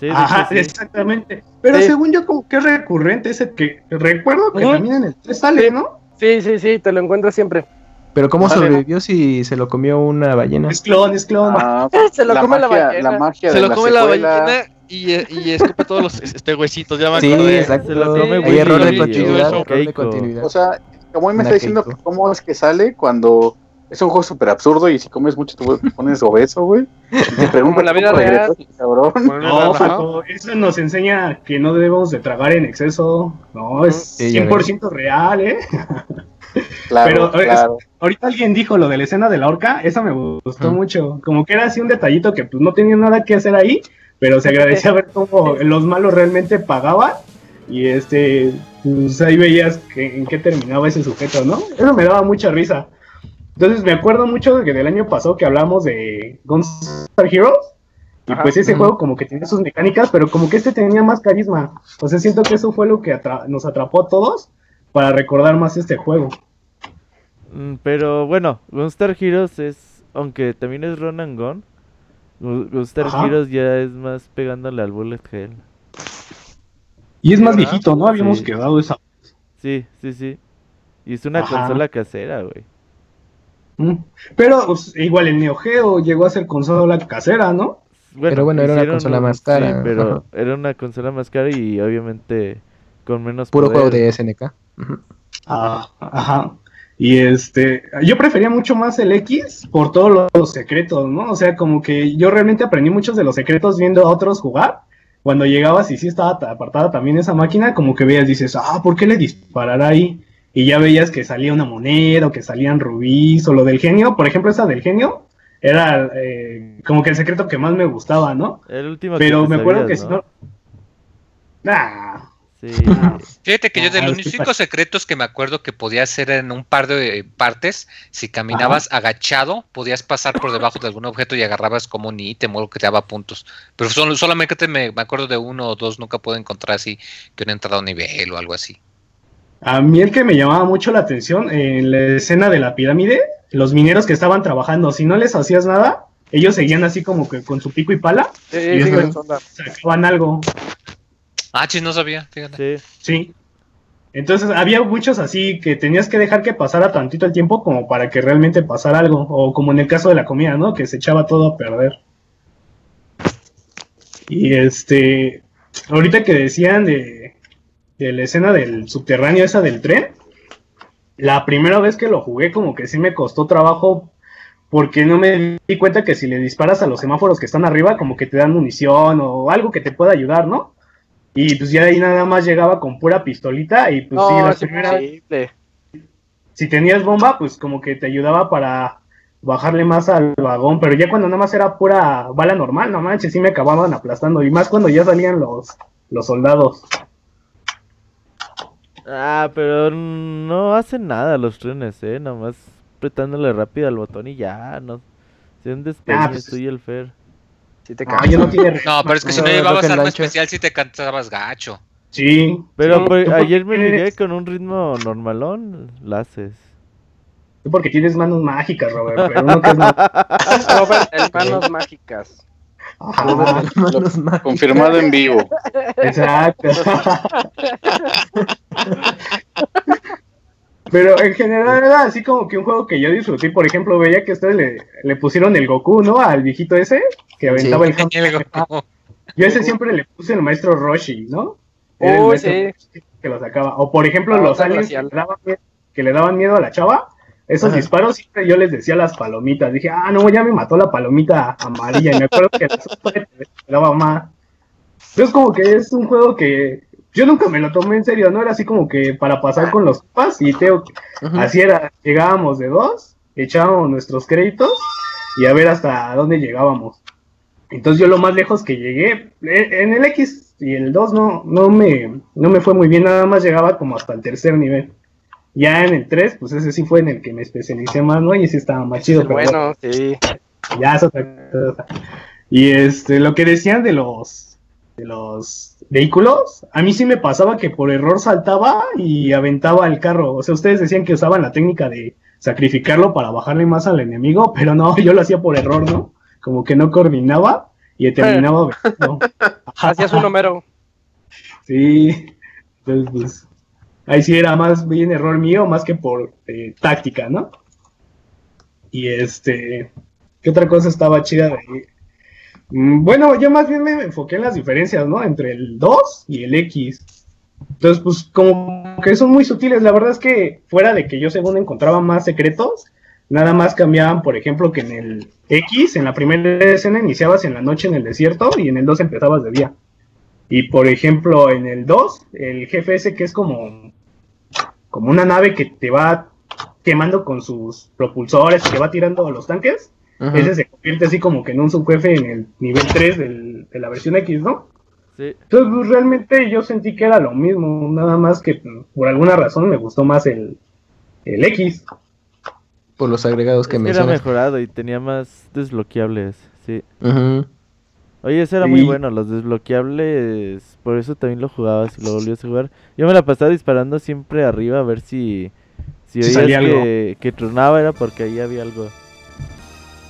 Sí, Ajá, sí. exactamente. Pero Sí. según yo, como que es recurrente ese que. Recuerdo que también en el 3 sale, ¿no? Sí, sí, sí, te lo encuentras siempre. Pero ¿cómo Vale, sobrevivió si se lo comió una ballena? Es clon, es clon. Ah, [laughs] [laughs] Se lo come la ballena. La magia Se de lo la come la ballena y, eh, y escupe todos los este, huesitos. Ya me Sí, exacto. Se lo come Hay error de y- continuidad, y- error de Keiko. continuidad. O sea, como me Una está diciendo cómo es que sale cuando es un juego súper absurdo y si comes mucho te pones obeso, güey. Y te [laughs] en la vida real. cabrón. No. Paco, eso nos enseña que no debemos de tragar en exceso. No, es Sí, ya 100% real, ¿eh? [laughs] Claro, Pero. Ahorita alguien dijo lo de la escena de la horca, esa me gustó mucho. Como que era así un detallito que pues no tenía nada que hacer ahí, pero se agradecía [laughs] ver cómo los malos realmente pagaban. Y este, pues ahí veías que, en qué terminaba ese sujeto, ¿no? Eso me daba mucha risa. Entonces me acuerdo mucho de que del año pasado que hablamos de Gunstar Heroes. Y Ajá. pues ese juego como que tenía sus mecánicas, pero como que este tenía más carisma. O sea, siento que eso fue lo que atra- nos atrapó a todos para recordar más este juego. Mm, Pero bueno, Gunstar Heroes es, aunque también es Run and Gun, Gu- Gunstar Ajá. Heroes ya es más pegándole al Bullet Hell. Y es más ¿Verdad? viejito, ¿no? Habíamos Sí. quedado esa. Sí, sí, sí. Y es una Ajá. consola casera, güey. Pero pues, igual el Neo Geo llegó a ser consola casera, ¿no? Pero bueno, era una consola un- más sí, cara, pero ajá. era una consola más cara y obviamente con menos Puro poder. juego de SNK. Ah, ajá. Y este, yo prefería mucho más el X por todos los, secretos, ¿no? O sea, como que yo realmente aprendí muchos de los secretos viendo a otros jugar. Cuando llegabas y sí estaba ta- apartada también esa máquina, como que veías, dices, ah, ¿por qué le disparará ahí? Y ya veías que salía una moneda o que salían rubíes o lo del genio. Por ejemplo, esa del genio era eh, como que el secreto que más me gustaba, ¿no? El último Pero me acuerdo que si no... Nah, Sí. Fíjate que yo de los únicos secretos que me acuerdo que podía hacer en un par de partes, si caminabas agachado, podías pasar por debajo de algún objeto y agarrabas como un ítem o algo que te daba puntos. Pero solo, solamente me, me acuerdo de uno o dos, nunca puedo encontrar así que una entrada a un nivel o algo así. A mí el que me llamaba mucho la atención en la escena de la pirámide, los mineros que estaban trabajando, si no les hacías nada, ellos seguían así como que con su pico y pala, Sí, Y sí, sacaban algo, Ah, chis, no sabía, fíjate. Sí. sí. Entonces había muchos así que tenías que dejar que pasara tantito el tiempo como para que realmente pasara algo, o como en el caso de la comida, ¿no? Que se echaba todo a perder. Y este, ahorita que decían de, de la escena del subterráneo, esa del tren, la primera vez que lo jugué como que sí me costó trabajo porque no me di cuenta que si le disparas a los semáforos que están arriba como que te dan munición o algo que te pueda ayudar, ¿no? Y pues ya ahí nada más llegaba con pura pistolita y pues sí, No, la primera, si tenías bomba pues como que te ayudaba para bajarle más al vagón, pero ya cuando nada más era pura bala normal, no manches, sí me acababan aplastando y más cuando ya salían los, los soldados. Ah, pero no hacen nada los trenes, eh. Nomás apretándole rápido al botón y ya, no. Si un despeñe, Ah, pues, tú y el Fer. Sí te Ah, ya no tiene... [laughs] No, pero es que si no No, llevabas arma especial, si te cansabas gacho. Sí. Pero Sí, pues, ayer me tienes- con un ritmo normalón, la haces. tú porque tienes manos mágicas, Robert, pero uno que es no- [laughs] Robert, el manos mágicas. Confirmado en vivo. exacto. Pero en general era así como que un juego que yo disfruté. Por ejemplo, veía que ustedes le, le pusieron el Goku, ¿no? Al viejito ese que aventaba el Y [laughs] el Goku. Yo ese siempre le puse el maestro Roshi, ¿no? Era el Uy, maestro sí. Roshi que lo sacaba. O por ejemplo, Ah, los aliens que le, daban miedo, que le daban miedo a la chava. Esos Ajá. disparos siempre yo les decía las palomitas. Dije, ah, no, ya me mató la palomita amarilla. Y me acuerdo que la más. Entonces, como que es un juego que yo nunca me lo tomé en serio, ¿no? Era así como que para pasar con los compas y Teo, así era. Llegábamos de dos, echábamos nuestros créditos y a ver hasta dónde llegábamos. Entonces, yo lo más lejos que llegué, en el X y el 2 no, no, me, no me fue muy bien, nada más llegaba como hasta el tercer nivel. Ya en el 3, pues ese sí fue en el que me especialicé más, ¿no? Y ese estaba más chido. pero Bueno, sí. ya es otra cosa. Y este, lo que decían de los de los vehículos, a mí sí me pasaba que por error saltaba y aventaba el carro. O sea, ustedes decían que usaban la técnica de sacrificarlo para bajarle más al enemigo, pero no, yo lo hacía por error, ¿no? Como que no coordinaba y terminaba [laughs] aventando. Hacías un número. Sí, entonces pues ahí sí era más bien error mío más que por eh, táctica, ¿no? Y este, ¿qué otra cosa estaba chida de ahí? Mm, Bueno, yo más bien me enfoqué en las diferencias, ¿no? Entre el 2 y el X. Entonces, pues como que son muy sutiles. La verdad es que fuera de que yo según encontraba más secretos, nada más cambiaban, por ejemplo, que en el X, en la primera escena iniciabas en la noche en el desierto y en el 2 empezabas de día. Y por ejemplo, en el 2, el jefe ese que es como, como una nave que te va quemando con sus propulsores, que va tirando a los tanques, ese se convierte así como que en un subjefe en el nivel 3 del- de la versión X, ¿no? Sí. Entonces, pues, realmente yo sentí que era lo mismo, nada más que por alguna razón me gustó más el, el X. Por los agregados que que era mejorado y tenía más desbloqueables, sí. Ujú. Oye, eso era muy bueno, los desbloqueables, por eso también lo jugabas y lo volvías a jugar. Yo me la pasaba disparando siempre arriba a ver si, si Si oías que, que tronaba era porque ahí había algo.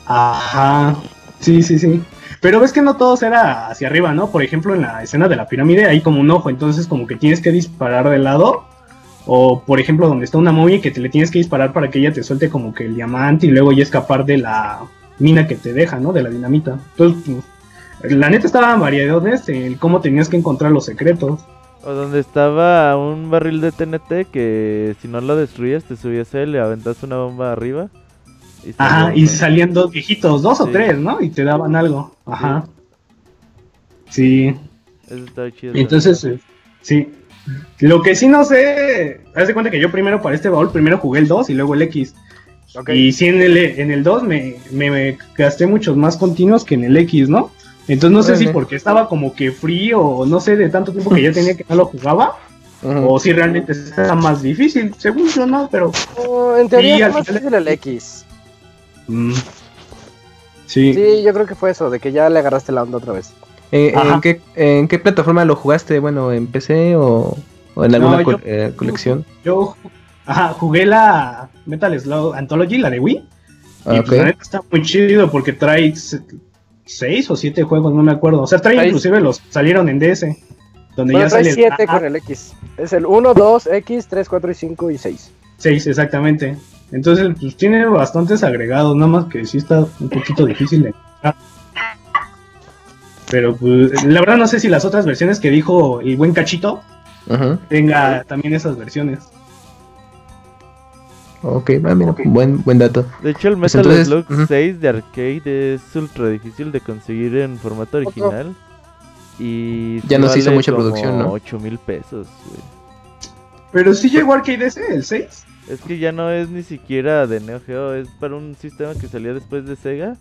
Ajá, sí, sí, sí. Pero ves que no todos era hacia arriba, ¿no? Por ejemplo, en la escena de la pirámide hay como un ojo, entonces como que tienes que disparar de lado. O por ejemplo, donde está una momia que te le tienes que disparar para que ella te suelte como que el diamante y luego ya escapar de la mina que te deja, ¿no? De la dinamita. Entonces, pues, la neta estaba variadones en cómo tenías que encontrar los secretos. O donde estaba un barril de TNT que si no lo destruías te subías a él, le aventas una bomba arriba. Y Ajá, y salían dos viejitos, dos o tres, ¿no? Y te daban algo. Ajá. Sí. Eso estaba chido. Entonces, eh, sí. Lo que sí no sé, haz de cuenta que yo primero para este baúl, primero jugué el 2 y luego el X. Ok. Y sí en el, en el 2 me, me, me gasté muchos más continuos que en el X, ¿no? Entonces no sé si porque estaba como que frío o no sé de tanto tiempo que ya tenía que no lo jugaba [laughs] o si realmente está más difícil, según yo no, pero... Oh, en teoría Sí, es al más final- difícil el X. mm, sí. Sí, yo creo que fue eso, de que ya le agarraste la onda otra vez. Eh. ¿en, qué, ¿En qué plataforma lo jugaste? Bueno, ¿en PC o, o en No, alguna yo- col- eh, colección? Yo ajá, jugué la Metal Slug Anthology, la de Wii. Ah, Y pues la neta está muy chido porque trae seis o siete juegos, no me acuerdo. O sea, trae inclusive los salieron en DS. Donde Bueno, ya trae sale 7 el con el X. Es el 1, 2, X, 3, 4 y 5 y 6. 6, exactamente. Entonces, pues tiene bastantes agregados, nada más que sí está un poquito difícil de encontrar. Pero pues, la verdad no sé si las otras versiones que dijo el buen cachito Ujú. tenga también esas versiones. Ok, ah, mira, buen, buen dato. De hecho, el Pues Metal entonces, Slug ujú. 6 de arcade es ultra difícil de conseguir en formato original. Y Ya sí no se hizo vale mucha como producción, ¿no? 8 mil pesos, güey. Pero sí llegó Arcade ese, el 6. Es que ya no es ni siquiera de Neo Geo, es para un sistema que salía después de Sega.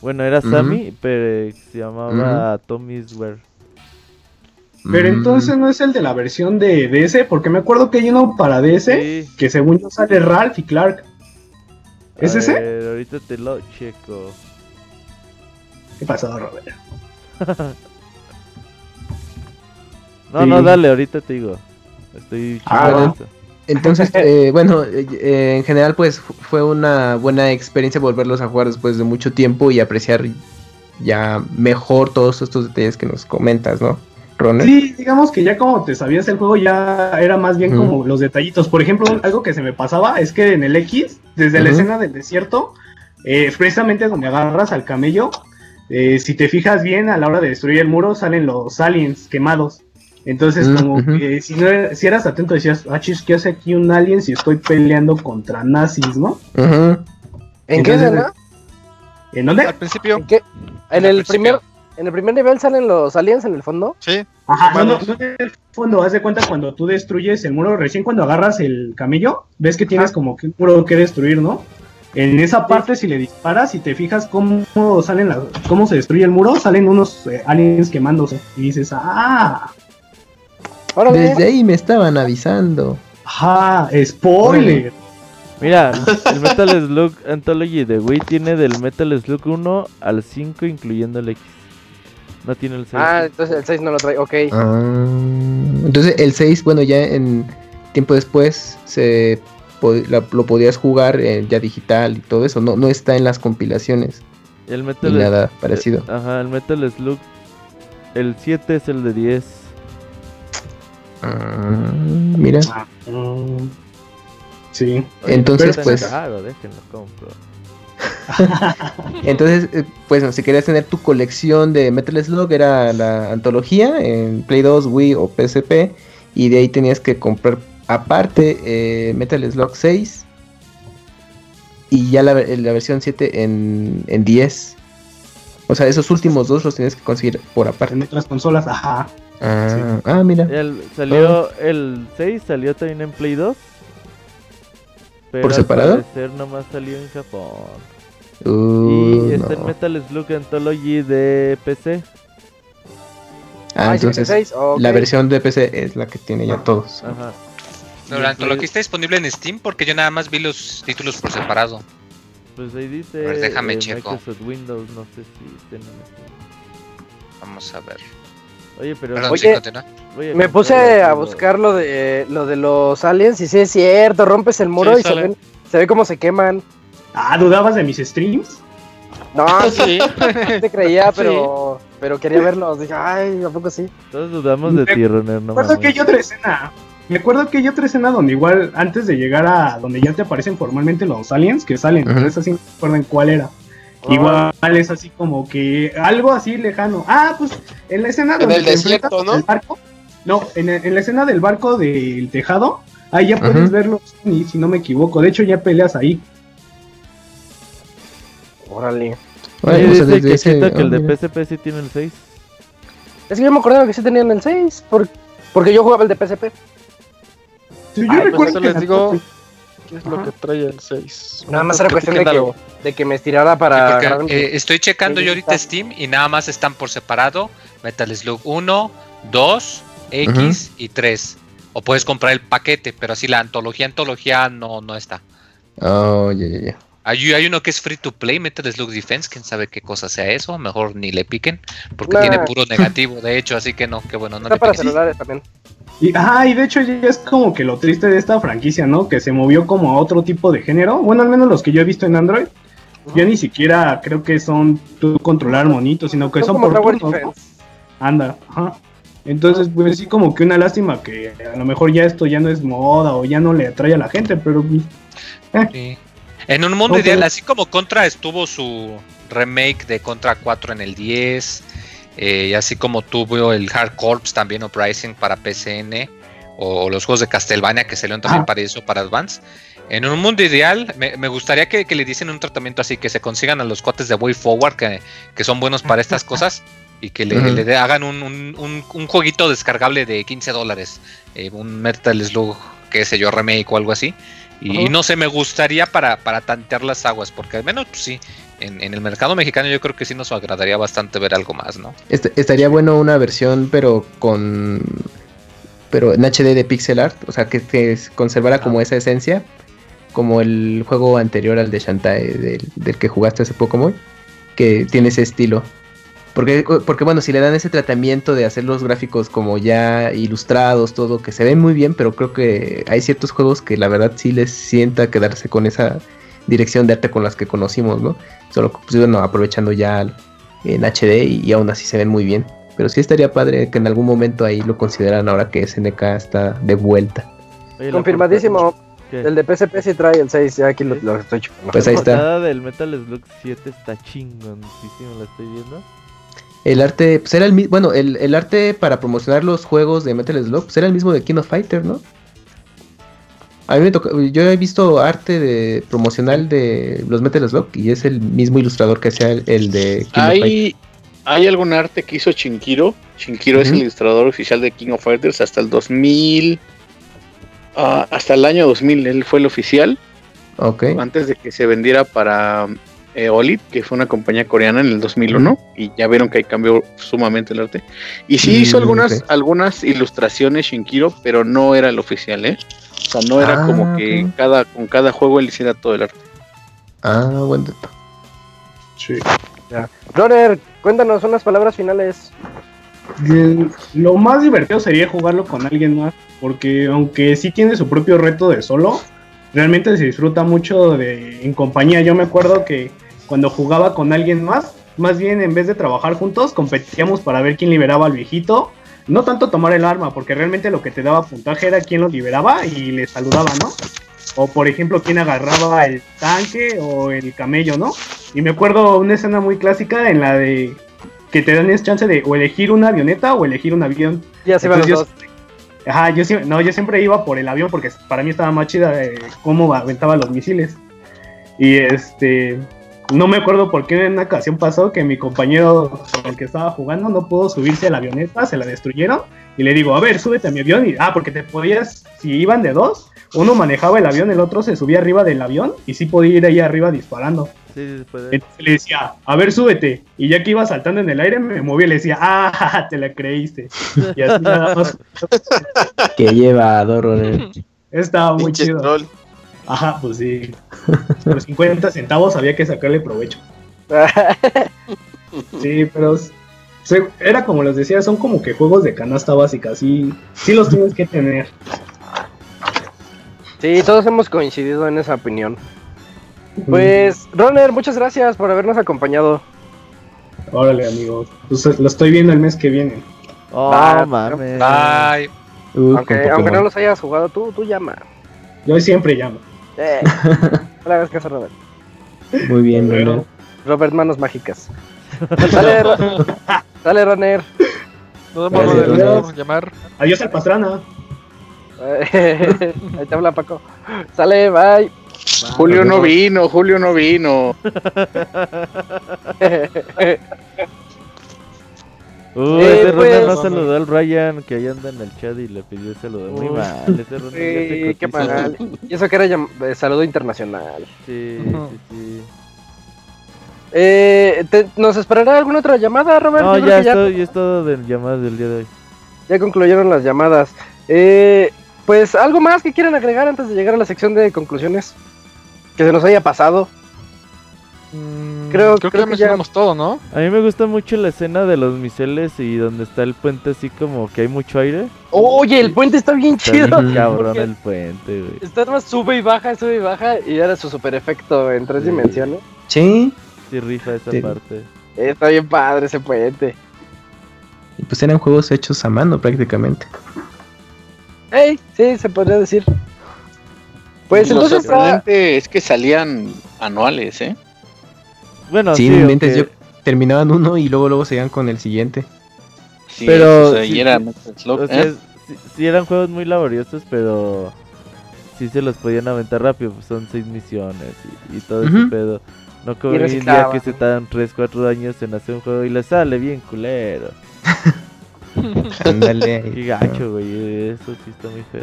Bueno, era. Sammy, pero se llamaba Tommy's Wear. Pero Mm, entonces no es el de la versión de DS, porque me acuerdo que hay uno para DS Sí. que según yo sale Ralph y Clark. ¿Es A ese? ver, ahorita te lo checo. ¿Qué pasó, Robert? [laughs] No, Sí. no, dale, ahorita te digo. Estoy Ah, esto. Entonces, [laughs] eh, bueno, eh, eh, en general, pues fu- fue una buena experiencia volverlos a jugar después de mucho tiempo y apreciar ya mejor todos estos detalles que nos comentas, ¿no, Ronald? Sí, digamos que ya como te sabías el juego, ya era más bien como los detallitos. Por ejemplo, algo que se me pasaba es que en el X, desde la escena del desierto, eh, precisamente donde agarras al camello, eh, si te fijas bien, a la hora de destruir el muro salen los aliens quemados. Entonces, Mm, como que si, no era- si eras atento, decías, ah, chis, ¿qué hace aquí un alien si estoy peleando contra nazis, no? ¿En qué Entonces, escena? ¿En dónde? Al principio, ¿En qué? En el principio. primer, en el primer nivel salen los aliens en el fondo. sí. Ajá, no, no, Humanos. no en el fondo, haz de cuenta cuando tú destruyes el muro, recién cuando agarras el camello, ves que tienes como que un muro que destruir, ¿no? En esa parte, si le disparas y te fijas cómo salen las, cómo se destruye el muro, salen unos eh, aliens quemándose. Y dices, ah, Órale. Desde ahí me estaban avisando. ajá, spoiler. Mira, el Metal Slug Anthology de Wii tiene del Metal Slug 1 al 5 incluyendo el X. No tiene el 6. Ah, entonces el 6 no lo trae. Ok. Ah, entonces el 6, bueno, ya en tiempo después se la- lo podías jugar eh, ya digital y todo eso. No, no está en las compilaciones el ni Metal nada parecido. Ajá, el Metal Slug. El 7 es el de 10. Ah, mira. Mm, sí. Entonces, pues- caro, déjenlo compro. [laughs] Entonces, eh, pues no, si querías tener tu colección de Metal Slug, era la antología en Play 2, Wii o PSP. Y de ahí tenías que comprar aparte eh, Metal Slug 6. Y ya la, la versión 7 en, en 10. O sea, esos últimos dos los tienes que conseguir por aparte. En otras consolas, ajá. Ah, ah, mira. El, salió el 6 salió también en Play 2. Pero ¿Por al separado? parecer nomás salió en Japón. Uh, y está no. en Metal Slug Anthology de PC. Ah, Ah, entonces seis, ok. la versión de PC es la que tiene ya todos. Ajá. La Play- está disponible en Steam porque yo nada más vi los títulos por separado. Pues ahí dice A ver, déjame eh, checo. Microsoft Windows, no sé si estén en Steam. Vamos a ver. Oye, pero Perdón, Oye, Me puse a buscar lo de lo de los aliens y sí es cierto, rompes el muro Sí, y se ven, se ve cómo se queman. Ah, ¿dudabas de mis streams? No, [laughs] sí, Sí. [laughs] te creía, pero pero quería verlos. Dije, ay, ¿a poco sí? Todos dudamos de Me- ti, Runner, no Recuerdo que mames. hay otra escena. Me acuerdo que hay otra escena donde igual antes de llegar a donde ya te aparecen formalmente los aliens que salen, Ujú. pero esa sí no me acuerdo en cuál era. Igual es así como que algo así lejano. Ah, pues en la escena En donde el te desierto, enfrentas ¿no? al barco. No, en, la escena del barco del tejado, ahí ya puedes Ujú. verlos, si si no me equivoco. De hecho, ya peleas ahí. Órale. Oye, dice ese- Quechito que el de. PSP sí tiene el 6. Es que yo me acordaba que sí tenían el 6, por- porque yo jugaba el de PSP. Sí, yo pues recuerdo que les digo qué es lo Ajá. que trae el 6. Nada más era cuestión de que, de que me estirara Sí, para porque, agarrar un- eh, estoy checando yo ahorita. Steam y nada más están por separado Metal Slug 1, 2, X y 3. O puedes comprar el paquete, pero así la antología, antología no, no está. Oh, ya, ya, ya. Hay, hay uno que es free to play, Metal Slug Defense, quién sabe qué cosa sea eso, mejor ni le piquen, porque Nah. tiene puro negativo, de hecho, así que no, que bueno, no Está le para piquen. celulares también. Y, ajá, y de hecho ya es como que lo triste de esta franquicia, ¿no? Que se movió como a otro tipo de género. Bueno, al menos los que yo he visto en Android. Ya ni siquiera creo que son tú controlar monitos, sino que Son por turnos. Anda, ajá. Entonces, pues sí, como que una lástima que a lo mejor ya esto ya no es moda o ya no le atrae a la gente, pero pues, Sí. En un mundo ideal, así como Contra estuvo su remake de Contra 4 en el 10, eh, y así como tuvo el Hard Corps también Uprising para PCN, o, o los juegos de Castlevania que salieron también Ah. para eso, para Advance. En un mundo ideal, me, me gustaría que, que le dicen un tratamiento así, que se consigan a los cuates de Way Forward, que, que son buenos para estas [laughs] cosas, y que le, de- hagan un, un- un- un jueguito descargable de 15 dólares, eh, un Metal Slug, qué sé yo, remake o algo así. Y, no sé, me gustaría para, para tantear las aguas, porque al menos pues, sí, en, en el mercado mexicano yo creo que sí nos agradaría bastante ver algo más, ¿no? Est- estaría bueno una versión, pero con. Pero en HD de pixel art, o sea, que, que conservara como esa esencia, como el juego anterior al de Shantae, del, del que jugaste hace poco, muy, que tiene ese estilo. Porque, porque, bueno, si le dan ese tratamiento de hacer los gráficos como ya ilustrados, todo, que se ven muy bien, pero creo que hay ciertos juegos que la verdad sí les sienta quedarse con esa dirección de arte con las que conocimos, ¿no? Solo pues, bueno, aprovechando ya en HD y, y aún así se ven muy bien. Pero sí estaría padre que en algún momento ahí lo consideran ahora que SNK está de vuelta. Oye, la Confirmadísimo. El de PSP sí trae el 6, ya aquí lo, lo estoy chupando. Pues ahí La está. portada del Metal Slug 7 está chingoncísimo, la estoy viendo. El arte, pues era el mismo, bueno, el, el arte para promocionar los juegos de Metal Slug, pues era el mismo de King of Fighter, ¿no? A mí me tocó, yo he visto arte de promocional de los Metal Slug y es el mismo ilustrador que hacía el, el de King of Fighter. ¿Hay, ¿Hay algún arte que hizo Chinkiro? Chinkiro es el ilustrador oficial de King of Fighters hasta el 2000. ah, hasta el año 2000, él fue el oficial. Ok. Antes de que se vendiera para eh, Olip, que fue una compañía coreana en el 2001. Y ya vieron que ahí cambió sumamente el arte. Y sí Mm, hizo algunas, algunas ilustraciones Shinkiro, pero no era el oficial, ¿eh? O sea, no era Ah, como que cada, con cada juego él hiciera todo el arte. Ah, buen dato. Sí. Runner, cuéntanos unas palabras finales. El- Lo más divertido sería jugarlo con alguien más, porque aunque sí tiene su propio reto de solo, realmente se disfruta mucho de en compañía. Yo me acuerdo que cuando jugaba con alguien más, más bien en vez de trabajar juntos, competíamos para ver quién liberaba al viejito. No tanto tomar el arma, porque realmente lo que te daba puntaje era quién lo liberaba y le saludaba, ¿no? O por ejemplo, quién agarraba el tanque o el camello, ¿no? Y me acuerdo una escena muy clásica en la de que te dan esa chance de o elegir una avioneta o elegir un avión. Ya se van los dos. Ajá, yo siempre, no, yo siempre iba por el avión porque para mí estaba más chida eh, cómo aventaba los misiles. Y este, no me acuerdo por qué en una ocasión pasó que mi compañero con el que estaba jugando no pudo subirse a la avioneta, se la destruyeron. Y le digo, a ver, súbete a mi avión. Y, ah, porque te podías, si iban de dos, uno manejaba el avión, el otro se subía arriba del avión y sí podía ir ahí arriba disparando. Sí. Entonces le decía, a ver, súbete. Y ya que iba saltando en el aire, me movía y le decía, ah, [laughs] te la creíste. Y así nada más. [laughs] Que lleva Runner. Estaba muy Pinche chido. troll. Ajá, pues sí. Por 50 centavos había que sacarle provecho. [laughs] Sí, pero se- era como les decía, son como que juegos de canasta básica, sí, sí los tienes que tener. Sí, todos hemos coincidido en esa opinión. Pues, Runner, muchas gracias por habernos acompañado. Órale, amigos. Pues lo estoy viendo el mes que viene. Oh, Va, mames. Bye. Uh, Aunque, aunque no los hayas jugado tú, tú llama. Yo siempre llamo. Eh, no le hagas caso a Robert. Muy bien, Runner. Robert, manos mágicas. [laughs] Dale, Ro- Dale, Runner. Nos Gracias, Ronald. por llamar. Adiós al pastrana. [laughs] Ahí te habla Paco. Sale, bye. Julio no vino, Julio no vino. [laughs] Uh, Eh, ese pues- runner no saludó al Ryan que ahí anda en el chat y le pidió saludo. Muy Uy. mal, ese runner ya se Sí, qué mal. Y eso que era llam- eh, saludo internacional. Sí, Ujú. sí, sí. Eh, te- ¿Nos esperará alguna otra llamada, Robert? No, ya, estoy, ya es todo del llamado del día de hoy. ya concluyeron las llamadas. Eh, pues, ¿algo más que quieran agregar antes de llegar a la sección de conclusiones? Que se nos haya pasado. Mm, Creo- creo, creo que que ya mencionamos todo, ¿no? A mí me gusta mucho la escena de los miseles y donde está el puente así como que hay mucho aire. Oye, el puente está bien Está chido. bien cabrón el puente, güey. Está más sube y baja, sube y baja. Y era su super efecto en tres Sí. dimensiones. Sí. Sí rifa esa Sí. parte. Está bien padre ese puente. Y pues eran juegos hechos a mano prácticamente. Ey, sí, se podría decir. Pues Y lo entonces. ah, sorprendente es que salían anuales, ¿eh? Bueno, sí, sí, inventes, aunque- yo terminaban uno y luego luego seguían con el siguiente. Sí, Pero o sea, sí, y era sí. Metal Slug, O sea, ¿eh? sí, sí eran juegos muy laboriosos, pero sí se los podían aventar rápido, pues son seis misiones y, y todo ese Ujú. pedo. No como hoy en día que se tardan 3, 4 años en hacer un juego y le sale bien culero. [laughs] Ándale. Qué gacho, güey, eso sí está muy feo.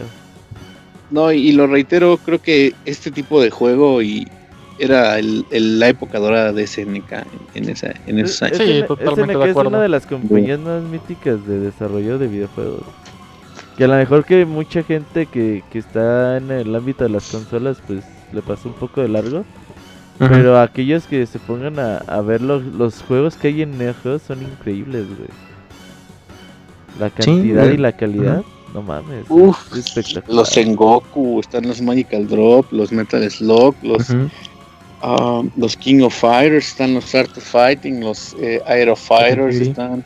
No, y, y lo reitero, creo que este tipo de juego y era el- el- la época dorada de SNK en, esa, en esos años. Sí, SN- totalmente SNK de es una de las compañías más míticas de desarrollo de videojuegos. Que a lo mejor que mucha gente que, que está en el ámbito de las consolas, pues le pasó un poco de largo. Pero aquellos que se pongan a, a ver los, los juegos que hay en Neo son increíbles, güey. La cantidad y la calidad, no mames. Uf, es espectacular. Los Sengoku, están los Magical Drop, los Metal Slug, los. Ah, los King of Fighters, están los Art of Fighting, los eh, Aero Fighters, Fury. están.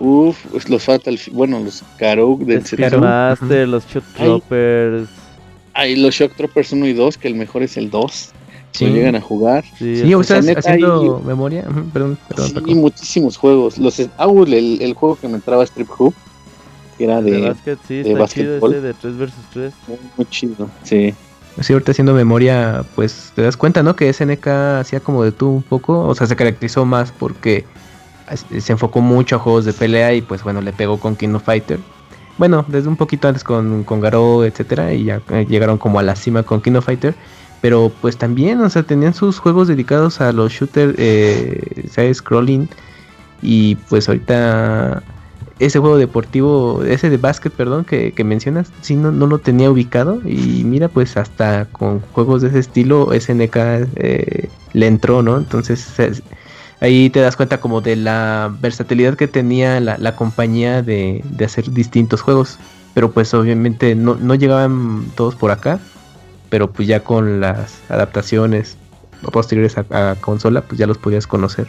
Uf, pues los Fatal, Fi- bueno, los Karuk del. Master, los Shot Ay. Troopers. Hay los Shock Troopers 1 y 2, que el mejor es el 2. Sí. Lo llegan a jugar. Sí, Sí, el- o sea, neta, haciendo hay- memoria. Ujú, Perdón, perdón. Sí, muchísimos juegos. Los ah, el, el juego que me entraba Strip Hoop, que era de de, básquet, sí, de está chido ese de 3 vs 3. muy chido. Sí. Sí, ahorita haciendo memoria, pues te das cuenta, ¿no? Que SNK hacía como de tú un poco, o sea, se caracterizó más porque se enfocó mucho a juegos de pelea y pues bueno, le pegó con King of Fighter. Bueno, desde un poquito antes con, con Garou, etcétera, y ya eh, llegaron como a la cima con King of Fighter. Pero pues también, o sea, tenían sus juegos dedicados a los shooters, eh, side scrolling. Y pues ahorita ese juego deportivo, ese de básquet, perdón, que, que mencionas, sí, no, no lo tenía ubicado. Y mira, pues hasta con juegos de ese estilo, SNK eh, le entró, ¿no? Entonces ahí te das cuenta como de la versatilidad que tenía la, la compañía de, de hacer distintos juegos. Pero pues obviamente no, no llegaban todos por acá. Pero pues ya con las adaptaciones posteriores a, consola, pues ya los podías conocer.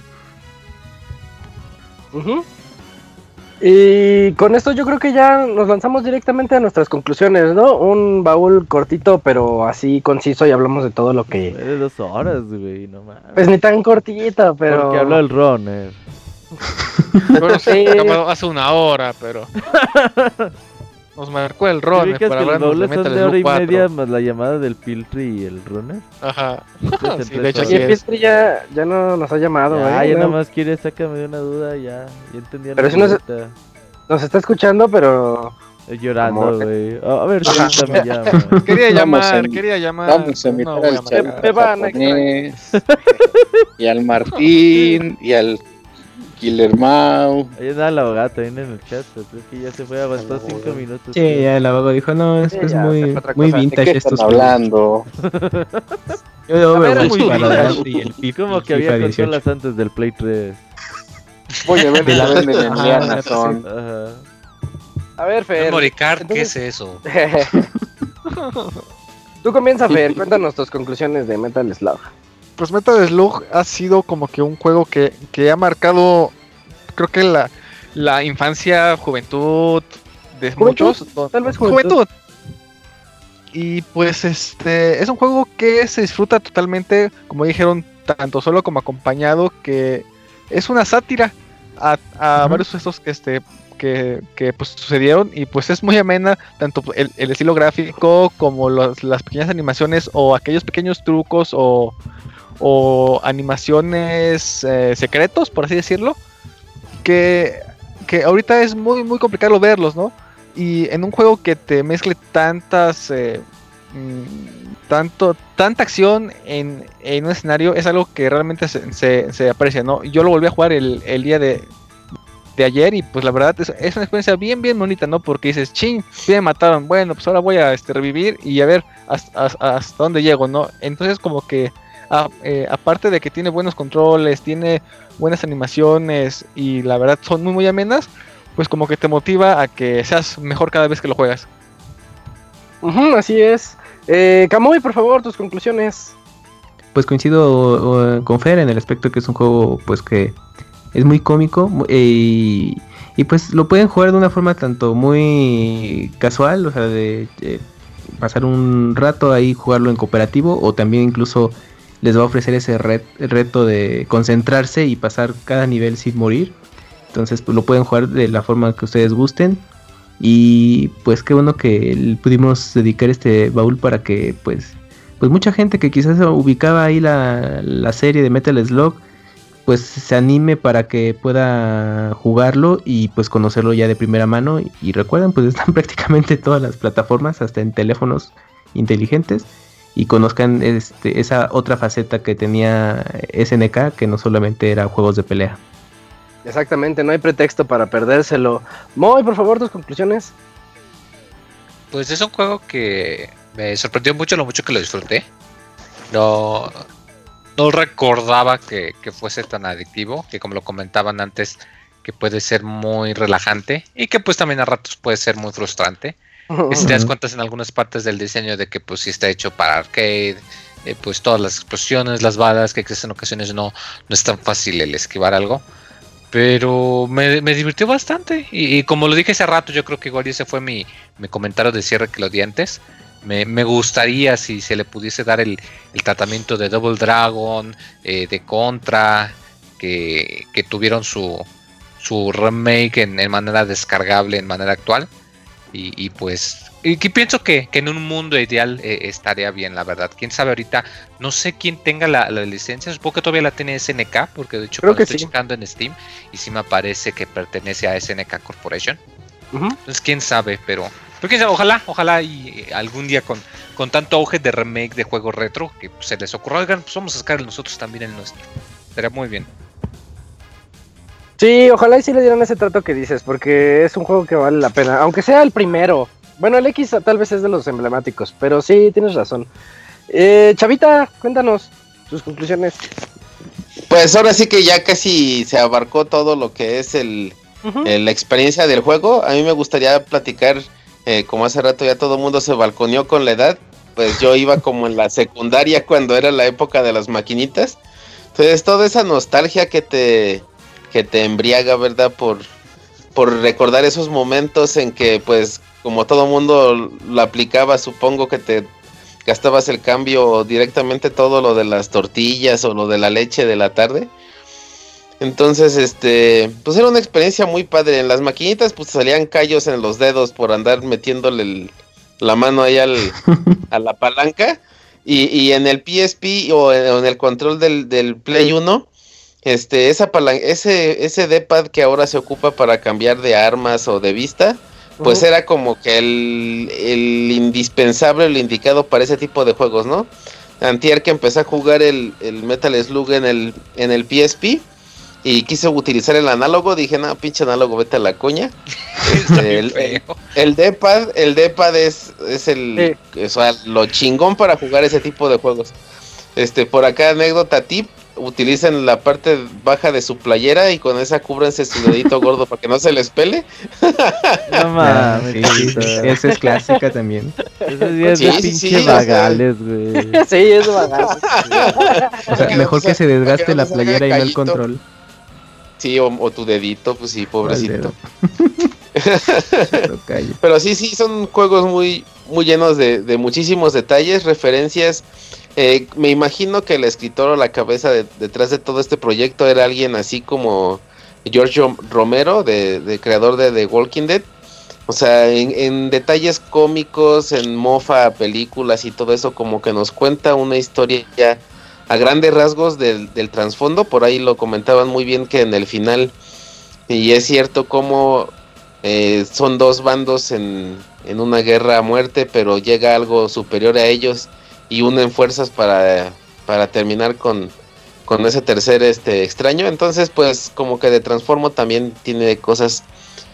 Y con esto yo creo que ya nos lanzamos directamente a nuestras conclusiones, ¿no? Un baúl cortito, pero así conciso y hablamos de todo lo que... de dos horas, güey, no mames. Pues ni tan cortito, pero... Porque habló el runner. Bueno, sí, [laughs] Sí. acabado hace una hora, pero. [laughs] Nos marcó el ¿Sí ubicas para que los baúles son de hora y 4. media más la llamada del Piltri y el runner? Ajá. Entonces, [laughs] Sí, de hecho, Oye, es. Piltri ya, ya no nos ha llamado, Ya, ¿eh? ya No- nada más quiere, sácame de una duda, ya. Ya entendí la Pero si no se- pregunta. Nos está escuchando, pero... Estoy llorando, güey. A a ver si ahorita me llama. [laughs] Quería llamar, quería llamar. Vamos a no invitar a al a y al Martín y al Killer Mau. Ahí anda la abogada también en el chat, pero creo que ya se fue, aguantó cinco minutos. Sí, ya el abogado dijo, no, es Sí, que es ya, muy, muy cosa. ¿De vintage qué están estos juegos. hablando? [laughs] Yo de A ver, Overwatch muy para vintage. adelante y el FIFA, [laughs] Como que había 18. consolas antes del Play 3. Voy a ver De la- venden en sí. son. Ajá. A ver, Fer. Memory card, ¿qué entonces- es eso? [laughs] Tú comienza, Fer. Cuéntanos tus conclusiones de Metal Slug. Pues Metal Slug ha sido como que un juego que, que ha marcado, creo que la, la infancia, juventud de Juventud, muchos. tal vez juventud. Y pues este es un juego que se disfruta totalmente, como dijeron, tanto solo como acompañado, que es una sátira a, varios sucesos que este que, que, pues sucedieron y pues es muy amena tanto el, el estilo gráfico como los- las pequeñas animaciones o aquellos pequeños trucos o, o animaciones eh, secretos por así decirlo que, que ahorita es muy muy complicado verlos no y en un juego que te mezcle tantas eh, mm, tanto tanta acción en, en un escenario es algo que realmente se, se- aprecia no yo lo volví a jugar el, el día de de ayer y pues la verdad es, es una experiencia bien bien bonita no porque dices ching me mataron bueno pues ahora voy a este, revivir y a ver hasta- hasta dónde llego no entonces como que a- eh, aparte de que tiene buenos controles tiene buenas animaciones y la verdad son muy muy amenas pues como que te motiva a que seas mejor cada vez que lo juegas. Así es. Eh, Kamui, por favor, tus conclusiones. Pues coincido uh, con Fer en el aspecto que es un juego pues que es muy cómico eh, y, y, pues lo pueden jugar de una forma tanto muy casual, o sea, de eh, pasar un rato ahí jugarlo en cooperativo o también incluso les va a ofrecer ese ret- reto de concentrarse y pasar cada nivel sin morir. Entonces pues lo pueden jugar de la forma que ustedes gusten. Y pues qué bueno que pudimos dedicar este baúl para que pues pues mucha gente que quizás ubicaba ahí la, la serie de Metal Slug, pues se anime para que pueda jugarlo y pues conocerlo ya de primera mano. Y, y recuerden, pues [laughs] están prácticamente todas las plataformas, hasta en teléfonos inteligentes. Y conozcan este, esa otra faceta que tenía SNK, que no solamente era juegos de pelea. Exactamente, no hay pretexto para perdérselo. Moy, por favor, tus conclusiones. Pues es un juego que me sorprendió mucho lo mucho que lo disfruté. No, no recordaba que, que fuese tan adictivo, que como lo comentaban antes, que puede ser muy relajante y que pues también a ratos puede ser muy frustrante. Que si te das cuenta en algunas partes del diseño de que pues sí está hecho para arcade, eh, pues todas las explosiones, las balas que existen en ocasiones no, no es tan fácil el esquivar algo. Pero me, me divirtió bastante. Y, y como lo dije hace rato, yo creo que igual ese fue mi, mi comentario de cierre que lo di antes. me, me gustaría si se le pudiese dar el, el tratamiento de Double Dragon, eh, de Contra, que, que tuvieron su, su remake en manera descargable, en manera actual. Y, y pues, y que pienso que, que en un mundo ideal eh, estaría bien, la verdad. Quién sabe ahorita, no sé quién tenga la, la licencia, supongo que todavía la tiene SNK, porque de hecho Creo que estoy sí. checando en Steam y sí me aparece que pertenece a SNK Corporation. Ujú. Entonces, quién sabe, pero, quién sabe, ojalá, ojalá y eh, algún día con, con tanto auge de remake de juegos retro que se les ocurra, oigan, pues vamos a sacar nosotros también el nuestro. Sería muy bien. Sí, ojalá y sí le dieran ese trato que dices, porque es un juego que vale la pena, aunque sea el primero. Bueno, el X tal vez es de los emblemáticos, pero sí, tienes razón. Eh, Chavita, cuéntanos tus conclusiones. Pues ahora sí que ya casi se abarcó todo lo que es el, la experiencia del juego. A mí me gustaría platicar, eh, como hace rato ya todo el mundo se balconeó con la edad, pues yo iba como en la secundaria cuando era la época de las maquinitas. Entonces toda esa nostalgia que te, que te embriaga, ¿verdad? Por, por recordar esos momentos en que pues como todo mundo lo aplicaba, supongo que te gastabas el cambio directamente todo lo de las tortillas o lo de la leche de la tarde. Entonces, este, pues era una experiencia muy padre. En las maquinitas, pues salían callos en los dedos por andar metiéndole el- la mano ahí al, [laughs] a la palanca. Y, y en el PSP o en, o en el control del, del Play 1, este, esa ese, ese D-pad que ahora se ocupa para cambiar de armas o de vista, pues era como que el, el indispensable, el indicado para ese tipo de juegos, ¿no? Antier que empecé a jugar el, el Metal Slug en el, en el PSP y quise utilizar el análogo, dije, no, pinche análogo, vete a la coña. [laughs] Este, el D-pad, el D-pad es, es el, o sea, lo chingón para jugar ese tipo de juegos. Este, por acá anécdota tip, utilicen la parte baja de su playera y con esa cúbranse su dedito gordo para que no se les pele. [laughs] No Ah, mames, sí, esa es clásica también. Eso sí es Sí, de sí, pinche sí, vagales, güey. sí, es bagazo. O sea, mejor que se para que desgaste no la playera y no el control. Sí, o, o tu dedito, pues sí, pobrecito. [laughs] Pero sí, sí, son juegos muy, muy llenos de, de muchísimos detalles, referencias. Eh, me imagino que el escritor o la cabeza de- detrás de todo este proyecto era alguien así como George Rom- Romero, de, de creador de The Walking Dead. O sea, en, en detalles cómicos, en mofa, películas y todo eso, como que nos cuenta una historia ya a grandes rasgos del, del trasfondo. Por ahí lo comentaban muy bien que en el final, y es cierto como eh, son dos bandos en una guerra a muerte, pero llega algo superior a ellos y unen fuerzas para, para terminar con, con ese tercer este extraño. Entonces, pues como que de Transformo también tiene cosas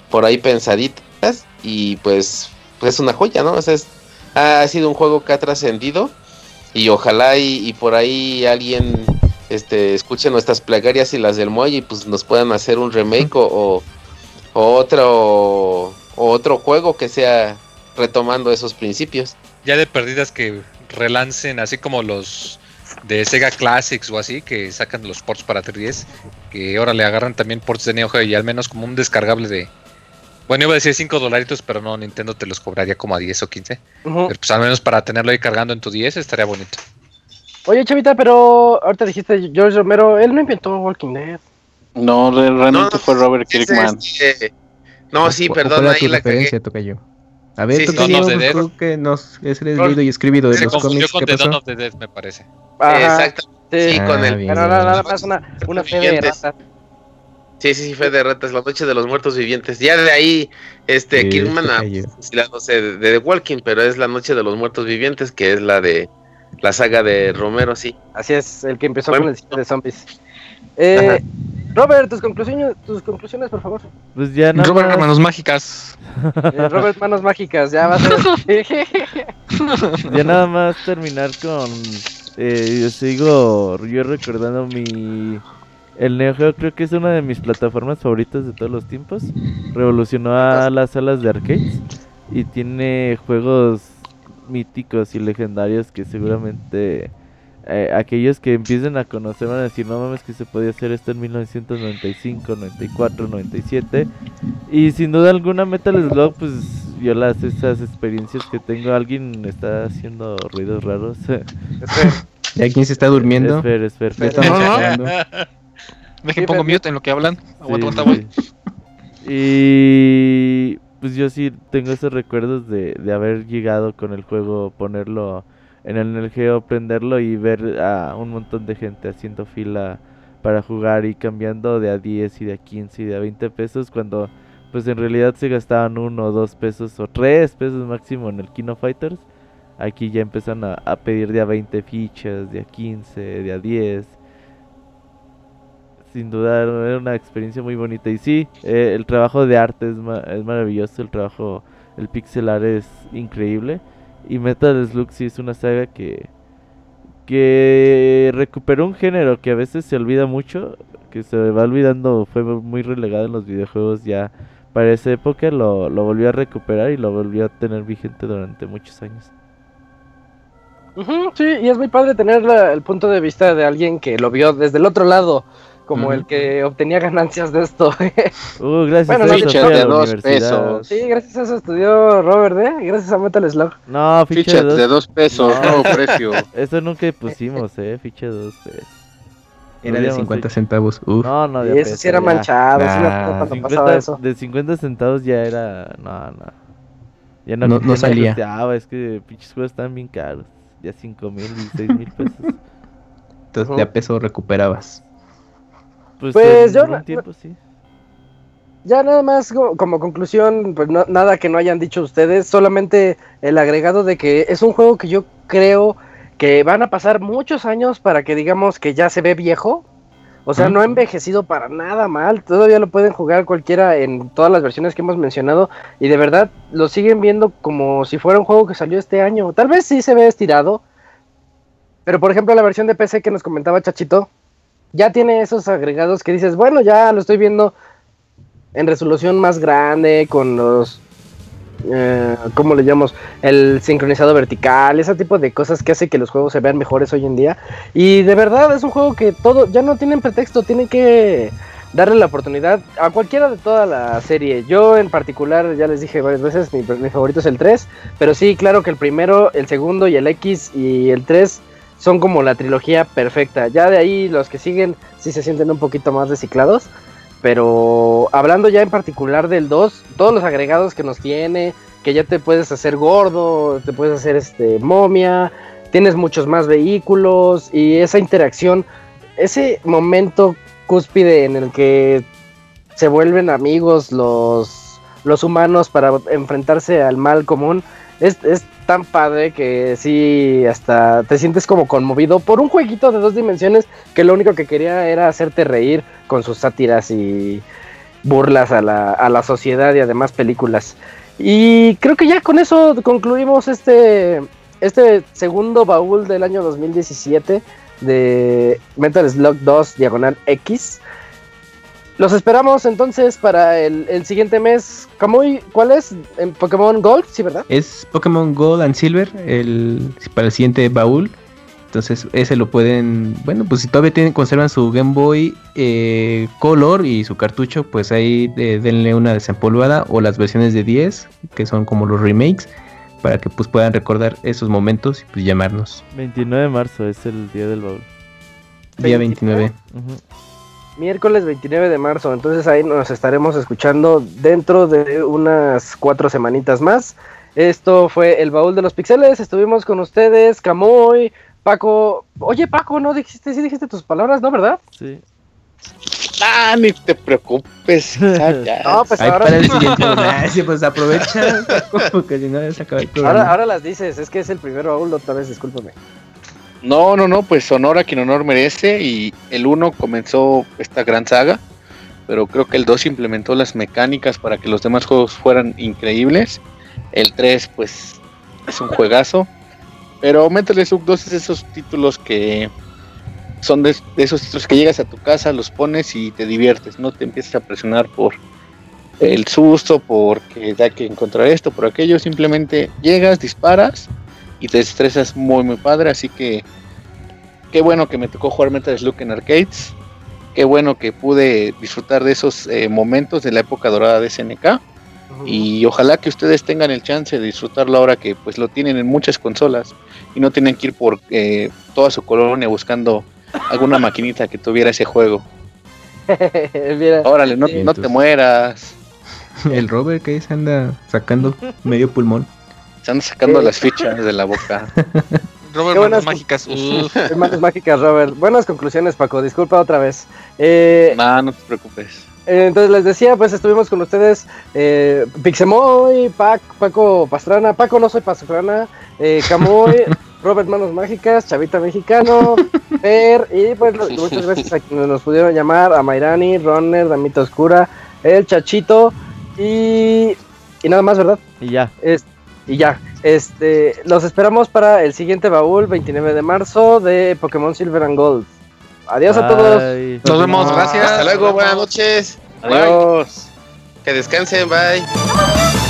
por ahí pensaditas y pues, pues es una joya, ¿no? O sea, es- ha sido un juego que ha trascendido y ojalá y, y por ahí alguien este escuche nuestras plegarias y las del Moy y pues nos puedan hacer un remake o, o- o otro o otro juego que sea retomando esos principios. Ya de perdidas que relancen así como los de Sega Classics o así, que sacan los ports para 3DS, que ahora le agarran también ports de Neo Geo y al menos como un descargable de... Bueno, iba a decir 5 dolaritos, pero no, Nintendo te los cobraría como a 10 o 15. Ujú. Pero pues al menos para tenerlo ahí cargando en tu 10 estaría bonito. Oye, Chavita, pero ahorita dijiste George Romero, él no inventó Walking Dead. No, re- realmente No, fue Robert Kirkman. no, sí, ¿Cu- perdón, ¿Cuál era ahí la cagué. A ver, Sí, sí, Tocayo, Dawn of the Dead. tú que nos es leído y escribido de Se los confundió cómics, con ¿qué The Dawn pasó? of the Dead, me parece. Ajá, Exacto. sí. Sí, con Ah, el bien. Pero nada, nada más una, una fe de ratas. Sí, sí, sí, fue de ratas, la noche de los muertos vivientes. Ya de ahí, este, Sí, Kirkman este ha cayó. fusilándose de, de The Walking, pero es la noche de los muertos vivientes, que es la de la saga de Romero, sí. Así es, el que empezó Bueno. con el cine de zombies. Eh, Robert, tus conclusiones, tus conclusiones, por favor. Pues ya nada Robert, más. manos mágicas. [laughs] Eh, Robert, manos mágicas, ya va a ser. [laughs] Ya nada más terminar con. Eh, yo sigo yo recordando mi. El Neo Geo creo que es una de mis plataformas favoritas de todos los tiempos. Revolucionó a las salas de arcades y tiene juegos míticos y legendarios que seguramente eh, aquellos que empiecen a conocer van a decir, no mames que se podía hacer esto en 1995, 94, 97. Y sin duda alguna Metal Slug, pues yo las esas experiencias que tengo, alguien está haciendo ruidos raros. [laughs] ¿Y quién se está durmiendo? No. hablando. [laughs] Dejen Sí, pongo pero- mute en lo que hablan. Aguanta, Sí, aguanta, voy. sí. Y pues yo sí tengo esos recuerdos de, de haber llegado con el juego, ponerlo en el Geo, prenderlo y ver a un montón de gente haciendo fila para jugar y cambiando de a 10 y de a 15 y de a 20 pesos cuando pues en realidad se gastaban uno o dos pesos o tres pesos máximo en el Kino Fighters. Aquí ya empiezan a, a pedir de a 20 fichas, de a 15, de a 10 sin duda era una experiencia muy bonita. Y sí, eh, el trabajo de arte es, ma- es maravilloso, el trabajo, el pixel art es increíble. Y Metal Slug sí es una saga que, que recuperó un género que a veces se olvida mucho, que se va olvidando, fue muy relegado en los videojuegos ya. Para esa época lo, volvió a recuperar y lo volvió a tener vigente durante muchos años. Sí, y es muy padre tener el punto de vista de alguien que lo vio desde el otro lado, como el que obtenía ganancias de esto. [laughs] Uh, gracias Bueno, a no, eso fichas fui a de dos pesos. sí, gracias a eso estudió Robert, ¿eh? Gracias a Metal Slug. No, ficha, Fichas de de dos. dos pesos, No. nuevo precio. [laughs] Eso nunca pusimos, eh, ficha de dos pesos. Era de Habíamos 50 dicho- centavos. Uf. No, no, de Y eso sí era ya. manchado, sí me acuerdo cuando 50 pasaba eso. De 50 centavos ya era. No, no. Ya no, No- ya no salía. costeaba, es que pinches juegos estaban bien caros. Ya 5 mil y 6 mil pesos. Entonces de a peso recuperabas. Pues, Pues yo algún tiempo sí. Ya nada más co- como conclusión, pues no- nada que no hayan dicho ustedes, solamente el agregado de que es un juego que yo creo que van a pasar muchos años para que digamos que ya se ve viejo. O sea, no ha envejecido para nada mal, todavía lo pueden jugar cualquiera en todas las versiones que hemos mencionado y de verdad lo siguen viendo como si fuera un juego que salió este año. Tal vez sí se ve estirado, pero por ejemplo la versión de PC que nos comentaba Chachito, ya tiene esos agregados que dices, bueno, ya lo estoy viendo en resolución más grande, con los, eh, ¿cómo le llamamos? El sincronizado vertical, ese tipo de cosas que hace que los juegos se vean mejores hoy en día. Y de verdad es un juego que todo, ya no tienen pretexto, tienen que darle la oportunidad a cualquiera de toda la serie. Yo en particular, ya les dije varias veces, mi, mi favorito es el 3, pero sí, claro que el primero, el segundo y el X y el 3 son como la trilogía perfecta. Ya de ahí los que siguen sí se sienten un poquito más reciclados. Pero hablando ya en particular del 2, todos los agregados que nos tiene, que ya te puedes hacer gordo, te puedes hacer este momia, tienes muchos más vehículos y esa interacción, ese momento cúspide en el que se vuelven amigos los, los humanos para enfrentarse al mal común, es, es tan padre que sí, hasta te sientes como conmovido por un jueguito de dos dimensiones que lo único que quería era hacerte reír con sus sátiras y burlas a la, a la sociedad y además películas. Y creo que ya con eso concluimos este, este segundo baúl del año 2017 de Metal Slug 2 Diagonal X. Los esperamos entonces para el, el siguiente mes. Kamui, ¿cuál es? En Pokémon Gold, sí, ¿verdad? Es Pokémon Gold and Silver el, para el siguiente baúl. Entonces ese lo pueden, bueno, pues si todavía tienen, conservan su Game Boy eh, Color y su cartucho, pues ahí eh, denle una desempolvada o las versiones de 10, que son como los remakes, para que pues puedan recordar esos momentos y pues llamarnos. 29 de marzo es el día del baúl. Día 29. Ujú. Miércoles 29 de marzo, entonces ahí nos estaremos escuchando dentro de unas cuatro semanitas más. Esto fue el baúl de los pixeles, estuvimos con ustedes, Camoy, Paco. Oye Paco, no dijiste, sí dijiste tus palabras, ¿no, verdad? Sí. Ah, ni te preocupes. [laughs] ya. No, pues ahora, para el siguiente, [laughs] sí, pues aprovecha, [laughs] porque si no ya se acaba el programa. ahora, ahora las dices, es que es el primer baúl otra vez, discúlpame. No, no, no, pues honor a quien honor merece y el 1 comenzó esta gran saga, pero creo que el 2 implementó las mecánicas para que los demás juegos fueran increíbles. El 3 pues es un juegazo, pero Metal Slug 2 es esos títulos que son de, de esos títulos que llegas a tu casa, los pones y te diviertes, no te empiezas a presionar por el susto, porque hay que encontrar esto, por aquello, simplemente llegas, disparas y te estresas muy muy padre, así que qué bueno que me tocó jugar Metal Slug en arcades, qué bueno que pude disfrutar de esos eh, momentos de la época dorada de SNK Y ojalá que ustedes tengan el chance de disfrutarlo ahora que pues lo tienen en muchas consolas y no tienen que ir por eh, toda su colonia buscando alguna maquinita que tuviera ese juego. [laughs] Mira, Órale, no, no te mueras. El Robert que ahí se anda sacando medio pulmón. Se anda sacando las fichas de la boca. [laughs] Robert Qué buenas- Manos Mágicas. uf. Hermanos mágicas, Robert. Buenas conclusiones, Paco. Disculpa otra vez. Eh, No, no te preocupes. Eh, Entonces les decía, pues estuvimos con ustedes, eh, Pixemoy, Pac, Paco Pastrana, Paco no soy Pastrana, eh, Camoy, [laughs] Robert Manos Mágicas, Chavita Mexicano, [laughs] Per, y pues muchas gracias a quienes nos pudieron llamar, a Mairani, Runner, Damita Oscura, El Chachito, y, y nada más, ¿verdad? Y ya. Es- y ya, este, los esperamos para el siguiente baúl, 29 de marzo, de Pokémon Silver and Gold. Adiós a todos. Bye. Nos vemos, gracias. Hasta luego, buenas noches. Adiós. Que descansen, bye.